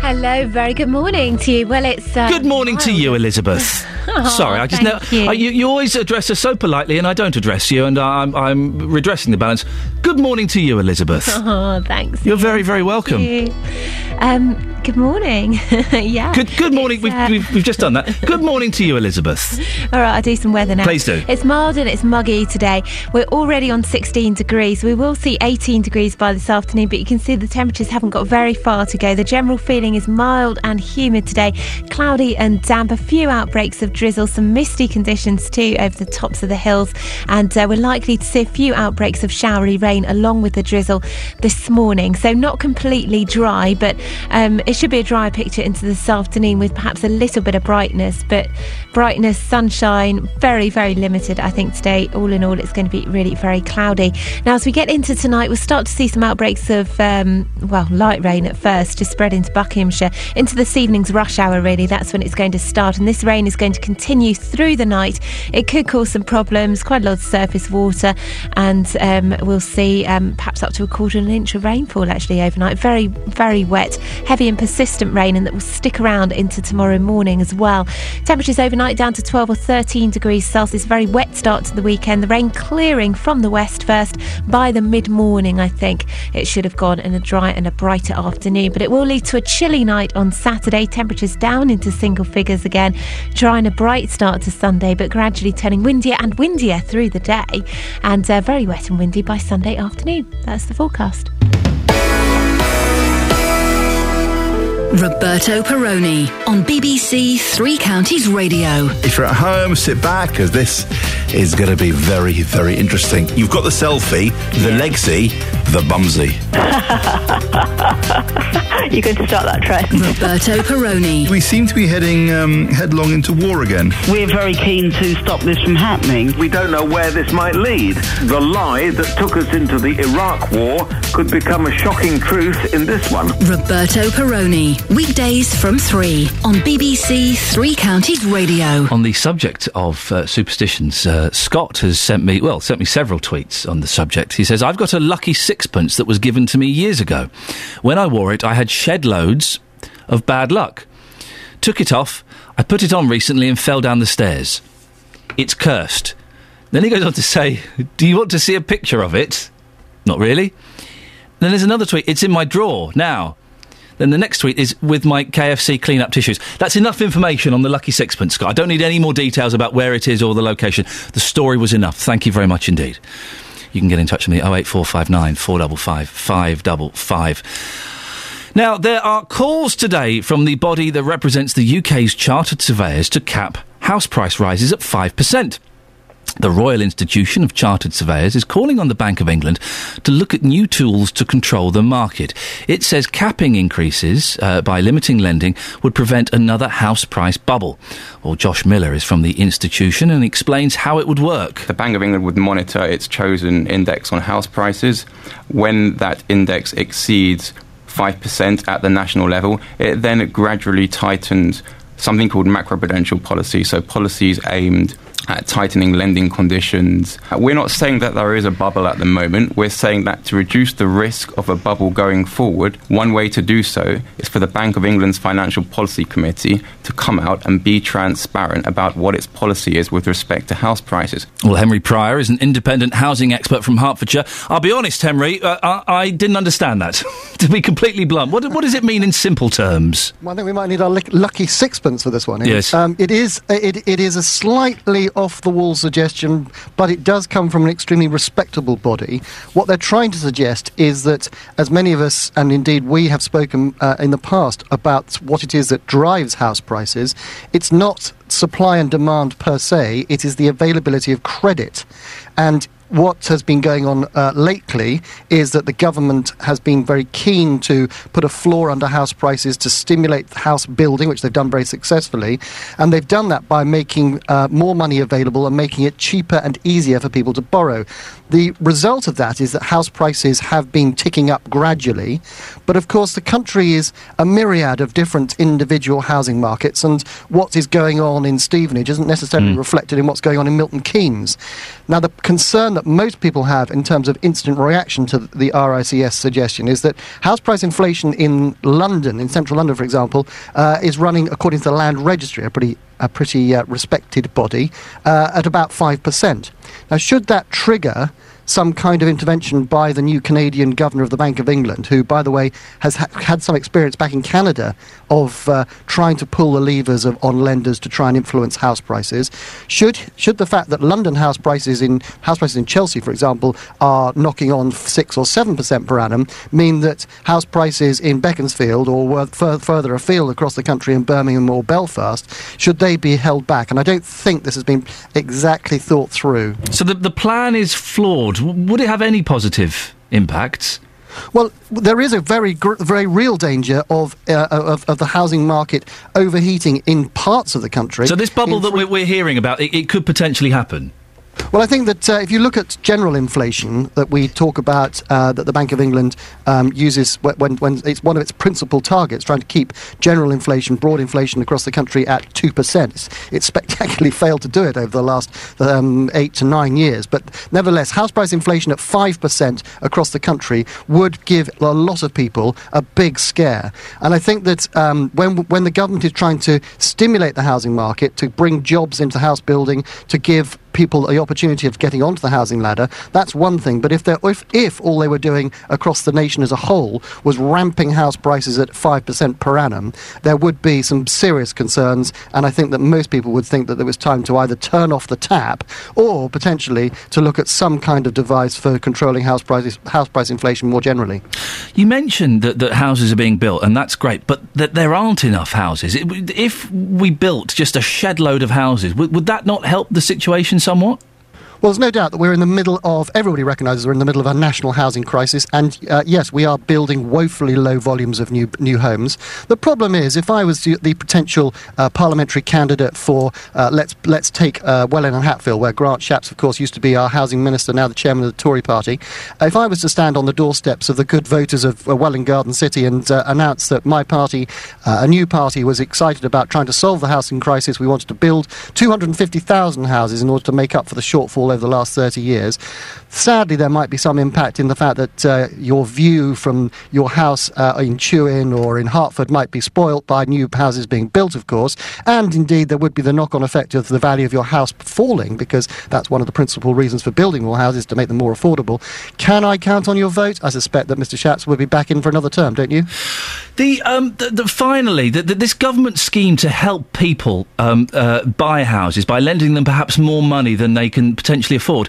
S27: Hello, very good morning to you. Well, it's uh,
S3: Good morning to you, Elizabeth.
S27: Oh,
S3: Sorry, I just know
S27: you.
S3: uh, you, you always address us so politely, and I don't address you, and I'm I'm redressing the balance. Good morning to you, Elizabeth.
S27: Oh, thanks.
S3: You're very very welcome.
S27: Thank you. Um, good morning. yeah.
S3: Good good morning. We've,
S27: uh,
S3: we've we've just done that. Good morning to you, Elizabeth.
S27: All right, I'll do some weather now.
S3: Please do.
S27: It's mild and it's muggy today. We're already on 16 degrees. We will see 18 degrees by this afternoon, but you can see the temperatures haven't got very far to go. The general feeling is mild and humid today, cloudy and damp. A few outbreaks of drizzle, some misty conditions too over the tops of the hills, and uh, we're likely to see a few outbreaks of showery rain along with the drizzle this morning. So not completely dry, but um, it should be a dry picture into this afternoon with perhaps a little bit of brightness, but brightness, sunshine, very, very limited, I think, today. All in all, it's going to be really very cloudy. Now, as we get into tonight, we'll start to see some outbreaks of, um, well, light rain at first, just spread into Buckinghamshire. Into this evening's rush hour, really, that's when it's going to start. And this rain is going to continue through the night. It could cause some problems, quite a lot of surface water, and um, we'll see um, perhaps up to a quarter of an inch of rainfall actually overnight. Very, very wet, heavy and persistent rain, and that will stick around into tomorrow morning as well. Temperatures overnight down to 12 or 13 degrees Celsius. Very wet start to the weekend. The rain clearing from the west first by the mid morning, I think it should have gone in a dry and a brighter afternoon. But it will lead to a chilly night on Saturday. Temperatures down into single figures again. Dry and a bright start to Sunday, but gradually turning windier and windier through the day. And uh, very wet and windy by Sunday afternoon. That's the forecast.
S4: Roberto Perrone on BBC Three Counties Radio.
S13: If you're at home, sit back because this is going to be very, very interesting. You've got the selfie, the legsy, the bumsy.
S56: You're going to start that trend.
S4: Roberto Perrone.
S13: We seem to be heading um, headlong into war again.
S57: We're very keen to stop this from happening.
S58: We don't know where this might lead. The lie that took us into the Iraq War could become a shocking truth in this one.
S4: Roberto Perrone. Weekdays from 3 on BBC Three Counties Radio.
S3: On the subject of uh, superstitions, uh, Scott has sent me, well, sent me several tweets on the subject. He says, I've got a lucky sixpence that was given to me years ago. When I wore it, I had shed loads of bad luck. Took it off, I put it on recently and fell down the stairs. It's cursed. Then he goes on to say, Do you want to see a picture of it? Not really. Then there's another tweet, it's in my drawer now. Then the next tweet is with my KFC clean-up tissues. That's enough information on the Lucky Sixpence, Scott. I don't need any more details about where it is or the location. The story was enough. Thank you very much indeed. You can get in touch with me, 08459 455 555. Now, there are calls today from the body that represents the UK's chartered surveyors to cap house price rises at 5%. The Royal Institution of Chartered Surveyors is calling on the Bank of England to look at new tools to control the market. It says capping increases uh, by limiting lending would prevent another house price bubble. Well, Josh Miller is from the institution and explains how it would work.
S59: The Bank of England would monitor its chosen index on house prices. When that index exceeds 5% at the national level, it then gradually tightens something called macroprudential policy, so policies aimed tightening lending conditions. Uh, We're not saying that there is a bubble at the moment. We're saying that to reduce the risk of a bubble going forward, one way to do so is for the Bank of England's Financial Policy Committee to come out and be transparent about what its policy is with respect to house prices.
S3: Well, Henry Pryor is an independent housing expert from Hertfordshire. I'll be honest, Henry, uh, I, I didn't understand that. to be completely blunt, what, what does it mean in simple terms?
S60: Well, I think we might need our lucky sixpence for this one.
S3: Yes.
S60: Um, it is. It, it is a slightly off-the-wall suggestion, but it does come from an extremely respectable body. What they're trying to suggest is that, as many of us, and indeed we have spoken uh, in the past about what it is that drives house prices, it's not supply and demand per se. It is the availability of credit, and what has been going on uh, lately is that the government has been very keen to put a floor under house prices to stimulate house building, which they've done very successfully. And they've done that by making uh, more money available and making it cheaper and easier for people to borrow. The result of that is that house prices have been ticking up gradually. But of course, the country is a myriad of different individual housing markets, and what is going on in Stevenage isn't necessarily reflected in what's going on in Milton Keynes. Now, the concern that most people have in terms of instant reaction to the RICS suggestion is that house price inflation in London, in central London, for example, uh, is running, according to the Land Registry, a pretty a pretty uh, respected body, uh, at about 5%. Now, should that trigger some kind of intervention by the new Canadian governor of the Bank of England, who, by the way, has ha- had some experience back in Canada of uh, trying to pull the levers of, on lenders to try and influence house prices. Should should the fact that London house prices in house prices in Chelsea, for example, are knocking on six or seven percent per annum, mean that house prices in Beaconsfield or fur- further afield across the country in Birmingham or Belfast should they be held back? And I don't think this has been exactly thought through.
S3: So the, the plan is flawed. Would it have any positive impacts?
S60: Well, there is a very, gr- very real danger of, uh, of of the housing market overheating in parts of the country.
S3: So this bubble that we're, we're hearing about, it, it could potentially happen.
S60: Well, I think that uh, if you look at general inflation that we talk about, uh, that the Bank of England um, uses when, when it's one of its principal targets, trying to keep general inflation, broad inflation across the country at 2%. It's, spectacularly failed to do it over the last um, eight to nine years. But nevertheless, house price inflation at 5% across the country would give a lot of people a big scare. And I think that um, when, when the government is trying to stimulate the housing market, to bring jobs into house building, to give people the opportunity of getting onto the housing ladder, that's one thing. But if, if, if all they were doing across the nation as a whole was ramping house prices at 5% per annum, there would be some serious concerns. And I think that most people would think that there was time to either turn off the tap or potentially to look at some kind of device for controlling house prices, house price inflation more generally.
S3: You mentioned that, that houses are being built, and that's great, but that there aren't enough houses. If we built just a shed load of houses, would, would that not help the situation somewhat?
S60: Well, there's no doubt that we're in the middle of, everybody recognises we're in the middle of a national housing crisis, and uh, yes, we are building woefully low volumes of new new homes. The problem is, if I was the, potential uh, parliamentary candidate for, uh, let's let's take uh, Welwyn and Hatfield, where Grant Shapps, of course, used to be our housing minister, now the chairman of the Tory party, if I was to stand on the doorsteps of the good voters of uh, Welwyn Garden City and uh, announce that my party, a new party, was excited about trying to solve the housing crisis, we wanted to build 250,000 houses in order to make up for the shortfall over the last 30 years. Sadly, there might be some impact in the fact that uh, your view from your house uh, in Tewin or in Hertford might be spoilt by new houses being built, of course, and indeed there would be the knock on effect of the value of your house falling because that's one of the principal reasons for building more houses to make them more affordable. Can I count on your vote? I suspect that Mr. Shapps will be back in for another term, don't you?
S3: The, um, the, the finally, the, the, this government scheme to help people um, uh, buy houses by lending them perhaps more money than they can potentially afford,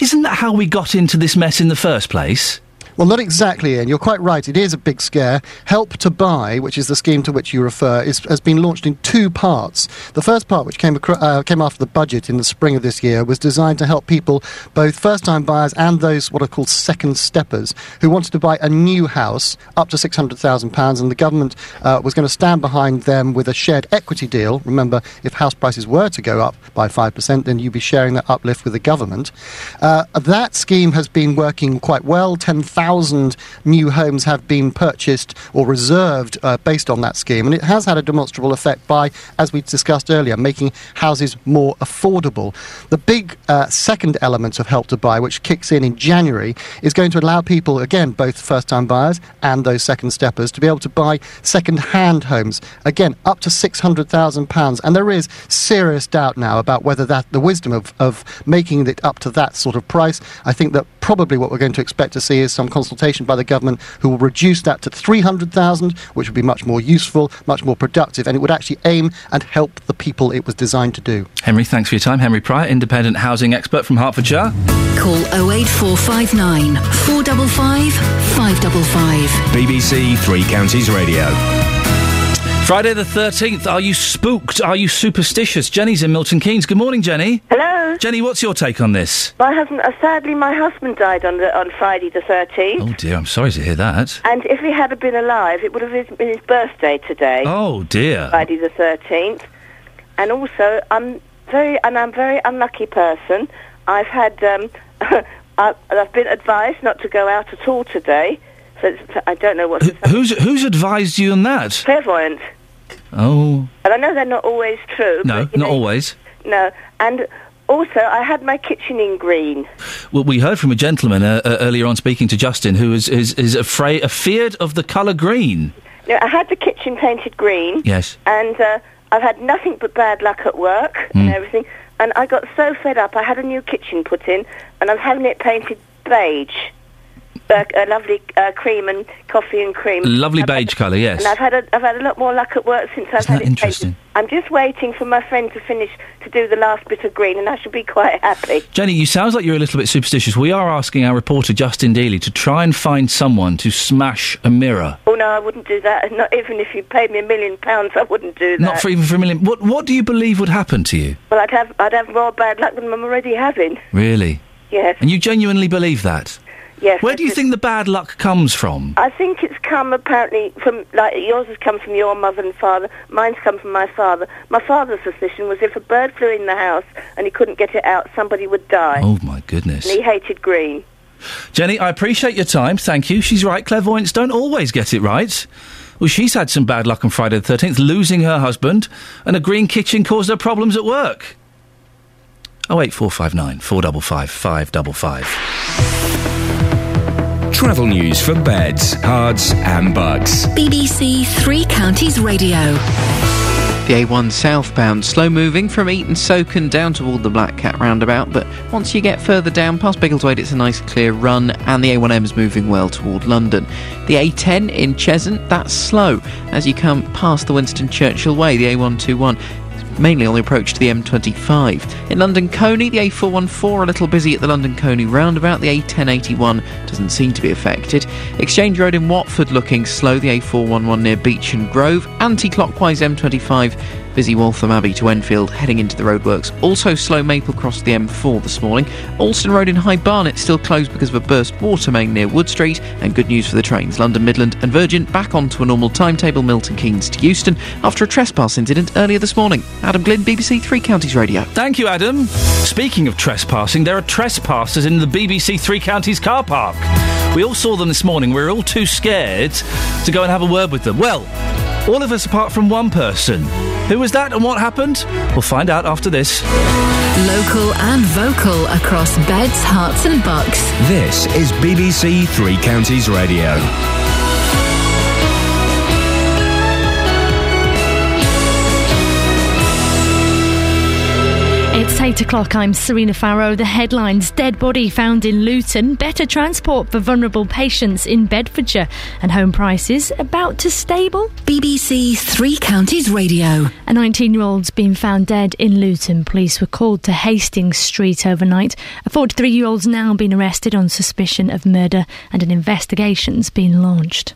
S3: isn't that how we got into this mess in the first place?
S60: Well, not exactly, Iain. You're quite right. It is a big scare. Help to Buy, which is the scheme to which you refer, is, has been launched in two parts. The first part, which came, acro- uh, came after the budget in the spring of this year, was designed to help people, both first time buyers and those what are called second steppers, who wanted to buy a new house up to £600,000, and the government uh, was going to stand behind them with a shared equity deal. Remember, if house prices were to go up by 5%, then you'd be sharing that uplift with the government. Uh, that scheme has been working quite well. 10,000 1,000 new homes have been purchased or reserved uh, based on that scheme. And it has had a demonstrable effect by, as we discussed earlier, making houses more affordable. The big uh, second element of Help to Buy, which kicks in in January, is going to allow people, again, both first time buyers and those second steppers, to be able to buy second hand homes. Again, up to £600,000. And there is serious doubt now about whether that the wisdom of, of making it up to that sort of price. I think that probably what we're going to expect to see is some consultation by the government who will reduce that to 300,000, which would be much more useful, much more productive, and it would actually aim and help the people it was designed to do.
S3: Henry, thanks for your time. Henry Pryor, independent housing expert from Hertfordshire.
S4: Call 08459 455 555.
S5: BBC Three Counties Radio.
S3: Friday the 13th. Are you spooked? Are you superstitious? Jenny's in Milton Keynes. Good morning, Jenny.
S61: Hello.
S3: Jenny, what's your take on this?
S61: My husband, uh, sadly, my husband died on the, on Friday the 13th.
S3: Oh, dear, I'm sorry to hear that.
S61: And if he had been alive, it would have been his birthday today.
S3: Oh, dear.
S61: Friday the 13th. And also, I'm very, and I'm a very unlucky person. I've had, um, I- I've been advised not to go out at all today. I don't know what.
S3: Who's, who's advised you on that?
S61: Clairvoyant.
S3: Oh,
S61: And I know they're not always true.
S3: no,
S61: but,
S3: not
S61: know,
S3: always.
S61: No. And also, I had my kitchen in green.
S3: Well, we heard from a gentleman uh, uh, earlier on speaking to Justin who is, is, is afraid, afeared of the colour green.
S61: No, I had the kitchen painted green.
S3: Yes.
S61: And uh, I've had nothing but bad luck at work and
S3: Mm.
S61: everything. And I got so fed up. I had a new kitchen put in, and I'm having it painted beige. Uh, a lovely uh, cream and coffee and cream.
S3: Lovely
S61: I've
S3: beige colour, yes.
S61: And I've had a, I've had a lot more luck at work since I've
S3: Isn't
S61: had
S3: that
S61: it
S3: interesting?
S61: painted. I'm just waiting for my friend to finish to do the last bit of green, and I should be quite happy.
S3: Jenny, you sounds like you're a little bit superstitious. We are asking our reporter Justin Dealey to try and find someone to smash a mirror.
S61: Oh no, I wouldn't do that. Not even if you paid me a million pounds, I wouldn't do that.
S3: Not for even for a million. What What do you believe would happen to you?
S61: Well, I'd have I'd have more bad luck than I'm already having.
S3: Really?
S61: Yes,
S3: And you genuinely believe that?
S61: Yes.
S3: Where do you think the bad luck comes from?
S61: I think it's come apparently from like yours has come from your mother and father. Mine's come from my father. My father's suspicion was if a bird flew in the house and he couldn't get it out, somebody would die.
S3: Oh my goodness!
S61: And he hated green.
S3: Jenny, I appreciate your time. Thank you. She's right. Clairvoyants don't always get it right. Well, she's had some bad luck on Friday the 13th, losing her husband, and a green kitchen caused her problems at work. Oh eight four five nine four double five five double five.
S5: Travel news for beds, cards, and Bucks.
S4: BBC Three Counties Radio.
S9: The A1 southbound, slow moving from Eaton Socon down toward the Black Cat roundabout, but once you get further down past Biggleswade, it's a nice clear run, and the A1M's moving well toward London. The A10 in Cheshunt, that's slow as you come past the Winston Churchill Way, the A121 mainly on the approach to the M25. In London Colney, the A414 a little busy at the London Colney roundabout. The A1081 doesn't seem to be affected. Exchange Road in Watford looking slow. The A411 near Beach and Grove. Anti-clockwise M25 busy Waltham Abbey to Enfield heading into the roadworks. Also slow Maple Cross the M4 this morning. Alston Road in High Barnet still closed because of a burst water main near Wood Street. And good news for the trains. London Midland and Virgin back onto a normal timetable. Milton Keynes to Euston after a trespass incident earlier this morning. Adam Glynn, BBC Three Counties Radio.
S3: Thank you, Adam. Speaking of trespassing, there are trespassers in the BBC Three Counties car park. We all saw them this morning. We were all too scared to go and have a word with them. Well, all of us apart from one person. Who was that and what happened? We'll find out after this.
S4: Local and vocal across beds, Herts, and bucks.
S5: This is BBC Three Counties Radio.
S1: It's 8 o'clock. I'm Serena Farrow. The headlines Dead body found in Luton, better transport for vulnerable patients in Bedfordshire, and home prices about to stable.
S4: BBC Three Counties Radio.
S1: A 19 year old's been found dead in Luton. Police were called to Hastings Street overnight. A 43 year old's now been arrested on suspicion of murder, and an investigation's been launched.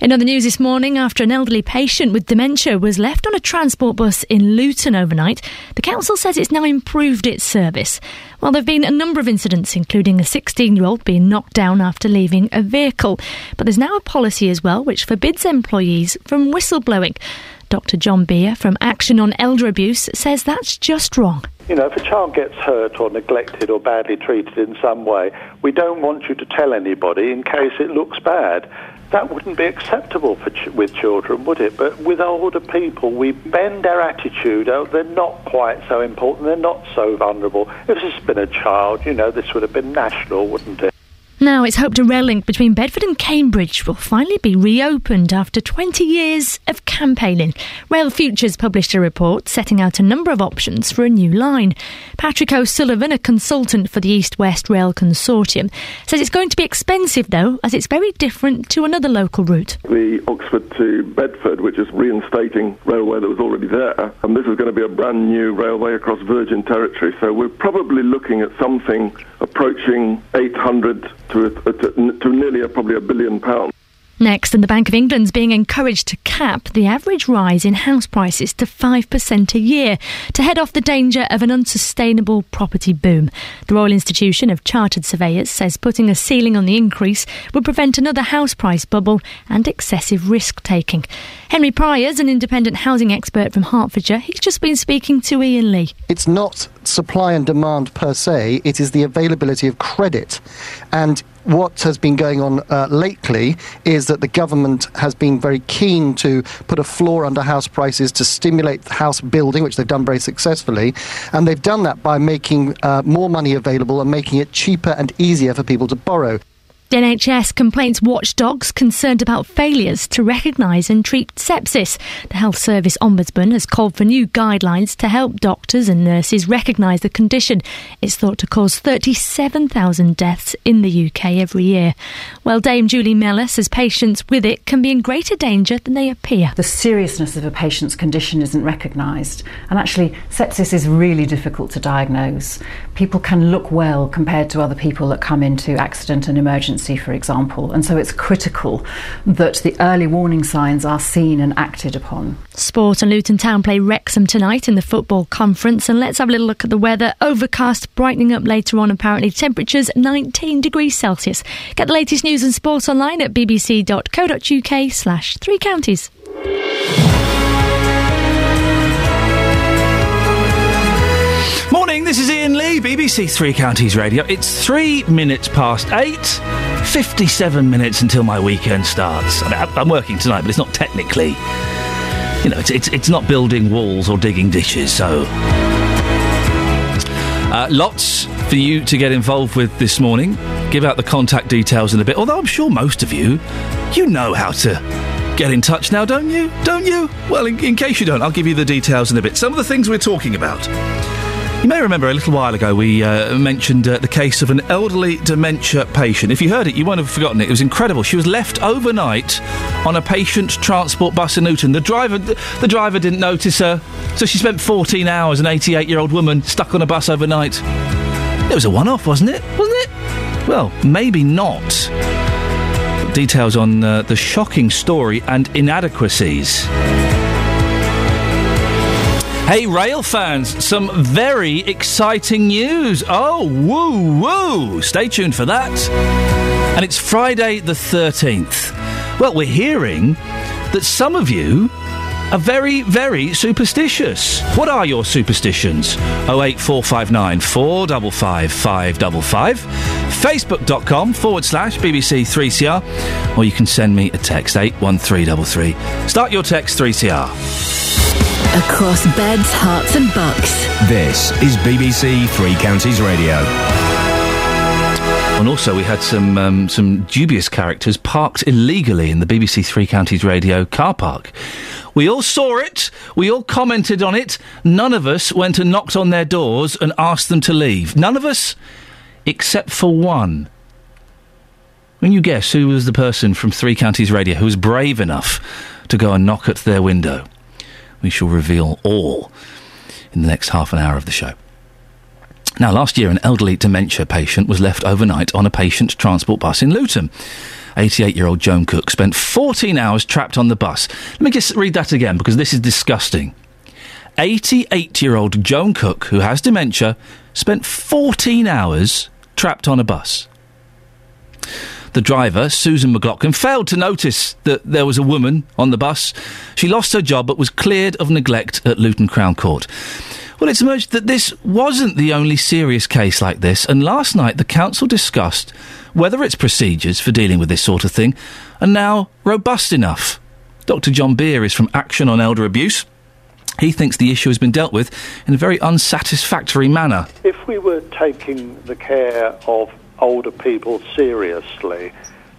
S1: In other news this morning, after an elderly patient with dementia was left on a transport bus in Luton overnight, the council says it's now improved its service. While there have been a number of incidents, including a 16 year old being knocked down after leaving a vehicle, but there's now a policy as well which forbids employees from whistleblowing. Dr. John Beer from Action on Elder Abuse says that's just wrong.
S38: You know, if a child gets hurt or neglected or badly treated in some way, we don't want you to tell anybody in case it looks bad. That wouldn't be acceptable for ch- with children, would it? But with older people, we bend our attitude. Oh, they're not quite so important. They're not so vulnerable. If this had been a child, you know, this would have been national, wouldn't it?
S1: Now it's hoped a rail link between Bedford and Cambridge will finally be reopened after 20 years of campaigning. Railfuture's published a report setting out a number of options for a new line. Patrick O'Sullivan, a consultant for the East West Rail Consortium, says it's going to be expensive though, as it's very different to another local route.
S26: the Oxford to Bedford, which is reinstating railway that was already there. And this is going to be a brand new railway across Virgin territory. So we're probably looking at something approaching 800 to, a, to, to nearly a, probably a billion pounds.
S1: Next, and the Bank of England's being encouraged to cap the average rise in house prices to 5% a year to head off the danger of an unsustainable property boom. The Royal Institution of Chartered Surveyors says putting a ceiling on the increase would prevent another house price bubble and excessive risk taking. Henry Pryor's, an independent housing expert from Hertfordshire, he's just been speaking to Iain Lee.
S60: It's not supply and demand per se, it is the availability of credit. And what has been going on uh, lately is that the government has been very keen to put a floor under house prices to stimulate house building, which they've done very successfully. And they've done that by making uh, more money available and making it cheaper and easier for people to borrow.
S1: NHS complaints watchdogs concerned about failures to recognise and treat sepsis. The Health Service Ombudsman has called for new guidelines to help doctors and nurses recognise the condition. It's thought to cause 37,000 deaths in the UK every year. Well, Dame Julie Mellor says patients with it can be in greater danger than they appear.
S37: The seriousness of a patient's condition isn't recognised, and actually, sepsis is really difficult to diagnose. People can look well compared to other people that come into accident and emergency, for example, and so it's critical that the early warning signs are seen and acted upon.
S1: Sport and Luton Town play Wrexham tonight in the football conference. And let's have a little look at the weather. Overcast, brightening up later on, apparently. Temperatures 19 degrees Celsius. Get the latest news and sports online at bbc.co.uk slash three counties.
S3: Morning, this is Iain Lee, BBC Three Counties Radio. It's three minutes past eight, 57 minutes until my weekend starts. I mean, I'm working tonight, but it's not technically. You know, it's, it's, it's not building walls or digging ditches, so. Uh, lots for you to get involved with this morning. Give out the contact details in a bit, although I'm sure most of you, you know how to get in touch now, don't you? Don't you? Well, in, in case you don't, I'll give you the details in a bit. Some of the things we're talking about. You may remember a little while ago we uh, mentioned uh, the case of an elderly dementia patient. If you heard it, you won't have forgotten it. It was incredible. She was left overnight on a patient transport bus in Luton. The driver, the driver didn't notice her, so she spent 14 hours. An 88-year-old woman stuck on a bus overnight. It was a one-off, wasn't it? Wasn't it? Well, maybe not. Details on uh, the shocking story and inadequacies. Hey, rail fans, some very exciting news. Oh, woo, woo. Stay tuned for that. And it's Friday the 13th. Well, we're hearing that some of you are very, very superstitious. What are your superstitions? 08459 455 555. Facebook.com forward slash BBC3CR. Or you can send me a text 81333. Start your text 3CR.
S4: Across beds, Herts, and Bucks.
S5: This is BBC Three Counties Radio.
S3: And also, we had some um, some dubious characters parked illegally in the BBC Three Counties Radio car park. We all saw it. We all commented on it. None of us went and knocked on their doors and asked them to leave. None of us, except for one. When you guess who was the person from Three Counties Radio who was brave enough to go and knock at their window, we shall reveal all in the next half an hour of the show. Now, last year, an elderly dementia patient was left overnight on a patient transport bus in Luton. 88 year old Joan Cook spent 14 hours trapped on the bus. Let me just read that again because this is disgusting. 88 year old Joan Cook, who has dementia, spent 14 hours trapped on a bus. The driver, Susan McLaughlin, failed to notice that there was a woman on the bus. She lost her job but was cleared of neglect at Luton Crown Court. Well, it's emerged that this wasn't the only serious case like this, and last night the council discussed whether its procedures for dealing with this sort of thing are now robust enough. Dr. John Beer is from Action on Elder Abuse. He thinks the issue has been dealt with in a very unsatisfactory manner.
S62: If we were taking the care of older people seriously,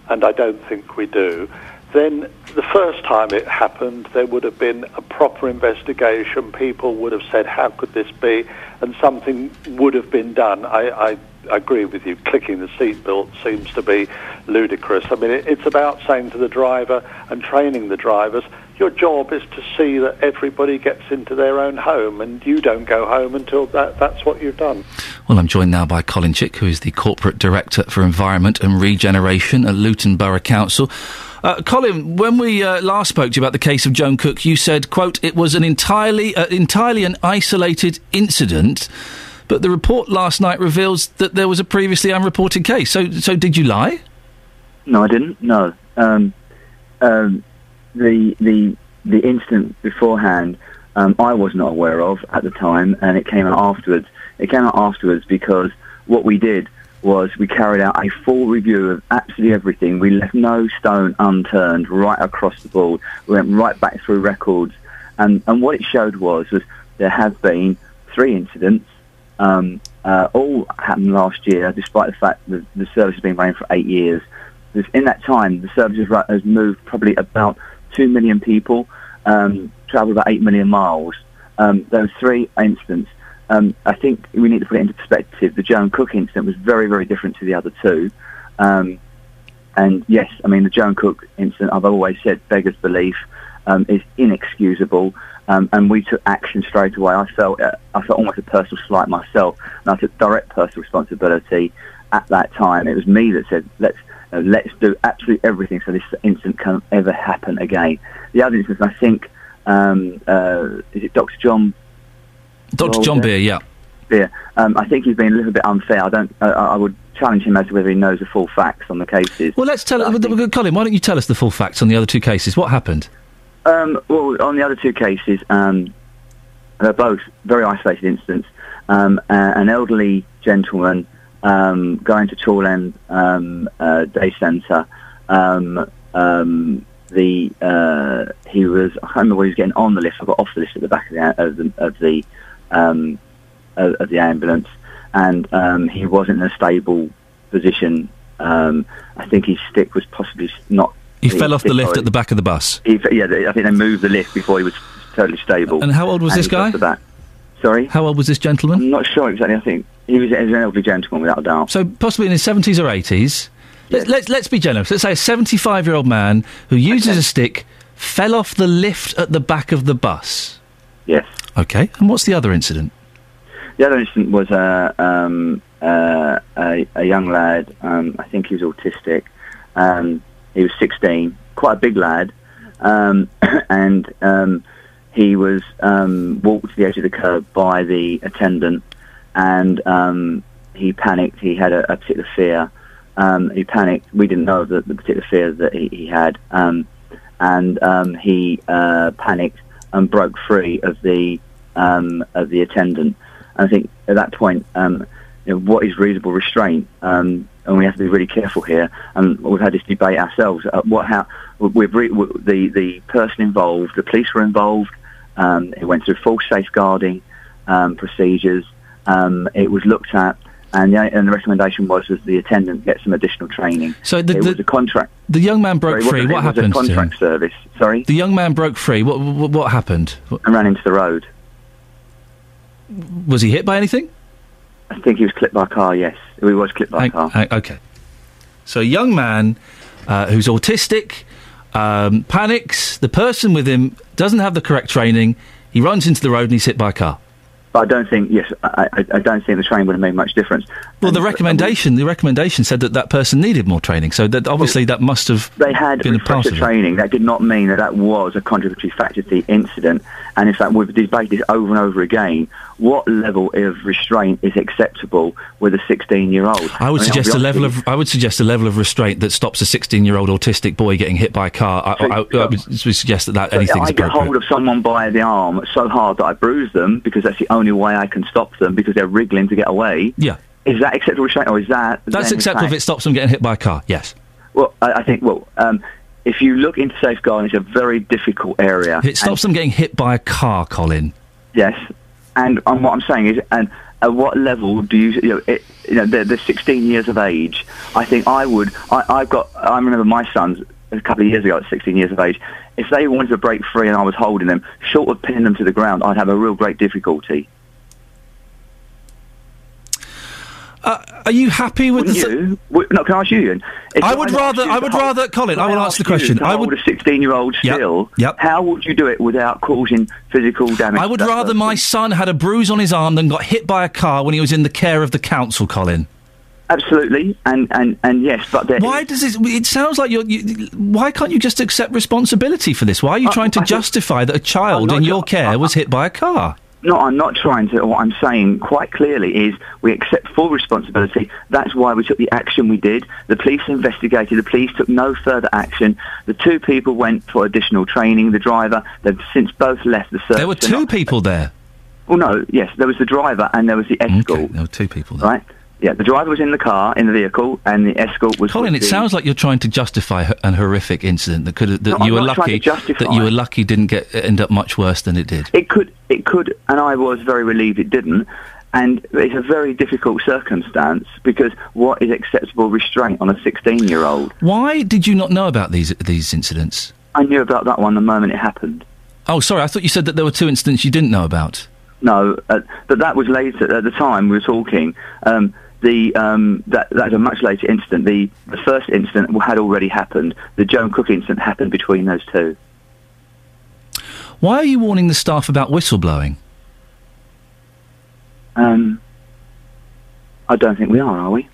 S62: and I don't think we do, then the first time it happened, there would have been a proper investigation. People would have said, How could this be? And something would have been done. I, I agree with you. Clicking the seatbelt seems to be ludicrous. I mean, it, it's about saying to the driver and training the drivers, your job is to see that everybody gets into their own home and you don't go home until that, that's what you've done.
S3: Well, I'm joined now by Colin Chick, who is the Corporate Director for Environment and Regeneration at Luton Borough Council. Uh, Colin, when we uh, last spoke to you about the case of Joan Cook, you said, "quote It was an entirely, uh, entirely an isolated incident." But the report last night reveals that there was a previously unreported case. So, so did you lie?
S63: No, I didn't. No. Um, um, the the the incident beforehand, um, I was not aware of at the time, and it came out afterwards. It came out afterwards because what we did was we carried out a full review of absolutely everything. We left no stone unturned right across the board. We went right back through records, and and what it showed was was there have been three incidents. Um, uh, all happened last year, despite the fact that the service has been running for eight years. In that time, the service has moved probably about two million people, um, travelled about eight million miles. Um, those three incidents, um, I think we need to put it into perspective. The Joan Cook incident was very, very different to the other two. Um, and yes, I mean, the Joan Cook incident, I've always said, beggars belief, um, is inexcusable. Um, and we took action straight away. I felt, uh, I felt almost a personal slight myself, and I took direct personal responsibility at that time. It was me that said, let's, uh, let's do absolutely everything so this incident can't ever happen again. The other instance, I think, um, uh, is it Dr. John
S3: Dr. John. Beer, yeah.
S63: Beer. Um, I think he's been a little bit unfair. I don't. I, I would challenge him as to whether he knows the full facts on the cases.
S3: Well, let's tell uh, Colin. Why don't you tell us the full facts on the other two cases? What happened?
S63: Um, well, on the other two cases, um, they're both very isolated incidents. Um, uh, an elderly gentleman um, going to Chorland um, uh, Day Centre. Um, um, the uh, he was I can't remember where he was getting on the lift. I got off the lift at the back of the of the of the, um, of, of the ambulance, and um, he wasn't in a stable position. Um, I think his stick was possibly not.
S3: He fell off the lift at the back of the bus.
S63: he, yeah, I think they moved the lift before he was totally stable.
S3: And how old was
S63: And
S3: this guy?
S63: Sorry?
S3: How old was this gentleman?
S63: I'm not sure exactly. I think he was, he was an elderly gentleman without a doubt.
S3: So possibly in his seventies or eighties. Let's, let's let's be generous. Let's say a seventy-five-year-old man who uses a stick fell off the lift at the back of the bus.
S63: Yes.
S3: Okay. And what's the other incident?
S63: The other incident was uh, um, uh, a, a young lad. Um, I think he was autistic. Um, he was 16, quite a big lad, um, and um, he was um, walked to the edge of the curb by the attendant, and um, he panicked. He had a, a particular fear. Um, he panicked. We didn't know the, the particular fear that he, he had, um, and um, he uh, panicked and broke free of the um, of the attendant. And I think at that point, you know, what is reasonable restraint? And we have to be really careful here. And we've had this debate ourselves. Uh, what, how re- the the person involved, the police were involved. Um, it went through full safeguarding um, procedures. Um, it was looked at, and the, and the recommendation was that the attendant get some additional training.
S3: So the-
S63: it
S3: the-
S63: was a contract.
S3: The young man broke
S63: Sorry,
S3: free. What
S63: was
S3: happened?
S63: A
S3: to him?
S63: contract service. Sorry,
S3: The young man broke free. What what, what happened?
S63: and ran into the road.
S3: Was he hit by anything?
S63: I think he was clipped by a car. Yes, he was clipped by a car.
S3: Uh, okay. So a young man uh, who's autistic um, panics. The person with him doesn't have the correct training. He runs into the road and he's hit by a car.
S63: But I don't think. Yes, I, I, I don't think the train would have made much difference.
S3: Well, the recommendation the recommendation said that that person needed more training. So that obviously that must have
S63: They had
S3: been a part
S63: refresher
S3: of it.
S63: training. That did not mean that that was a contributory factor to the incident. And in fact, we've debated this over and over again. What level of restraint is acceptable with a 16-year-old.
S3: I would
S63: mean,
S3: suggest a level of I would suggest a level of restraint that stops a 16-year-old autistic boy getting hit by a car. I, I, I, I would suggest that, that
S63: you. I get hold of someone by the arm so hard that I bruise them because that's the only way I can stop them because they're wriggling to get away.
S3: Yeah.
S63: Is that acceptable restraint or is that...
S3: That's acceptable if it stops them getting hit by a car. Yes.
S63: Well, I, I think, well, um, if you look into safeguarding, it's a very difficult area.
S3: If it stops them getting hit by a car, Colin.
S63: Yes, and um, what I'm saying is, and at what level do you, you know, it, you know, they're, they're 16 years of age. I think I would. I, I've got. I remember my sons a couple of years ago at 16 years of age. If they wanted to break free and I was holding them, short of pinning them to the ground, I'd have a real great difficulty.
S3: Uh, are you happy with
S63: Wouldn't
S3: the?
S63: you? No, can I ask you, Iain? If
S3: I would rather- I would rather- Colin, I will
S63: ask,
S3: answer the question. I would-
S63: a 16-year-old still.
S3: yep.
S63: How would you do it without causing physical damage?
S3: I would rather my son had a bruise on his arm than got hit by a car when he was in the care of the council, Colin.
S63: Absolutely, and and and yes, but
S3: Why does this? It sounds like you're. You, why can't you just accept responsibility for this? Why are you
S63: Uh,
S3: trying to
S63: I think-
S3: justify that a child in your
S63: ju-
S3: care was hit by a car?
S63: No, I'm not trying to. What I'm saying quite clearly is we accept full responsibility. That's why we took the action we did. The police investigated. The police took no further action. The two people went for additional training. The driver, they've since both left the service.
S3: There were two people there.
S63: Well, no, yes, there was the driver and there was the escort.
S3: Okay, There were two people there.
S63: Right? Yeah, the driver was in the car, in the vehicle, and the escort was.
S3: Colin, it
S63: the-
S3: sounds like you're trying to justify an horrific incident that could that
S63: No,
S3: you
S63: I'm
S3: were lucky that you were lucky didn't get end up much worse than it did.
S63: It could, it could, and I was very relieved it didn't. And it's a very difficult circumstance because what is acceptable restraint on a 16-year-old?
S3: Why did you not know about these these incidents?
S63: I knew about that one the moment it happened.
S3: Oh, sorry, I thought you said that there were two incidents you didn't know about.
S63: No, uh, but that was later. At the time we were talking, um, the um, that that's a much later incident. The the first incident had already happened. The Joan Cook incident happened between those two.
S3: Why are you warning the staff about whistleblowing?
S63: Um, I don't think we are, are we?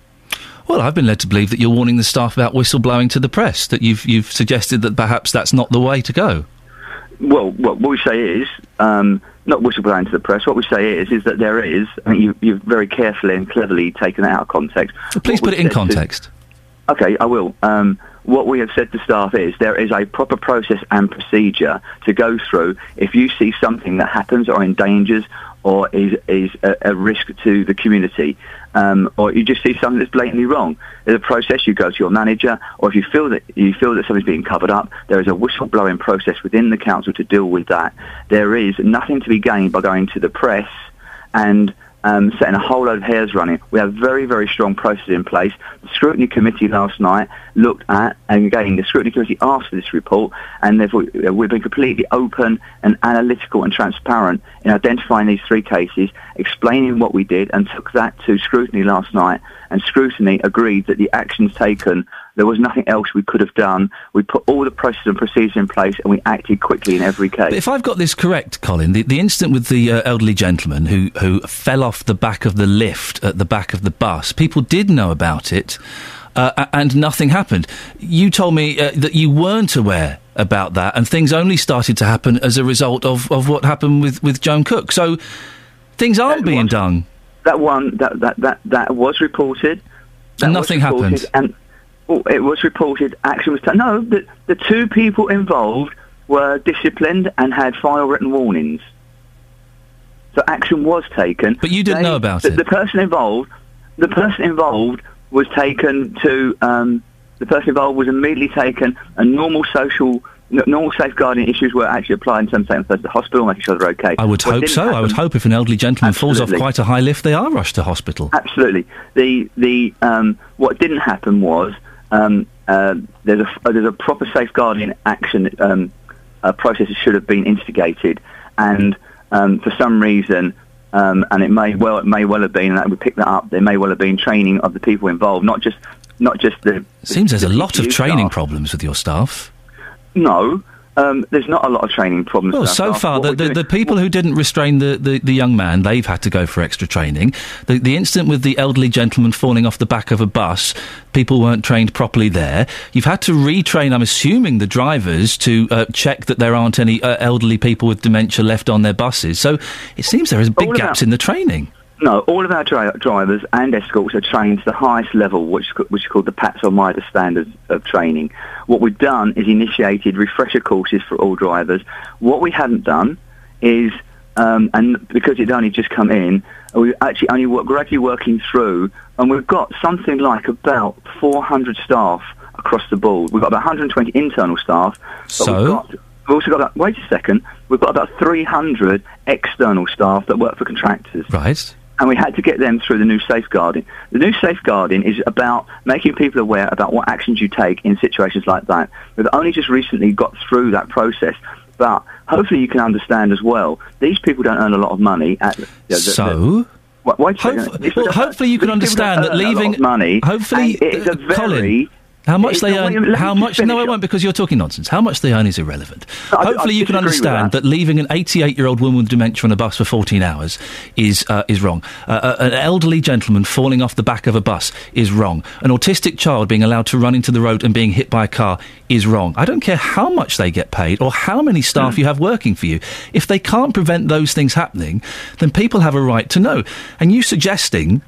S3: Well, I've been led to believe that you're warning the staff about whistleblowing to the press. That you've you've suggested that perhaps that's not the way to go.
S63: Well, what, what we say is, um, not whistleblowing to the press, what we say is, is that there is, I think you, you've very carefully and cleverly taken it out of context.
S3: Please
S63: What
S3: put it in
S63: said to-
S3: context.
S63: Okay, I will. Um, what we have said to staff is there is a proper process and procedure to go through if you see something that happens or endangers or is, is a, a risk to the community, um, or you just see something that's blatantly wrong. There's a process. You go to your manager, or if you feel that you feel that something's being covered up, there is a whistleblowing process within the council to deal with that. There is nothing to be gained by going to the press and um, setting a whole load of hares running. We have very, very strong processes in place. The scrutiny committee last night looked at, and again, the scrutiny committee asked for this report, and therefore uh, we've been completely open and analytical and transparent in identifying these three cases, explaining what we did, and took that to scrutiny last night. And scrutiny agreed that the actions taken, there was nothing else we could have done. We put all the processes and procedures in place, and we acted quickly in every case.
S3: But if I've got this correct, Colin, the, the incident with the uh, elderly gentleman who, who fell off the back of the lift at the back of the bus, people did know about it, uh, and nothing happened. You told me uh, that you weren't aware about that, and things only started to happen as a result of, of what happened with, with Joan Cook. So things aren't being done.
S63: That one, that that that, that was reported. That
S3: And nothing
S63: reported,
S3: happened?
S63: And it was reported. Action was taken. No, the the two people involved were disciplined and had final written warnings. So action was taken.
S3: But you didn't know about
S63: the,
S3: it?
S63: The person involved, the person involved was taken to. Um, the person involved was immediately taken. And normal social. Normal safeguarding issues were actually applied in of taking the to the hospital, making sure they're okay.
S3: I would
S63: What
S3: hope so. I would hope if an elderly gentleman falls off quite a high lift, they are rushed to hospital.
S63: Absolutely. The the um, what didn't happen was um, uh, there's a uh, there's a proper safeguarding action um, uh, process that should have been instigated, and um, for some reason. Um, and it may well it may well have been, and that we pick that up. There may well have been training of the people involved, not just not just the.
S3: Seems there's a lot of training
S63: staff.
S3: problems with your staff.
S63: No, Um, there's not a lot of training problems.
S3: Well, so far, the, the, the people who didn't restrain the, the, the young man, they've had to go for extra training. The, the incident with the elderly gentleman falling off the back of a bus, people weren't trained properly there. You've had to retrain, I'm assuming, the drivers to uh, check that there aren't any uh, elderly people with dementia left on their buses. So it seems there is big gaps in the training.
S63: No, all of our dri- drivers and escorts are trained to the highest level, which, which is called the PATS or MiDAS standards of training. What we've done is initiated refresher courses for all drivers. What we haven't done is, um, and because it's only just come in, we actually only work, we're working through, and we've got something like about 400 staff across the board. We've got about 120 internal staff. But
S3: So?
S63: We've, got, we've also got, about, wait a second, we've got about 300 external staff that work for contractors
S3: Right.
S63: And we had to get them through the new safeguarding. The new safeguarding is about making people aware about what actions you take in situations like that. We've only just recently got through that process, but hopefully you can understand as well. These people don't earn a lot of money. At you know,
S3: So?
S63: Wait, wait a second. These people
S3: Well, hopefully you can understand that
S63: earn a lot
S3: leaving
S63: money.
S3: Hopefully,
S63: and it is a very
S3: Colin, how much they earn? How much? No, I won't because you're talking nonsense. How much they earn is irrelevant.
S63: No, I- I
S3: Hopefully, you can understand that. leaving an 88-year-old woman with dementia on a bus for 14 hours is uh, is wrong. Uh, uh, an elderly gentleman falling off the back of a bus is wrong. An autistic child being allowed to run into the road and being hit by a car is wrong. I don't care how much they get paid or how many staff you have working for you. If they can't prevent those things happening, then people have a right to know. And you suggesting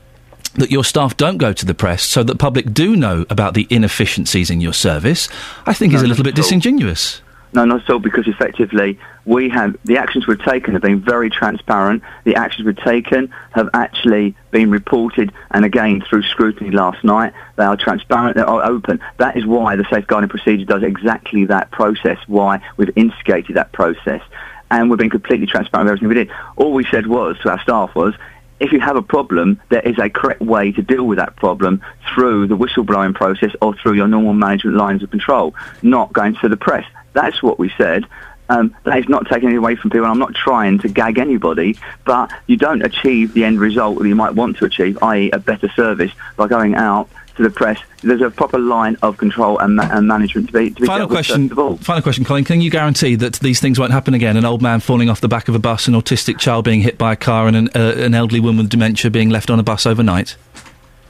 S3: that your staff don't go to the press so that public do know about the inefficiencies in your service, I think is a little bit disingenuous.
S63: No, not at all, because effectively we have the actions we've taken have been very transparent. The actions we've taken have actually been reported, and again through scrutiny last night, they are transparent, they are open. That is why the safeguarding procedure does exactly that process. Why we've instigated that process, and we've been completely transparent with everything we did. All we said was to our staff was. If you have a problem, there is a correct way to deal with that problem through the whistleblowing process or through your normal management lines of control, not going to the press. That's what we said. Um, that is not taking it away from people. I'm not trying to gag anybody, but you don't achieve the end result that you might want to achieve, i.e., a better service, by going out to the press. There's a proper line of control and, ma- and management to be, to be
S3: Final question.
S63: first of all.
S3: Final question, Colin. Can you guarantee that these things won't happen again? An old man falling off the back of a bus, an autistic child being hit by a car, and an, uh, an elderly woman with dementia being left on a bus overnight?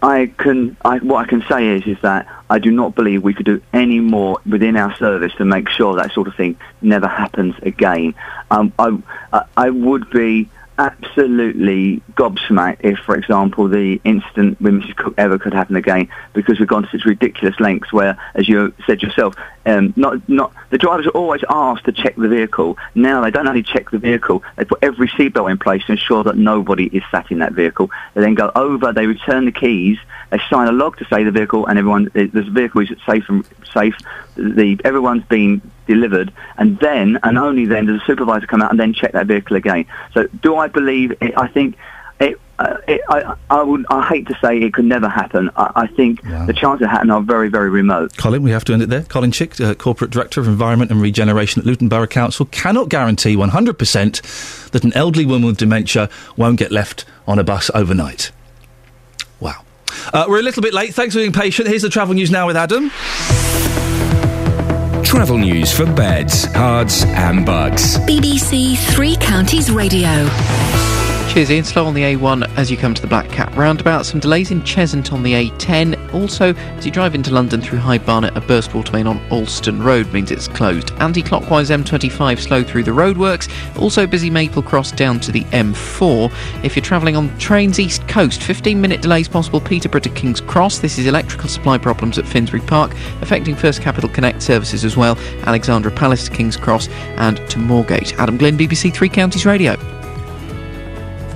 S63: I can. I, what I can say is, is that I do not believe we could do any more within our service to make sure that sort of thing never happens again. Um, I, I, I would be absolutely gobsmacked if, for example, the incident with Mrs. Cook ever could happen again, because we've gone to such ridiculous lengths where, as you said yourself, um, not not the drivers are always asked to check the vehicle. Now they don't only check the vehicle; they put every seatbelt in place to ensure that nobody is sat in that vehicle. They then go over, they return the keys, they sign a log to say the vehicle and everyone the vehicle is safe and safe. The everyone's been delivered, and then and only then does the supervisor come out and then check that vehicle again. So, do I believe? I think. It, uh, it, I, I would. I hate to say it could never happen. I, I think the chances of happening are very, very remote.
S3: Colin, we have to end it there. Colin Chick, uh, Corporate Director of Environment and Regeneration at Luton Borough Council, cannot guarantee 100% that an elderly woman with dementia won't get left on a bus overnight. Wow. Uh, we're a little bit late. Thanks for being patient. Here's the travel news now with Adam.
S5: Travel news for beds, Herts, and Bucks.
S4: BBC Three Counties Radio.
S9: Cheers, Iain. Slow on the A1 as you come to the Black Cat roundabout. Some delays in Cheshunt on the A10. Also, as you drive into London through High Barnet, a burst water main on Alston Road means it's closed. Anti-clockwise M25 slow through the roadworks. Also busy Maple Cross down to the M4. If you're travelling on trains East Coast, 15-minute delays possible Peterborough to King's Cross. This is electrical supply problems at Finsbury Park, affecting First Capital Connect services as well. Alexandra Palace to King's Cross and to Moorgate. Adam Glynn, BBC Three Counties Radio.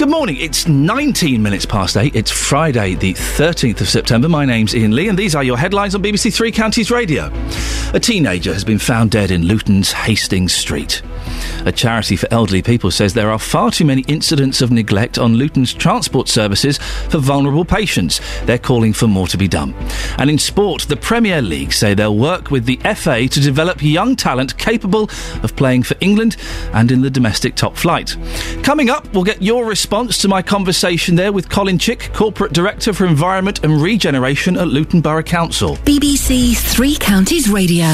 S3: Good morning. It's 19 minutes past 8. It's Friday, the 13th of September. My name's Iain Lee, and these are your headlines on BBC Three Counties Radio. A teenager has been found dead in Luton's Hastings Street. A charity for elderly people says there are far too many incidents of neglect on Luton's transport services for vulnerable patients. They're calling for more to be done. And in sport, the Premier League say they'll work with the FA to develop young talent capable of playing for England and in the domestic top flight. Coming up, we'll get your response response to my conversation there with Colin Chick, Corporate Director for Environment and Regeneration at Luton Borough Council.
S4: BBC Three Counties Radio.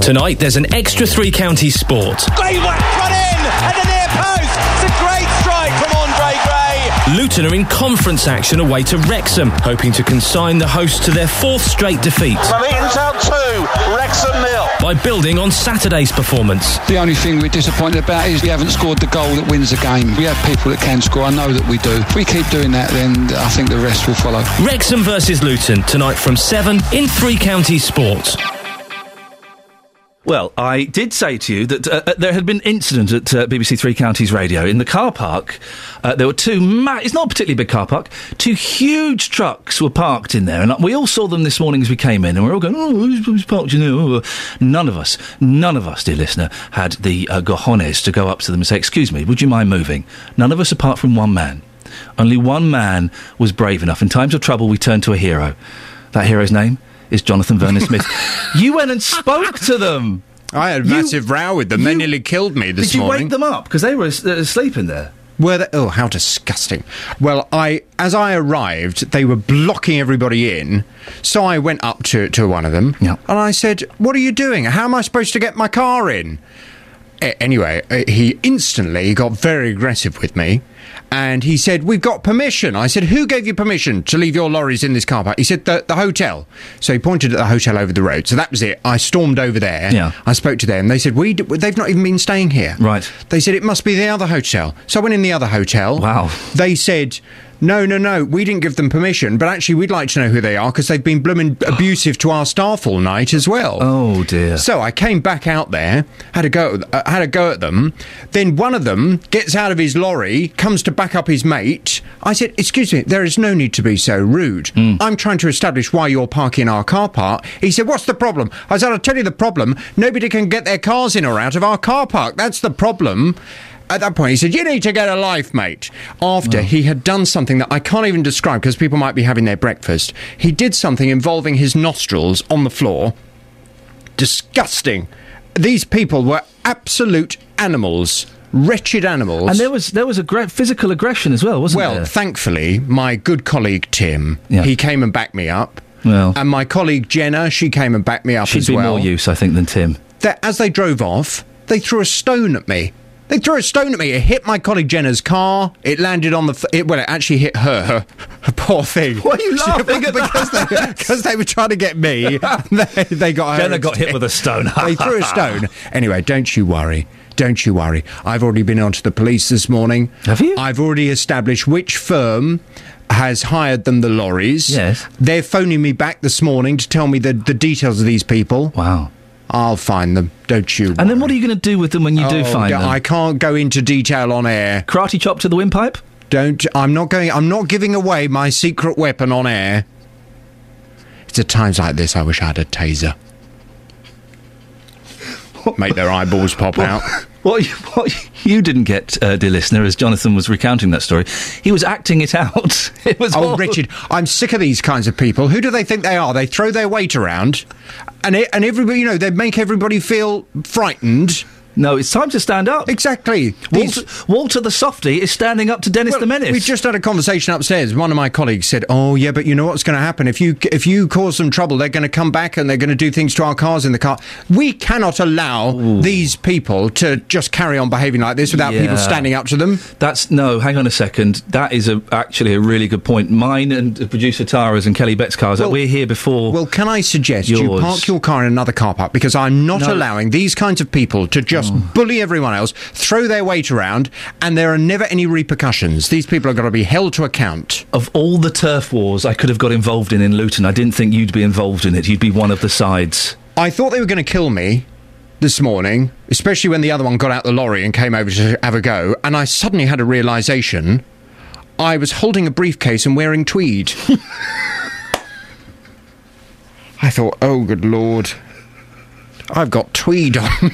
S64: Tonight, there's an extra three counties sport.
S65: Great whack, run in, and the near post.
S64: Luton are in conference action away to Wrexham, hoping to consign the hosts to their fourth straight defeat
S65: Nuneaton Town 2, Wrexham nil.
S64: by building on Saturday's performance.
S66: The only thing we're disappointed about is we haven't scored the goal that wins the game. We have people that can score. I know that we do. If we keep doing that, then I think the rest will follow.
S64: Wrexham versus Luton tonight from 7 in Three Counties Sports.
S3: Well, I did say to you that uh, uh, there had been incident at uh, BBC Three Counties Radio in the car park. Uh, there were two. Ma- it's not a particularly big car park. Two huge trucks were parked in there, and we all saw them this morning as we came in, and we are all going, "Oh, who's, who's parked in there?" Oh, None of us, none of us, dear listener, had the uh, gojones to go up to them and say, "Excuse me, would you mind moving?" None of us, apart from one man. Only one man was brave enough. In times of trouble, we turn to a hero. That hero's name is Jonathan Vernon Smith. you went and spoke to them.
S67: I had a massive row with them. they nearly killed me this
S3: Did you
S67: morning.
S3: wake them up because they were as- uh, asleep in there?
S67: Were they? Oh, how disgusting! Well, I as I arrived, they were blocking everybody in. So I went up to to one of them, and I said, "What are you doing? How am I supposed to get my car in?" A- anyway, uh, he instantly got very aggressive with me. And he said, We've got permission. I said, Who gave you permission to leave your lorries in this car park? He said, The, the hotel. So he pointed at the hotel over the road. So that was it. I stormed over there.
S3: Yeah.
S67: I spoke to them. They said, we d- They've not even been staying here.
S3: Right.
S67: They said, It must be the other hotel. So I went in the other hotel.
S3: Wow.
S67: They said, no, no, no. We didn't give them permission, but actually, we'd like to know who they are because they've been blooming abusive to our staff all night as well.
S3: Oh dear.
S67: So I came back out there, had a go, uh, had a go at them. Then one of them gets out of his lorry, comes to back up his mate. I said, "Excuse me, there is no need to be so rude. I'm trying to establish why you're parking our car park." He said, "What's the problem?" I said, "I'll tell you the problem. Nobody can get their cars in or out of our car park. That's the problem." At that point, he said, You need to get a life, mate. After he had done something that I can't even describe because people might be having their breakfast, he did something involving his nostrils on the floor. Disgusting. These people were absolute animals. Wretched animals.
S3: And there was there was a great physical aggression as well, wasn't
S67: well,
S3: there?
S67: Well, thankfully, my good colleague Tim, he came and backed me up.
S3: Well.
S67: and my colleague Jenna, she came and backed me up
S3: She'd
S67: as
S3: be
S67: well.
S3: more use, I think, than Tim.
S67: that as they drove off, they threw a stone at me. They threw a stone at me. It hit my colleague Jenna's car. It landed on the. F- it, well, it actually hit her. Poor thing.
S3: Why are you laughing at
S67: because, they, because they were trying to get me. They, they got her
S3: Jenna got hit with a stone.
S67: they threw a stone. Anyway, don't you worry. Don't you worry. I've already been on to the police this morning.
S3: Have you?
S67: I've already established which firm has hired them the lorries.
S3: Yes.
S67: They're phoning me back this morning to tell me the, the details of these people.
S3: Wow.
S67: I'll find them. Don't you?
S3: And then what are you going to do with them when you do
S67: Oh,
S3: find them?
S67: I can't go into detail on air.
S3: Karate chop to the windpipe?
S67: Don't. I'm not going. I'm not giving away my secret weapon on air. It's at times like this I wish I had a taser. Make their eyeballs pop out.
S3: What you, what you didn't get, uh, dear listener, as Jonathan was recounting that story, he was acting it out. it was
S67: Oh,
S3: all-
S67: Richard, I'm sick of these kinds of people. Who do they think they are? They throw their weight around, and it, and everybody, you know, they make everybody feel frightened.
S3: No, it's time to stand up.
S67: Exactly.
S3: Walter, Walter the softy is standing up to Dennis
S67: Well,
S3: the Menace.
S67: We just had a conversation upstairs. One of my colleagues said, "Oh yeah, but you know what's going to happen if you if you cause them trouble? They're going to come back and they're going to do things to our cars in the car. We cannot allow these people to just carry on behaving like this without people standing up to them."
S3: That's no. Hang on a second. That is a, actually a really good point. Mine and producer Tara's and Kelly Bett's cars.
S67: Well-
S3: we're here before.
S67: Well, can I suggest you park your car in another car park because I'm not
S3: No.
S67: allowing these kinds of people to just Mm. bully everyone else, throw their weight around, and there are never any repercussions. These people are going to be held to account.
S3: of all the turf wars I could have got involved in in Luton, I didn't think you'd be involved in it. You'd be one of the sides.
S67: I thought they were going to kill me this morning, especially when the other one got out the lorry and came over to have a go, and I suddenly had a realization. I was holding a briefcase and wearing tweed. I thought, oh, good lord. I've got tweed on.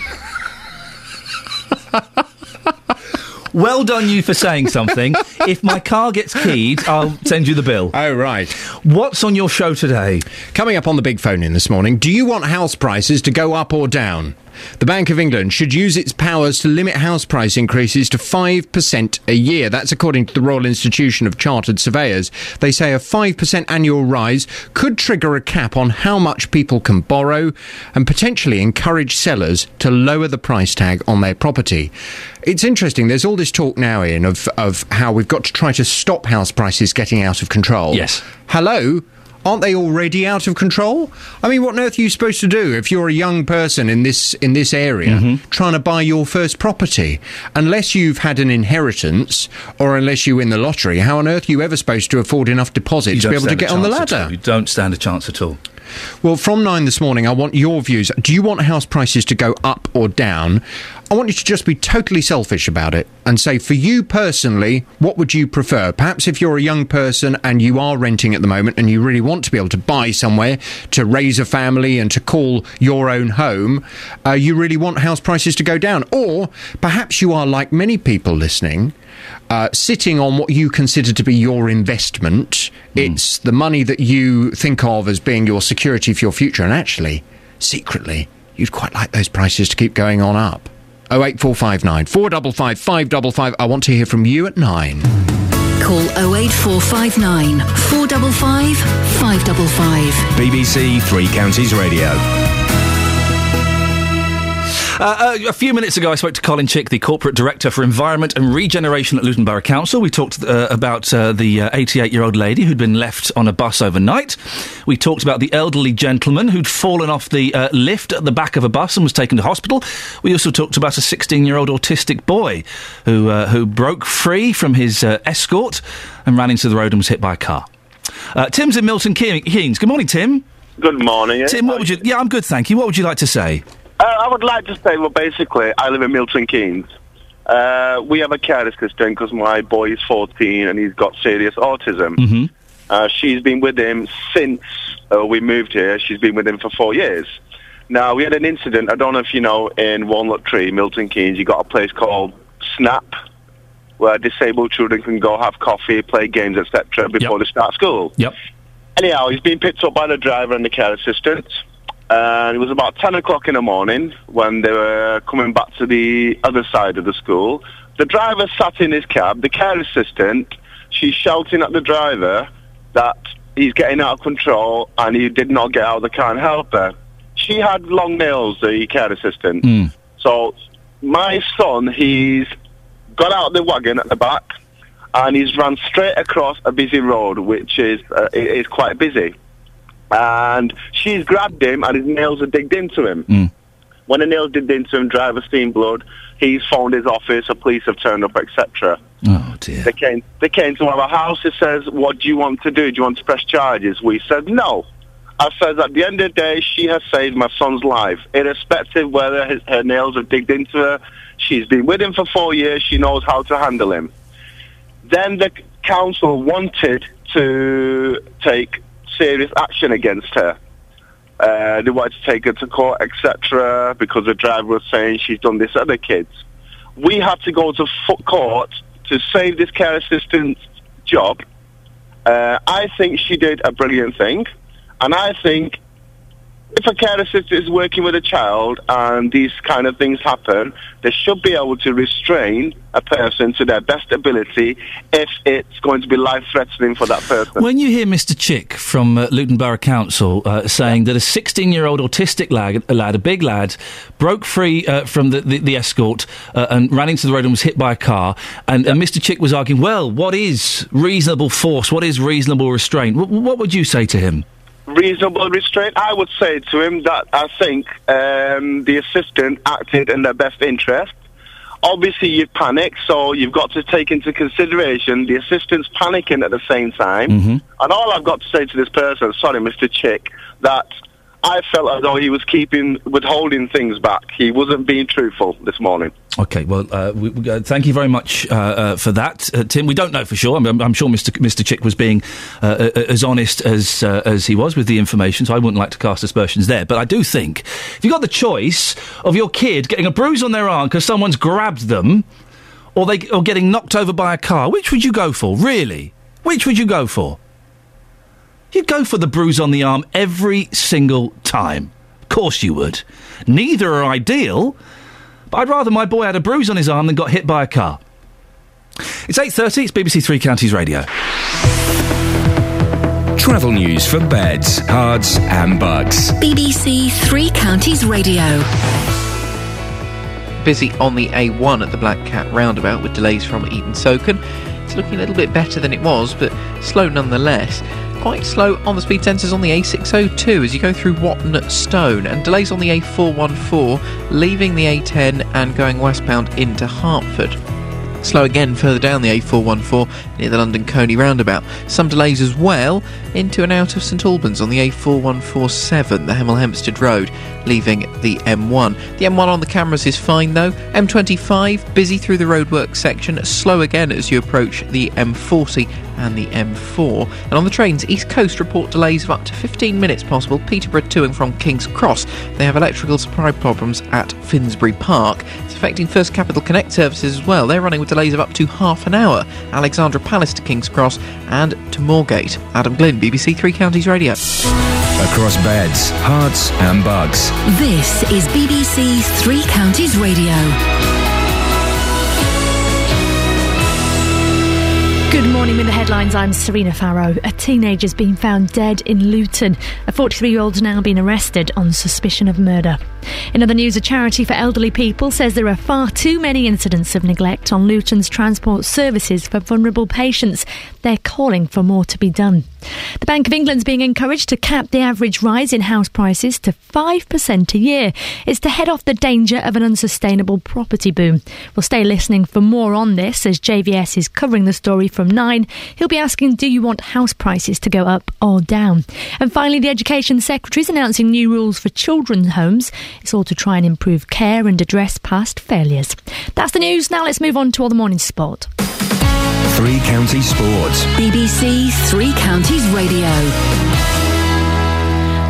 S3: Well done, you for saying something. if my car gets keyed, I'll send you the bill.
S67: Oh, right.
S3: What's on your show today?
S67: Coming up on the big phone in this morning, do you want house prices to go up or down? The Bank of England should use its powers to limit house price increases to 5% a year. That's according to the Royal Institution of Chartered Surveyors. They say a 5% annual rise could trigger a cap on how much people can borrow and potentially encourage sellers to lower the price tag on their property. It's interesting, there's all this talk now, in of, of how we've got to try to stop house prices getting out of control.
S3: Yes.
S67: Hello? Aren't they already out of control? I mean, what on earth are you supposed to do if you're a young person in this in this area mm-hmm. trying to buy your first property? Unless you've had an inheritance or unless you win the lottery, how on earth are you ever supposed to afford enough deposit
S3: You
S67: to be able to get on the ladder?
S3: You don't stand a chance at all.
S67: Well, from nine this morning, I want your views. Do you want house prices to go up or down? I want you to just be totally selfish about it and say, for you personally, what would you prefer? Perhaps if you're a young person and you are renting at the moment and you really want to be able to buy somewhere to raise a family and to call your own home, uh, you really want house prices to go down. Or perhaps you are like many people listening. Uh, sitting on what you consider to be your investment. It's the money that you think of as being your security for your future, and actually, secretly, you'd quite like those prices to keep going on up. 08459 455 555. I want to hear from you at 9.
S4: Call 08459 455 555.
S64: BBC Three Counties Radio.
S3: Uh, uh, a few minutes ago, I spoke to Colin Chick, the Corporate Director for Environment and Regeneration at Luton Borough Council. We talked uh, about uh, the 88 year old lady who'd been left on a bus overnight. We talked about the elderly gentleman who'd fallen off the uh, lift at the back of a bus and was taken to hospital. We also talked about a 16 year old autistic boy who, uh, who broke free from his uh, escort and ran into the road and was hit by a car. Uh, Tim's in Milton Keynes. Good morning, Tim.
S68: Good morning.
S3: Tim, what would you? Yeah, I'm good, thank you. What would you like to say?
S68: Uh, I would like to say, well, basically, I live in Milton Keynes. Uh, we have a care assistant because my boy is 14 and he's got serious autism.
S3: Mm-hmm.
S68: Uh, she's been with him since uh, we moved here. She's been with him for four years. Now, we had an incident, I don't know if you know, in Walnut Tree, Milton Keynes, you got a place called Snap, where disabled children can go have coffee, play games, etc., before they start school.
S3: Yep.
S68: Anyhow, he's been picked up by the driver and the care assistant. And it was about 10 o'clock in the morning when they were coming back to the other side of the school. The driver sat in his cab. The care assistant, she's shouting at the driver that he's getting out of control and he did not get out of the car and help her. She had long nails, the care assistant. So my son, he's got out of the wagon at the back and he's run straight across a busy road, which is uh, is quite busy. And she's grabbed him, and his nails are digged into him. Hmm. When the nails digged into him, driver's seen blood. He's phoned his office. The police have turned up, etc.
S3: Oh dear.
S68: They came. They came to our house. It says, "What do you want to do? Do you want to press charges?" We said no. I said, at the end of the day, she has saved my son's life, irrespective whether his, her nails have digged into her. She's been with him for four years. She knows how to handle him. Then the council wanted to take serious action against her. Uh, they wanted to take her to court, etc., because the driver was saying she's done this other kids. We had to go to court to save this care assistant's job. Uh, I think she did a brilliant thing, and I think if a care assistant is working with a child and these kind of things happen, they should be able to restrain a person to their best ability if it's going to be life threatening for that person.
S3: When you hear Mr. Chick from uh, Luton Borough Council uh, saying that a 16 year old autistic lad, a lad, a big lad, broke free uh, from the, the, the escort uh, and ran into the road and was hit by a car, and, and Mr. Chick was arguing, well, what is reasonable force? What is reasonable restraint? W- what would you say to him?
S68: Reasonable restraint. I would say to him that I think um, the assistant acted in their best interest. Obviously, you panic, so you've got to take into consideration the assistant's panicking at the same time.
S3: Mm-hmm.
S68: And all I've got to say to this person, sorry, Mr. Chick, that I felt as though he was keeping, withholding things back. He wasn't being truthful this morning.
S3: Okay, well, uh, we, we, uh, thank you very much uh, uh, for that, uh, Tim. We don't know for sure. I'm, I'm sure Mr. Mr. Chick was being uh, as honest as as he was with the information, so I wouldn't like to cast aspersions there. But I do think if you've got the choice of your kid getting a bruise on their arm because someone's grabbed them, or they or getting knocked over by a car? Which would you go for? Really? Which would you go for? You'd go for the bruise on the arm every single time. Of course you would. Neither are ideal, but I'd rather my boy had a bruise on his arm than got hit by a car. It's 8.30, it's BBC Three Counties Radio.
S5: Travel news for beds, Herts, and Bucks.
S4: BBC Three Counties Radio.
S9: Busy on the A1 at the Black Cat roundabout with delays from Eaton Socon. It's looking a little bit better than it was, but slow nonetheless. Quite slow on the speed sensors on the A602 as you go through Watton Stone, and delays on the A414, leaving the A10 and going westbound into Hertford. Slow again further down the A414 near the London Colney roundabout. Some delays as well into and out of St Albans on the A4147, the Hemel Hempstead Road, leaving the M1. The M1 on the cameras is fine though. M25 busy through the roadwork section, slow again as you approach the M40 and the M4. And on the trains, East Coast report delays of up to 15 minutes possible. Peterborough to and from King's Cross. They have electrical supply problems at Finsbury Park. It's affecting First Capital Connect services as well. They're running with delays of up to half an hour. Alexandra Palace to King's Cross and to Moorgate. Adam Glynn, BBC Three Counties Radio.
S5: Across beds, Herts, and Bucks.
S4: This is BBC Three Counties Radio.
S1: Good morning with the headlines. I'm Serena Farrow. A teenager's been found dead in Luton. A 43 year old's now been arrested on suspicion of murder. In other news, a charity for elderly people says there are far too many incidents of neglect on Luton's transport services for vulnerable patients. They're calling for more to be done. The Bank of England's being encouraged to cap the average rise in house prices to 5% a year. It's to head off the danger of an unsustainable property boom. We'll stay listening for more on this as JVS is covering the story from 9. He'll be asking, do you want house prices to go up or down? And finally, the Education Secretary is announcing new rules for children's homes. It's all to try and improve care and address past failures. That's the news. Now let's move on to all the morning sport.
S5: Three Counties Sports.
S4: BBC Three Counties Radio.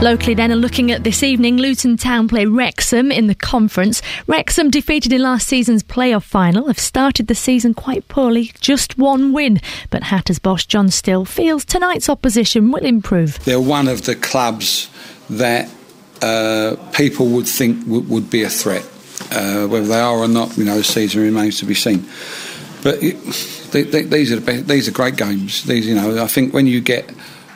S1: Locally, then, and looking at this evening, Luton Town play Wrexham in the conference. Wrexham, defeated in last season's playoff final, have started the season quite poorly, just one win. But Hatters boss John Still feels tonight's opposition will improve.
S69: They're one of the clubs that uh, people would think w- would be a threat. Uh, whether they are or not, you know, the season remains to be seen. But it, they, they, these are the best, these are great games. These, you know, I think when you get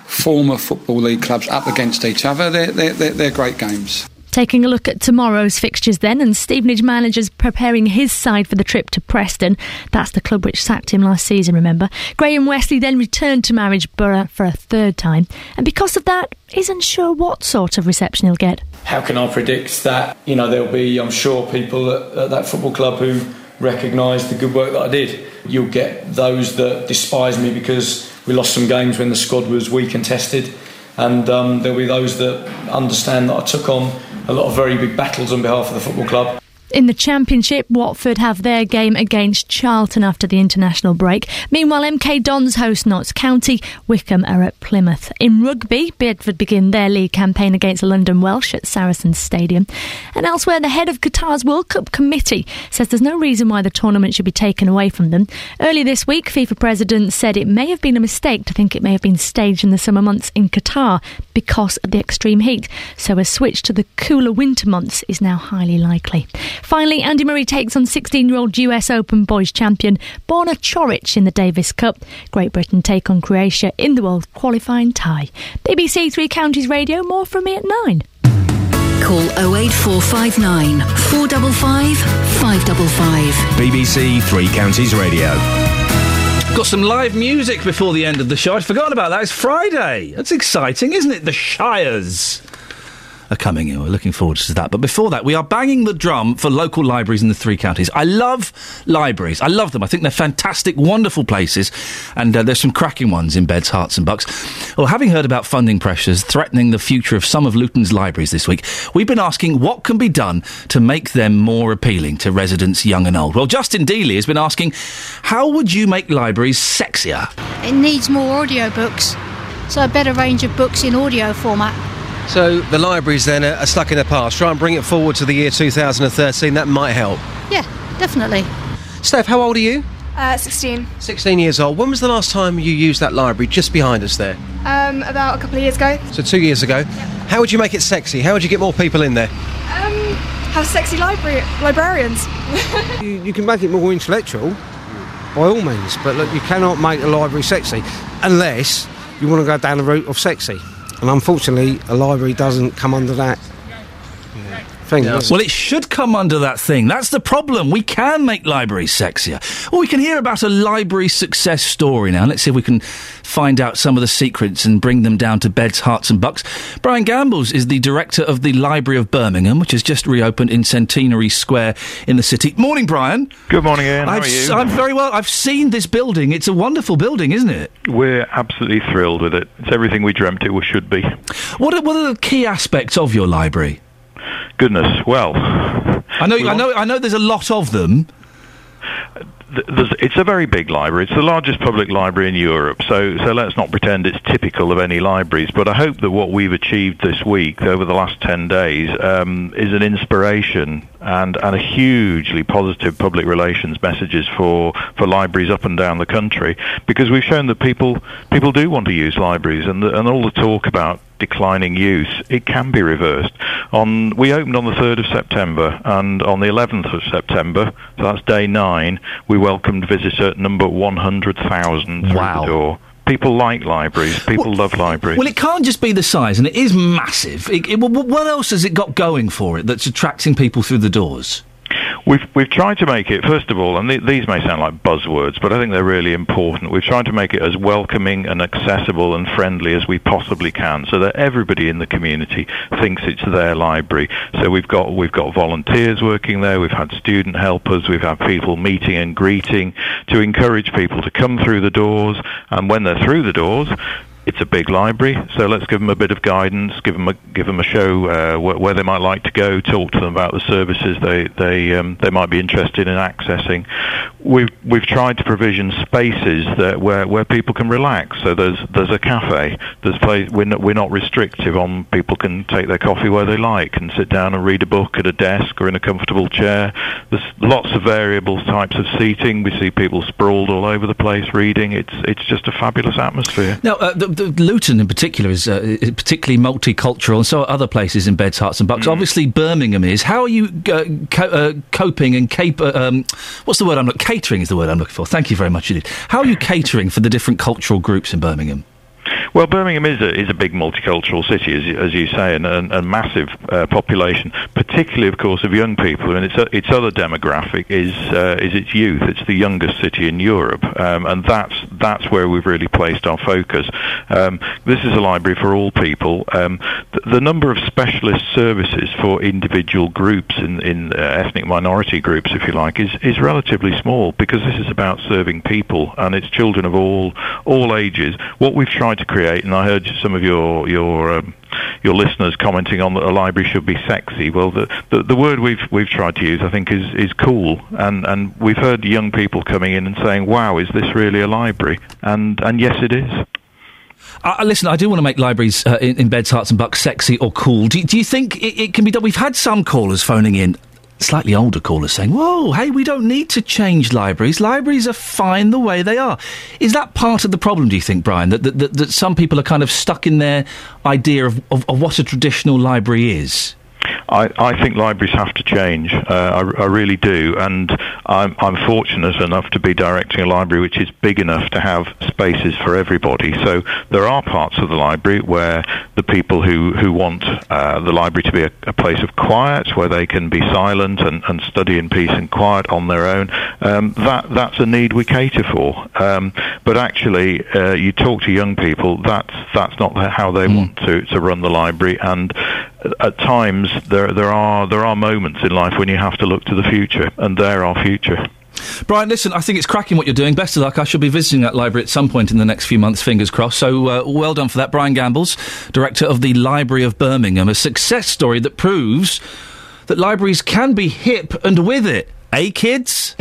S69: former football league clubs up against each other, they're, they're, they're, they're great games.
S1: Taking a look at tomorrow's fixtures then, and Stevenage managers preparing his side for the trip to Preston. That's the club which sacked him last season, remember. Graham Westley then returned to Marriageborough for a third time, and because of that, isn't sure what sort of reception he'll get.
S70: How can I predict that? You know, there'll be, I'm sure, people at, at that football club who recognise the good work that I did. You'll get those that despise me because we lost some games when the squad was weak and tested, and um, there'll be those that understand that I took on a lot of very big battles on behalf of the football club.
S1: In the Championship, Watford have their game against Charlton after the international break. Meanwhile, MK Dons host Notts County, Wycombe are at Plymouth. In rugby, Bedford begin their league campaign against London Welsh at Saracens Stadium. And elsewhere, the head of Qatar's World Cup committee says there's no reason why the tournament should be taken away from them. Earlier this week, FIFA president said it may have been a mistake to think it may have been staged in the summer months in Qatar because of the extreme heat. So a switch to the cooler winter months is now highly likely. Finally, Andy Murray takes on 16 year old US Open boys champion Borna Coric in the Davis Cup. Great Britain take on Croatia in the world qualifying tie. BBC Three Counties Radio, more from me at 9.
S4: Call 08459 455 555.
S5: BBC Three Counties Radio.
S3: Got some live music before the end of the show. I'd forgotten about that. It's Friday. That's exciting, isn't it? The Shires are coming in. We're looking forward to that. But before that, we are banging the drum for local libraries in the three counties. I love libraries. I love them. I think they're fantastic, wonderful places. And uh, there's some cracking ones in Beds, Herts and Bucks. Well, having heard about funding pressures threatening the future of some of Luton's libraries this week, we've been asking what can be done to make them more appealing to residents young and old. Well, Justin Dealey has been asking, how would you make libraries sexier?
S71: It needs more audiobooks, so a better range of books in audio format.
S72: So the libraries then are are stuck in the past. Try and bring it forward to the year 2013. That might help.
S71: Yeah, definitely.
S73: Steph, how old are you?
S74: Uh, 16.
S73: 16 years old. When was the last time you used that library just behind us there?
S74: Um, about a couple of years ago.
S73: So, two years ago. How would you make it sexy? How would you get more people in there?
S74: Um, have sexy library librarians.
S75: You, you can make it more intellectual, by all means, but look, you cannot make a library sexy unless you want to go down the route of sexy. And unfortunately, a library doesn't come under that thing. does it?
S3: Well, it should come under that thing. That's the problem. We can make libraries sexier. Well, we can hear about a library success story now. Let's see if we can find out some of the secrets and bring them down to beds, Herts, and bucks. Brian Gambles is the director of the Library of Birmingham, which has just reopened in Centenary Square in the city. Morning, Brian.
S76: Good morning, Iain. How
S3: I've,
S76: are you?
S3: I'm very well. I've seen this building. It's a wonderful building, isn't it?
S76: We're absolutely thrilled with it. It's everything we dreamt it should be.
S3: What are, what are the key aspects of your library?
S76: Goodness, well,
S3: I know, I know, I know. There's a lot of them.
S76: there's, it's a very big library. It's the largest public library in Europe. So, so let's not pretend it's typical of any libraries. But I hope that what we've achieved this week, over the last ten days, um, is an inspiration and, and a hugely positive public relations messages for, for libraries up and down the country. Because we've shown that people people do want to use libraries, and the, and all the talk about declining use, it can be reversed. On we opened on the third of September, and on the eleventh of September, so that's day nine, we welcomed visitor number one hundred thousand through
S3: Wow.
S76: the door. People like libraries. People love libraries.
S3: Well, it can't just be the size, and it is massive. It, it, wh- wh- what else has it got going for it that's attracting people through the doors?
S76: We've we've tried to make it first of all, and th- these may sound like buzzwords, but I think they're really important. We've tried to make it as welcoming and accessible and friendly as we possibly can, so that everybody in the community thinks it's their library. So we've got we've got volunteers working there, we've had student helpers, we've had people meeting and greeting to encourage people to come through the doors, and when they're through the doors. It's a big library, so let's give them a bit of guidance, give them a give them a show uh, where, where they might like to go, talk to them about the services they they um, they might be interested in accessing. We've we've tried to provision spaces that where, where people can relax. So there's there's a cafe. There's place we're not, we're not restrictive on people can take their coffee where they like and sit down and read a book at a desk or in a comfortable chair. There's lots of variable types of seating. We see people sprawled all over the place reading. It's it's just a fabulous atmosphere.
S3: Now, uh, the, Luton in particular is, uh, is particularly multicultural, and so are other places in Beds, Herts and Bucks. Obviously, Birmingham is. How are you uh, co- uh, coping and cap- uh, um, what's the word I'm looking? Catering is the word I'm looking for. Thank you very much indeed. How are you catering for the different cultural groups in Birmingham?
S76: Well, Birmingham is a, is a big multicultural city, as you, as you say, and a, massive uh, population, particularly, of course, of young people. And its its other demographic is uh, is its youth. It's the youngest city in Europe, um, and that's that's where we've really placed our focus. Um, this is a library for all people. Um, the, the number of specialist services for individual groups in, in uh, ethnic minority groups, if you like, is is relatively small because this is about serving people, and it's children of all all ages. What we've tried to create, and I heard some of your your um, your listeners commenting on that a library should be sexy. Well, the, the the word we've we've tried to use, I think, is is cool, and and we've heard young people coming in and saying, "Wow, is this really a library?" And and yes, it is.
S3: Uh, listen, I do want to make libraries uh, in, in Beds, Herts and Bucks sexy or cool. Do, do you think it, it can be done? We've had some callers phoning in, slightly older callers, saying, "Whoa, hey, we don't need to change libraries. Libraries are fine the way they are." Is that part of the problem? Do you think, Brian, that that, that, that some people are kind of stuck in their idea of, of, of what a traditional library is?
S76: I, I think libraries have to change. Uh, I, I really do, and I'm, I'm fortunate enough to be directing a library which is big enough to have spaces for everybody. So there are parts of the library where the people who who want uh, the library to be a, a place of quiet, where they can be silent and, and study in peace and quiet on their own. Um, that that's a need we cater for. Um, but actually, uh, you talk to young people. That's that's not how they want to, to run the library, and at times there there are there are moments in life when you have to look to the future, and they're our future.
S3: Brian, listen, I think it's cracking what you're doing. Best of luck. I shall be visiting that library at some point in the next few months, fingers crossed. So uh, well done for that. Brian Gambles, Director of the Library of Birmingham, a success story that proves that libraries can be hip and with it. Eh, kids?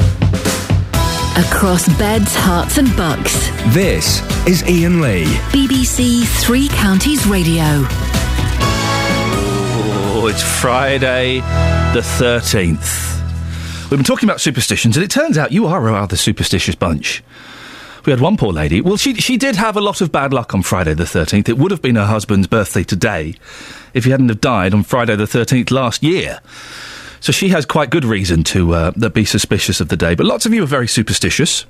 S4: Across beds, Herts, and bucks.
S5: This is Iain Lee.
S4: BBC Three Counties Radio.
S3: It's Friday the 13th. We've been talking about superstitions, and it turns out you are a rather superstitious bunch. We had one poor lady. Well, she she did have a lot of bad luck on Friday the thirteenth. It would have been her husband's birthday today, if he hadn't have died on Friday the thirteenth last year. So she has quite good reason to uh, be suspicious of the day. But lots of you are very superstitious.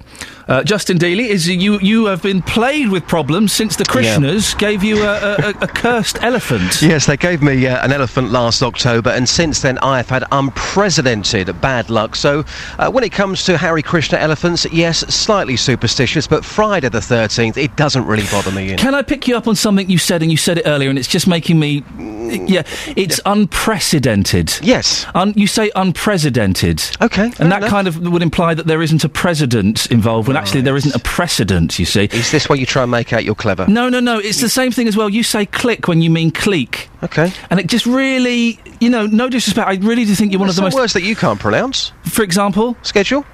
S3: Uh, Justin Dealey, is you you have been plagued with problems since the Krishnas gave you a, a, a, cursed elephant.
S15: Yes, they gave me uh, an elephant last October, and since then I have had unprecedented bad luck. So, uh, when it comes to Hare Krishna elephants, yes, slightly superstitious, but Friday the 13th, it doesn't really bother me.
S3: Can I pick you up on something you said, and you said it earlier, and it's just making me. Yeah, it's unprecedented.
S15: Yes.
S3: Un- you say unprecedented.
S15: Okay.
S3: And that
S15: enough.
S3: kind of would imply that there isn't a president involved, when actually there isn't a precedent, you see.
S15: Is this where you try and make out you're clever?
S3: No, no, no. It's the same thing as well. You say click when you mean clique.
S15: Okay.
S3: And it just really, you know, no disrespect. I really do think you're one of the
S15: some
S3: most.
S15: words that you can't pronounce.
S3: For example?
S15: Schedule?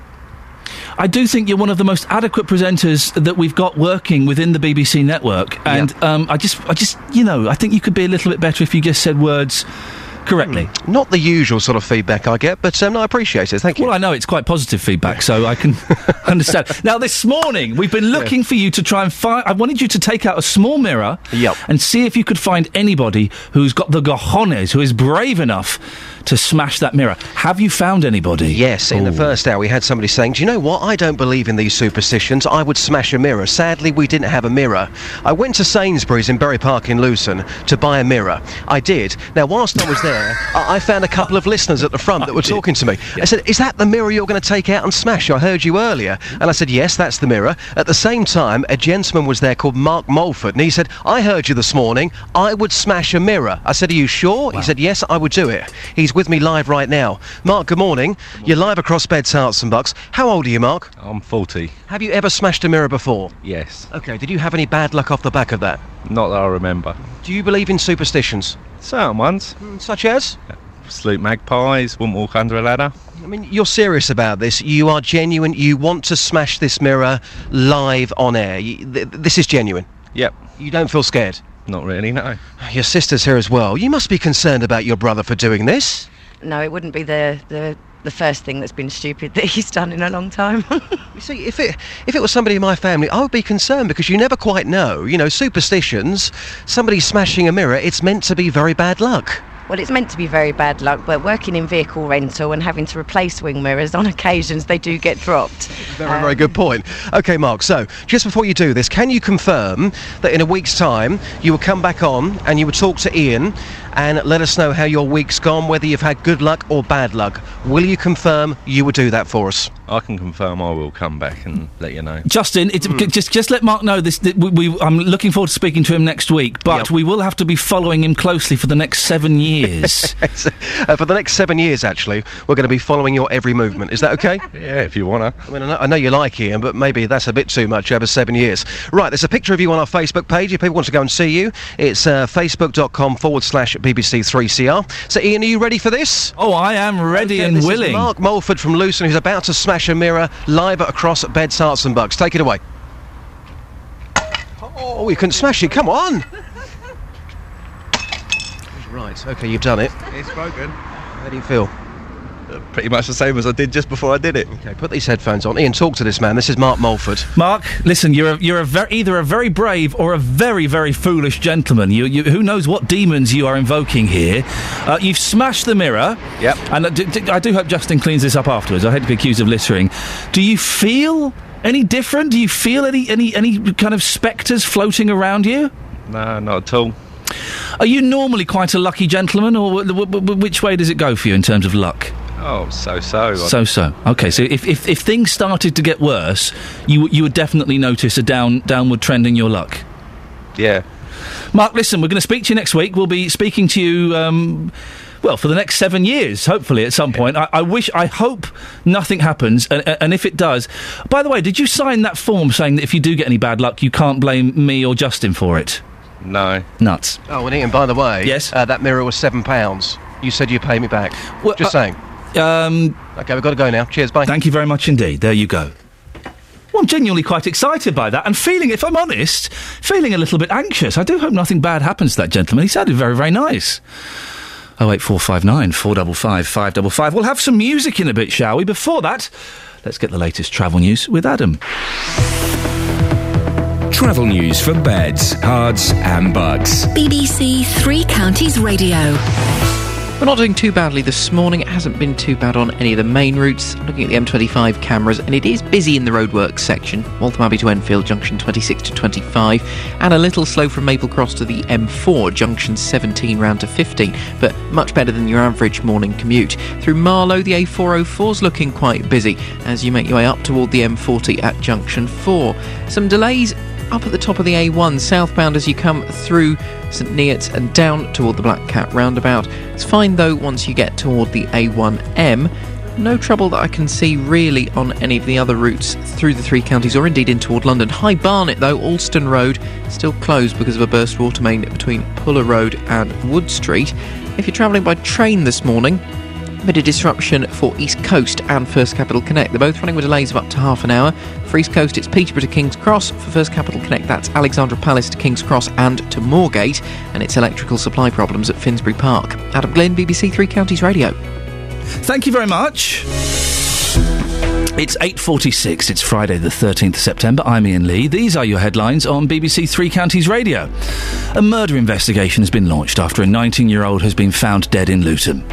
S3: I do think you're one of the most adequate presenters that we've got working within the BBC network, and um, I just, I just, you know, I think you could be a little bit better if you just said words correctly.
S15: Not the usual sort of feedback I get, but um, no, I appreciate it. Thank you.
S3: Well, I know it's quite positive feedback, so I can understand. Now, this morning we've been looking for you to try and find. I wanted you to take out a small mirror,
S15: Yep.
S3: and see if you could find anybody who's got the cojones, who is brave enough to smash that mirror. Have you found anybody?
S15: Yes, in the first hour we had somebody saying, Do you know what? I don't believe in these superstitions. I would smash a mirror. Sadly, we didn't have a mirror. I went to Sainsbury's in Bury Park in Luton to buy a mirror. I did. Now, whilst I was there, I, I found a couple of listeners at the front that were talking to me. I said, Is that the mirror you're going to take out and smash? I heard you earlier. And I said, Yes, that's the mirror. At the same time, a gentleman was there called Mark Mulford, and he said, I heard you this morning. I would smash a mirror. I said, Are you sure? He said, Yes, I would do it. He's with me live right now. Mark, good morning. You're live across Beds, Herts and Bucks. How old are you, Mark?
S76: I'm 40.
S15: Have you ever smashed a mirror before?
S76: Yes.
S15: Okay, did you have any bad luck off the back of that?
S76: Not that I remember.
S15: Do you believe in superstitions?
S76: Certain ones.
S15: Hmm, such as?
S76: Sleep magpies, wouldn't walk under a ladder.
S15: I mean, you're serious about this. You are genuine. You want to smash this mirror live on air. You, th- this is genuine.
S76: Yep.
S15: You don't feel scared?
S76: Not really, no.
S15: Your sister's here as well. You must be concerned about your brother for doing this.
S77: No, it wouldn't be the, the, the first thing that's been stupid that he's done in a long time.
S15: You see, if it if it was somebody in my family, I would be concerned because you never quite know. You know, superstitions. Somebody smashing a mirror, it's meant to be very bad luck.
S77: Well, it's meant to be very bad luck, but working in vehicle rental and having to replace wing mirrors on occasions, they do get dropped.
S15: Very, very um, good point. Okay, Mark, so just before you do this, can you confirm that in a week's time you will come back on and you will talk to Iain and let us know how your week's gone, whether you've had good luck or bad luck? Will you confirm you will do that for us?
S76: I can confirm I will come back and let you know.
S3: Justin, it's,
S15: Hmm.
S3: just just let Mark know this. That we, we, I'm looking forward to speaking to him next week, but we will have to be following him closely for the next seven years.
S15: uh, for the next seven years, actually, we're going to be following your every movement. Is that okay?
S76: Yeah, if you want to.
S15: I mean, I know, I know you like Iain, but maybe that's a bit too much over seven years. Right, there's a picture of you on our Facebook page. If people want to go and see you, it's uh, facebook.com forward slash BBC3CR. So, Iain, are you ready for this?
S3: Oh, I am ready and
S15: this is
S3: willing.
S15: Mark Mulford from Luton, who's about to smash a mirror live across Beds, Herts and Bucks. Take it away. Oh, you couldn't smash it. Come on. Right, okay, you've done it.
S76: It's broken.
S15: How do you feel?
S76: Pretty much the same as I did just before I did it.
S15: Okay, put these headphones on. Iain, talk to this man. This is Mark Mulford.
S3: Mark, listen, you're a, you're a ver- either a very brave or a very very foolish gentleman. You, you who knows what demons you are invoking here? Uh, you've smashed the mirror.
S76: Yep.
S3: And I do, do- do hope Justin cleans this up afterwards. I hate to be accused of littering. Do you feel any different? Do you feel any any any kind of spectres floating around you?
S76: No, not at all.
S3: Are you normally quite a lucky gentleman, or w- w- w- which way does it go for you in terms of luck?
S76: Oh, so so.
S3: So so. Okay, so if, if, if things started to get worse, you you would definitely notice a down downward trend in your luck.
S76: Yeah.
S3: Mark, listen, we're going to speak to you next week. We'll be speaking to you. Um, well, for the next seven years, hopefully, at some point. I, I wish, I hope nothing happens, and, and if it does. By the way, did you sign that form saying that if you do get any bad luck, you can't blame me or Justin for it?
S76: No.
S3: Nuts.
S15: Oh, and Iain, by the way,
S3: Yes?
S15: uh, that mirror was seven pounds. You said you'd pay me back.
S3: Well,
S15: Just
S3: uh,
S15: saying.
S3: Um,
S15: okay, we've got to go now. Cheers, bye.
S3: Thank you very much indeed. There you go. Well, I'm genuinely quite excited by that and feeling, if I'm honest, feeling a little bit anxious. I do hope nothing bad happens to that gentleman. He sounded very, very nice. 08459 455 555. We'll have some music in a bit, shall we? Before that, let's get the latest travel news with Adam.
S78: Travel news for beds, cards, and bugs.
S4: BBC Three Counties Radio.
S9: We're not doing too badly this morning. It hasn't been too bad on any of the main routes. I'm looking at the M25 cameras, and it is busy in the roadworks section. Waltham Abbey to Enfield, junction 26 to 25, and a little slow from Maple Cross to the M4, junction 17 round to 15, but much better than your average morning commute. Through Marlow, the A404 is looking quite busy as you make your way up toward the M40 at junction 4. Some delays up at the top of the A1 southbound as you come through St Neots and down toward the Black Cat roundabout. It's fine though once you get toward the A1M. No trouble that I can see really on any of the other routes through the three counties or indeed in toward London. High Barnet though, Alston Road, still closed because of a burst water main between Puller Road and Wood Street. If you're travelling by train this morning, bit of disruption for East Coast and First Capital Connect. They're both running with delays of up to half an hour. For East Coast, it's Peterborough to King's Cross. For First Capital Connect, that's Alexandra Palace to King's Cross and to Moorgate. And it's electrical supply problems at Finsbury Park. Adam Glynn, BBC Three Counties Radio.
S3: Thank you very much. It's 8.46. It's Friday the 13th of September. I'm Iain Lee. These are your headlines on BBC Three Counties Radio. A murder investigation has been launched after a 19-year-old has been found dead in Luton.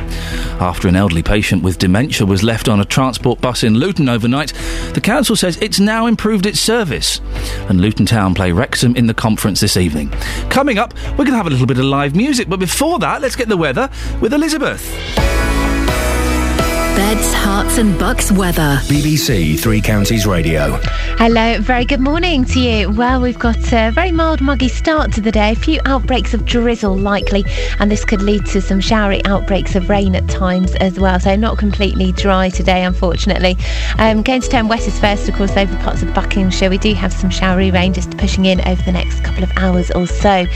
S3: After an elderly patient with dementia was left on a transport bus in Luton overnight, the council says it's now improved its service. And Luton Town play Wrexham in the conference this evening. Coming up, we're going to have a little bit of live music, but before that, let's get the weather with Elizabeth.
S4: Beds, Herts, and bucks weather.
S78: BBC Three Counties Radio.
S27: Hello, very good morning to you. Well, we've got a very mild, muggy start to the day. A few outbreaks of drizzle likely, and this could lead to some showery outbreaks of rain at times as well. So, not completely dry today, unfortunately. Um, going to turn wettest first, of course, over parts of Buckinghamshire. We do have some showery rain just pushing in over the next couple of hours or so.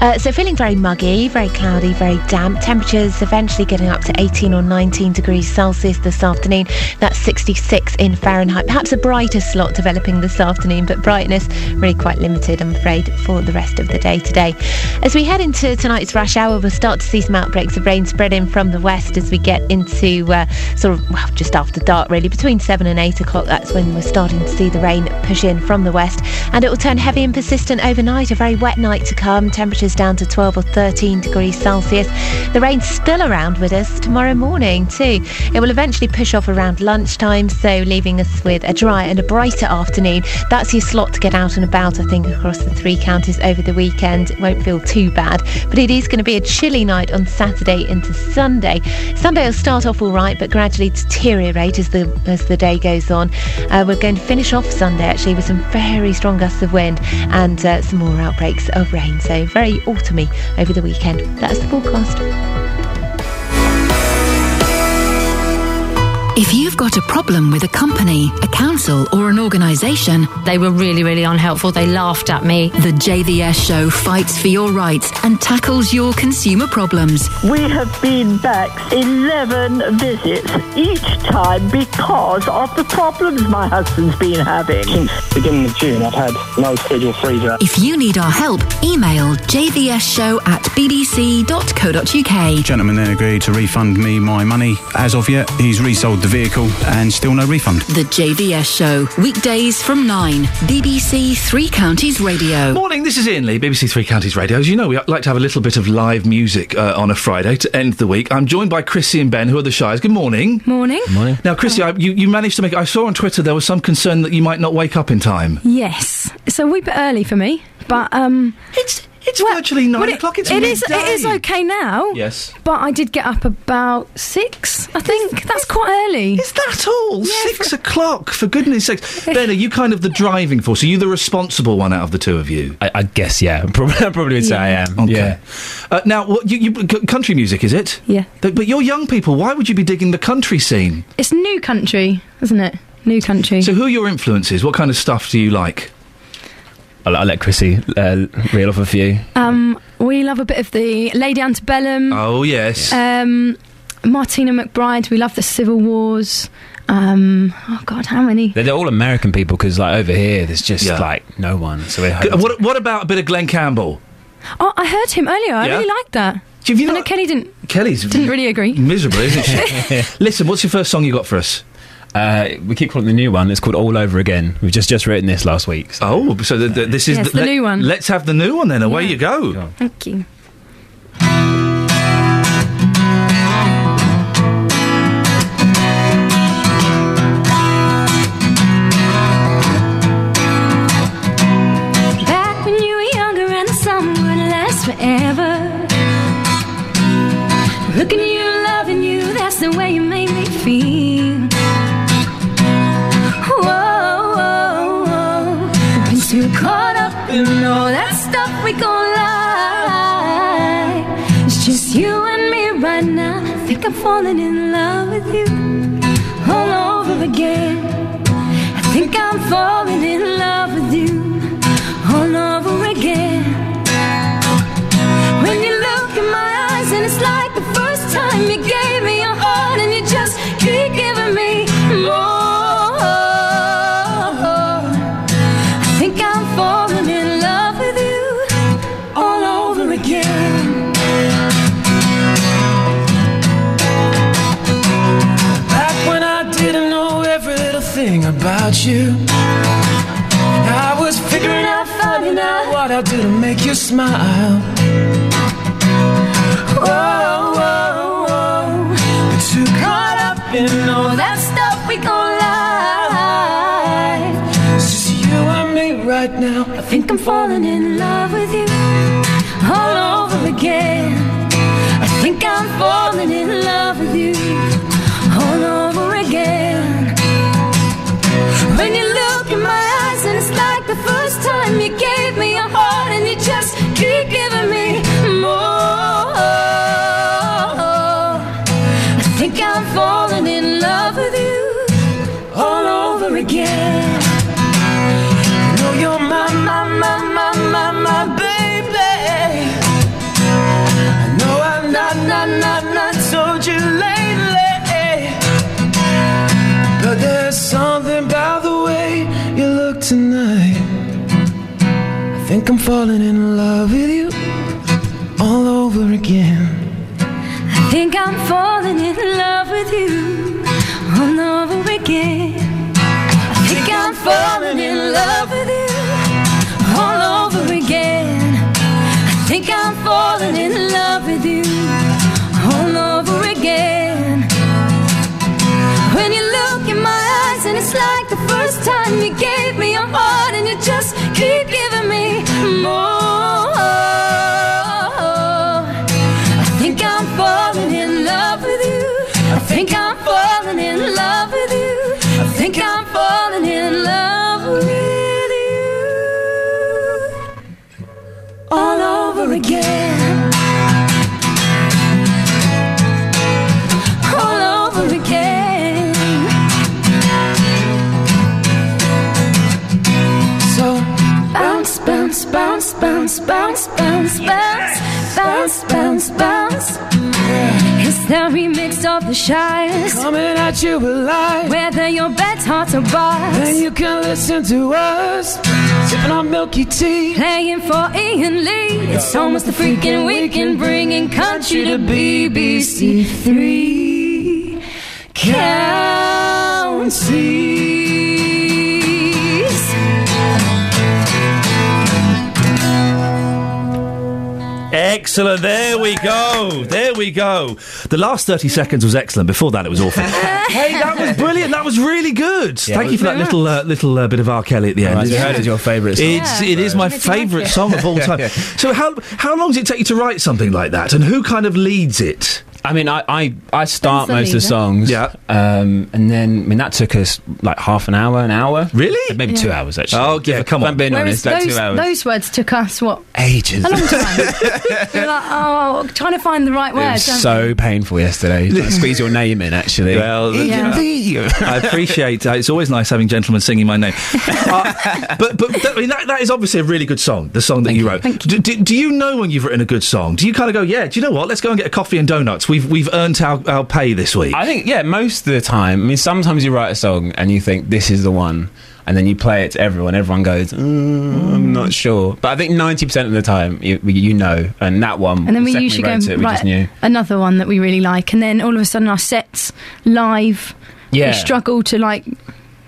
S27: Uh, so, feeling very muggy, very cloudy, very damp. Temperatures eventually getting up to 18 or 19 degrees Celsius this afternoon. That's 66 in Fahrenheit. Perhaps a brighter slot developing this afternoon, but brightness really quite limited, I'm afraid, for the rest of the day today. As we head into tonight's rush hour, we'll start to see some outbreaks of rain spreading from the west as we get into uh, sort of, well, just after dark, really, between 7 and 8 o'clock. That's when we're starting to see the rain push in from the west, and it will turn heavy and persistent overnight. A very wet night to come, temperatures down to 12 or 13 degrees Celsius. The rain's still around with us tomorrow morning, too. It will eventually push off around lunchtime, so leaving us with a dry and a brighter afternoon. That's your slot to get out and about, I think, across the three counties over the weekend. It won't feel too bad, but it is going to be a chilly night on Saturday into Sunday. Sunday will start off all right, but gradually deteriorate as the as the day goes on. Uh, we're going to finish off Sunday actually with some very strong gusts of wind and uh, some more outbreaks of rain. So very autumny over the weekend. That's the forecast.
S4: If you've got a problem with a company, a council, or an organisation,
S1: They were really, really unhelpful. They laughed at me.
S4: the JVS show fights for your rights and tackles your consumer problems.
S79: We have been back 11 visits, each time because of the problems my husband's been having. Since
S80: beginning of June, I've had no schedule freezer.
S4: If you need our help, email jvsshow at bbc.co.uk.
S81: Gentleman then agreed to refund me my money. As of yet, he's resold the vehicle and still no refund.
S4: The JVS show, weekdays from 9, BBC Three Counties Radio.
S3: Morning, this is Iain Lee, BBC Three Counties Radio. As you know, we like to have a little bit of live music uh, on a Friday to end the week. I'm joined by Chrissy and Ben, who are the Shires. Good morning.
S82: Morning.
S3: Morning. Now, Chrissy, I, you, you managed to make. I saw on Twitter there was some concern that you might not wake up in time.
S82: Yes. It's a wee bit early for me, but um,
S3: it's it's virtually nine
S82: well, it-
S3: o'clock. It's
S82: it is. It
S3: midday.
S82: is okay now.
S3: Yes.
S82: But I did get up about six. I think that's quite early.
S3: Is that all? Six o'clock, for goodness sakes. Ben, are you kind of the driving force? Are you the responsible one out of the two of you?
S5: I, I guess, yeah. Probably, I probably would say I am.
S3: Okay.
S5: Yeah.
S3: Uh, now, what, you, you, country music, is it?
S82: Yeah.
S3: But, but you're young people. Why would you be digging the country scene?
S82: It's new country, isn't it? New country.
S3: So, who are your influences? What kind of stuff do you like?
S5: I'll, I'll let Chrissy uh, reel off a few.
S82: Um, we love a bit of the Lady Antebellum.
S3: Oh, yes.
S82: Um, Martina McBride. We love the Civil Wars. Um, oh God, how many?
S5: They're, they're all American people because, like, over here, there's just,
S3: Yeah.
S5: like, no one. So we're
S3: G- What, what about a bit of Glen Campbell?
S82: Oh, I heard him earlier. I
S3: Yeah?
S82: really liked that.
S3: Have you
S82: I know Kelly didn't
S3: Kelly's
S82: didn't really agree.
S3: miserable, isn't she? Listen, what's your first song you got for us?
S83: Uh, we keep calling it the new one. It's called All Over Again. We've just just written this last week. So.
S3: Oh, so the, the, this is
S82: Yes, the new one.
S3: Let's have the new one then. Away you go.
S82: Thank you. Falling in love with you all over again. I think I'm falling in love with you
S84: about you. I was figuring out, finding out what I'll do to make you smile. Whoa, whoa, whoa. But too caught up in all that stuff we gon' lie. It's just you and me right now.
S82: I think I'm falling in love with you all over again. I think I'm falling in love
S84: not, not, not, told you lately. But there's something about the way you look tonight. I think I'm falling in love with you all over again.
S82: I think I'm falling in love with you all over again. I think I'm falling in love with you all over again. I think I'm falling in love with you again. When you look in my eyes, and it's like the first time you gave me your heart, and you just keep giving me more. Bounce, bounce, bounce, bounce, bounce, bounce. It's the remix of the Shires.
S84: Coming at you alive.
S82: Whether your bed's hot or bars.
S84: Then you can listen to us. Sipping on milky tea.
S82: Playing for Iain Lee. It's almost a freaking weekend, bringing country to BBC Three counties.
S3: Excellent. There we go. There we go. The last 30 seconds was excellent. Before that, it was awful. hey, that was brilliant. That was really good.
S83: Yeah,
S3: Thank you for that little uh, little uh, bit of R. Kelly at the end.
S83: Right, so heard it's your favourite song.
S3: It's,
S83: Yeah.
S3: it is my
S83: Did you like
S3: favourite song of all time. so how how long does it take you to write something like that, and who kind of leads it?
S83: I mean, I, I, I start most of the songs.
S3: Yeah.
S83: Um, and then, I mean, that took us like half an hour, an hour.
S3: Really?
S83: Maybe
S82: Yeah.
S83: two hours, actually.
S3: Oh, yeah, come
S83: If
S3: on.
S83: I'm being
S82: Whereas
S83: honest, like
S82: those,
S83: two hours.
S82: those words took us, what,
S83: Ages.
S82: a long time? You're like, oh, trying to find the right
S83: It was
S82: words. aren't
S83: so painful yesterday. Trying to squeeze your name in, actually.
S3: Well,
S82: Yeah.
S3: I appreciate. Uh, it's always nice having gentlemen singing my name. Uh, but but that, I mean, that, that is obviously a really good song. The song that you wrote. Do, do, do you know when you've written a good song? Do you kind of go, yeah? Do you know what? Let's go and get a coffee and donuts. We've we've earned our, our pay this week.
S5: I think, yeah, most of the time. I mean, sometimes you write a song and you think this is the one, and then you play it to everyone. Everyone goes, "Mm, "I'm not sure," but I think ninety percent of the time you you know, and that one.
S85: And then
S5: the
S85: we
S5: second
S85: usually go
S5: wrote it, we just
S85: right
S5: knew.
S85: another one that we really like, and then all of a sudden our sets live,
S5: Yeah.
S85: we struggle to like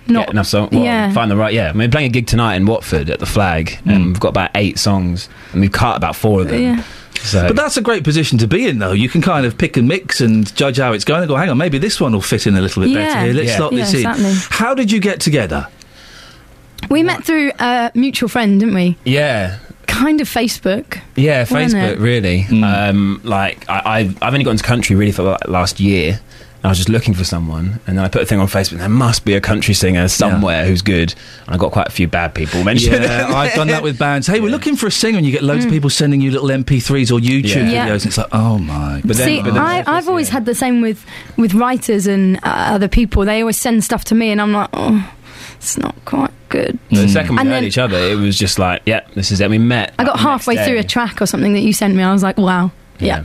S85: not
S5: Get enough song. Well,
S85: yeah.
S5: find the right. Yeah, I mean, playing a gig tonight in Watford at the Flag, and we've got about eight songs, and we've cut about four of them.
S85: Yeah.
S5: So,
S3: But that's a great position to be in, though. You can kind of pick and mix and judge how it's going and go, hang on, maybe this one will fit in a little bit
S85: Yeah.
S3: better here. Let's
S5: Yeah.
S3: slot
S85: Yeah,
S3: this
S85: exactly.
S3: in. How did you get together?
S85: We met through a mutual friend, didn't we?
S5: yeah,
S85: Kind of Facebook.
S5: Yeah, Facebook, really.
S3: Hmm.
S5: Um, like, I, I've, I've only got into country really for like, last year. I was just looking for someone, and then I put a thing on Facebook. There must be a country singer somewhere who's good. And I got quite a few bad people mentioned.
S3: Yeah, I've done that with bands. Hey, we're looking for a singer, and you get loads of people sending you little MP3s or YouTube
S5: Yeah.
S3: videos, and it's like, oh my.
S5: But then-
S85: See,
S5: but then-
S85: I, I've always had the same with with writers and uh, other people. They always send stuff to me, and I'm like, oh, it's not quite good.
S5: The second we
S85: And
S5: heard
S85: then-
S5: each other, it was just like, yeah, this is it. We met.
S85: I got
S5: like, the next
S85: halfway through a track or something that you sent me. I was like, wow, yeah,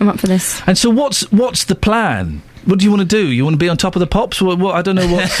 S85: I'm up for this.
S3: And so, what's what's the plan? What do you want to do? You want to be on top of the pops? What, what I don't know what.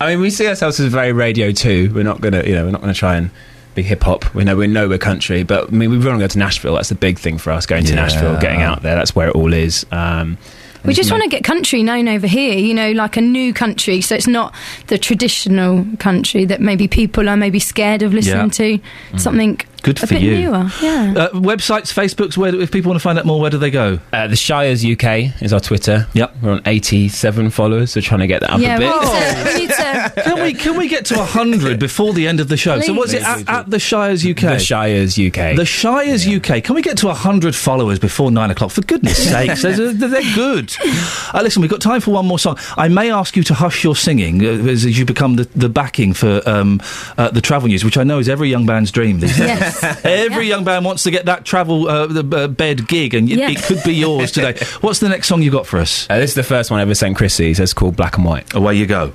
S5: I mean, we see ourselves as very radio too. We're not gonna, you know, we're not gonna try and be hip hop. We know we know we're country, but I mean, we want to go to Nashville. That's the big thing for us. Going to
S3: Yeah.
S5: Nashville, getting out there. That's where it all is. Um,
S85: We just want to get country known over here, you know, like a new country. So it's not the traditional country that maybe people are maybe scared of listening
S3: Yeah.
S85: to. Something
S3: Good
S85: a
S3: for
S85: bit
S3: you.
S85: newer. Yeah.
S3: Uh, websites, Facebooks. Where do- if people want to find out more, where do they go?
S5: Uh, the Shires UK is our Twitter.
S3: Yep.
S5: We're on 87 followers, so trying to get that up
S85: yeah,
S5: a
S85: we
S5: bit.
S85: need, to, we need to.
S3: Can we can we get to hundred before the end of the show? So what's it at, at the Shires UK?
S5: The Shires UK.
S3: The Shires UK. Can we get to 100 followers before nine o'clock? For goodness sakes, they're, they're good. Uh, listen, we've got time for one more song. I may ask you to hush your singing uh, as, as you become the, the backing for um, uh, the travel news, which I know is every young band's dream these days.
S85: Yes.
S3: Every young band wants to get that travel uh, the, uh, bed gig, and y- it could be yours today. What's the next song you got for us?
S5: Uh, this is the first one I ever sent Chrissy's. It's called Black and White.
S3: Away you go.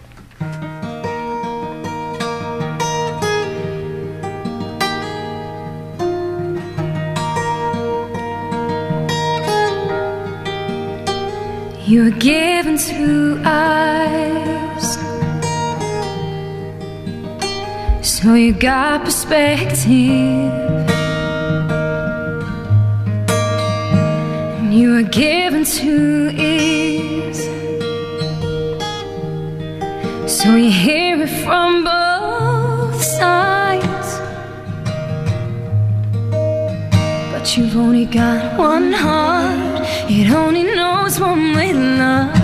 S82: You're given to eyes, so you got perspective. And you were given two ears, so you hear it from both sides. But you've only got one heart, it only knows one way to love.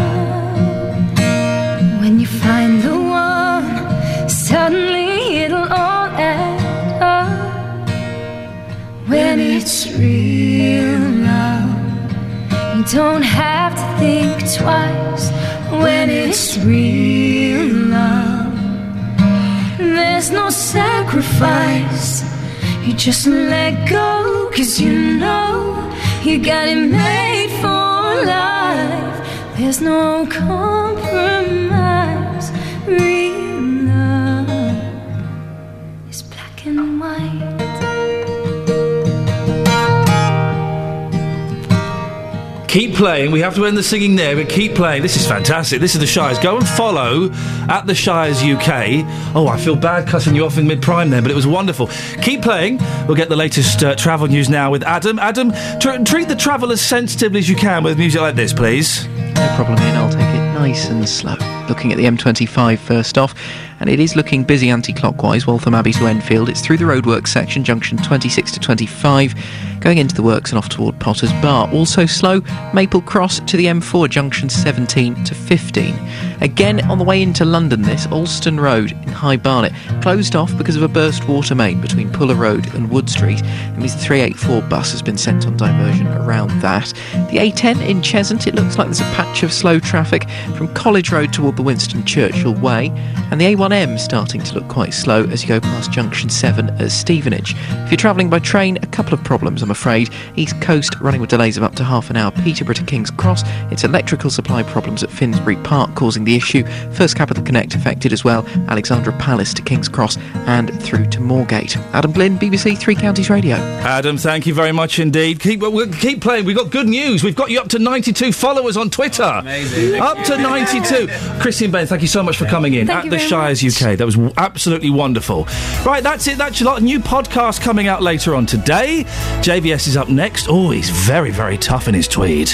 S82: When you find the one, suddenly When it's real love, you don't have to think twice. When it's real love, there's no sacrifice. You just let go, cause you know you got it made for life. There's no compromise.
S3: Keep playing. We have to end the singing there, but keep playing. This is fantastic. This is the Shires. Go and follow at the Shires UK. Oh, I feel bad cutting you off in mid prime there, but it was wonderful. Keep playing. We'll get the latest uh, travel news now with Adam. Adam, tr- treat the travel as sensitively as you can with music like this, please.
S9: No problem, Iain. I'll take it nice and slow. Looking at the M25 first off, and it is looking busy anti-clockwise, Waltham Abbey to Enfield. It's through the roadworks section, junction 26 to 25, going into the works and off toward Potter's Bar. Also slow, Maple Cross to the M4, junction 17 to 15. Again, on the way into London, this Alston Road in High Barnet closed off because of a burst water main between Puller Road and Wood Street. That means the 384 bus has been sent on diversion around that. The A10 in Cheshunt, it looks like there's a patch of slow traffic from College Road toward the Winston Churchill Way, and the A1M starting to look quite slow as you go past junction 7 at Stevenage. If you're travelling by train, a couple of problems I'm afraid. East Coast running with delays of up to half an hour. Peterborough to King's Cross. It's electrical supply problems at Finsbury Park causing the issue. First Capital Connect affected as well. Alexandra Palace to King's Cross and through to Moorgate. Adam Glynn, BBC Three Counties Radio.
S3: Adam, thank you very much indeed. Keep we'll keep playing. We've got good news. We've got you up to 92 followers on Twitter.
S86: amazing.
S3: Up to 92. Christian Ben, thank you so much for coming in
S82: Thank
S3: at
S82: you
S3: the
S82: very
S3: UK. That was absolutely wonderful. Right, that's it. That's a lot. New podcast coming out later on today. JVS is up next. Oh, he's very, very tough in his tweed.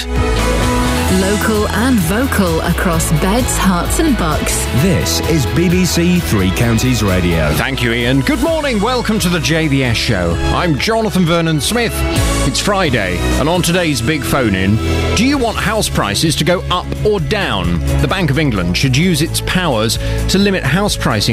S4: Local and vocal across beds, Herts, and bucks.
S5: This is BBC Three Counties Radio.
S67: Thank you, Iain. Good morning. Welcome to the JVS show. I'm Jonathan Vernon Smith. It's Friday, and on today's big phone in, do you want house prices to go up or down? The Bank of England should use its powers to limit house pricing.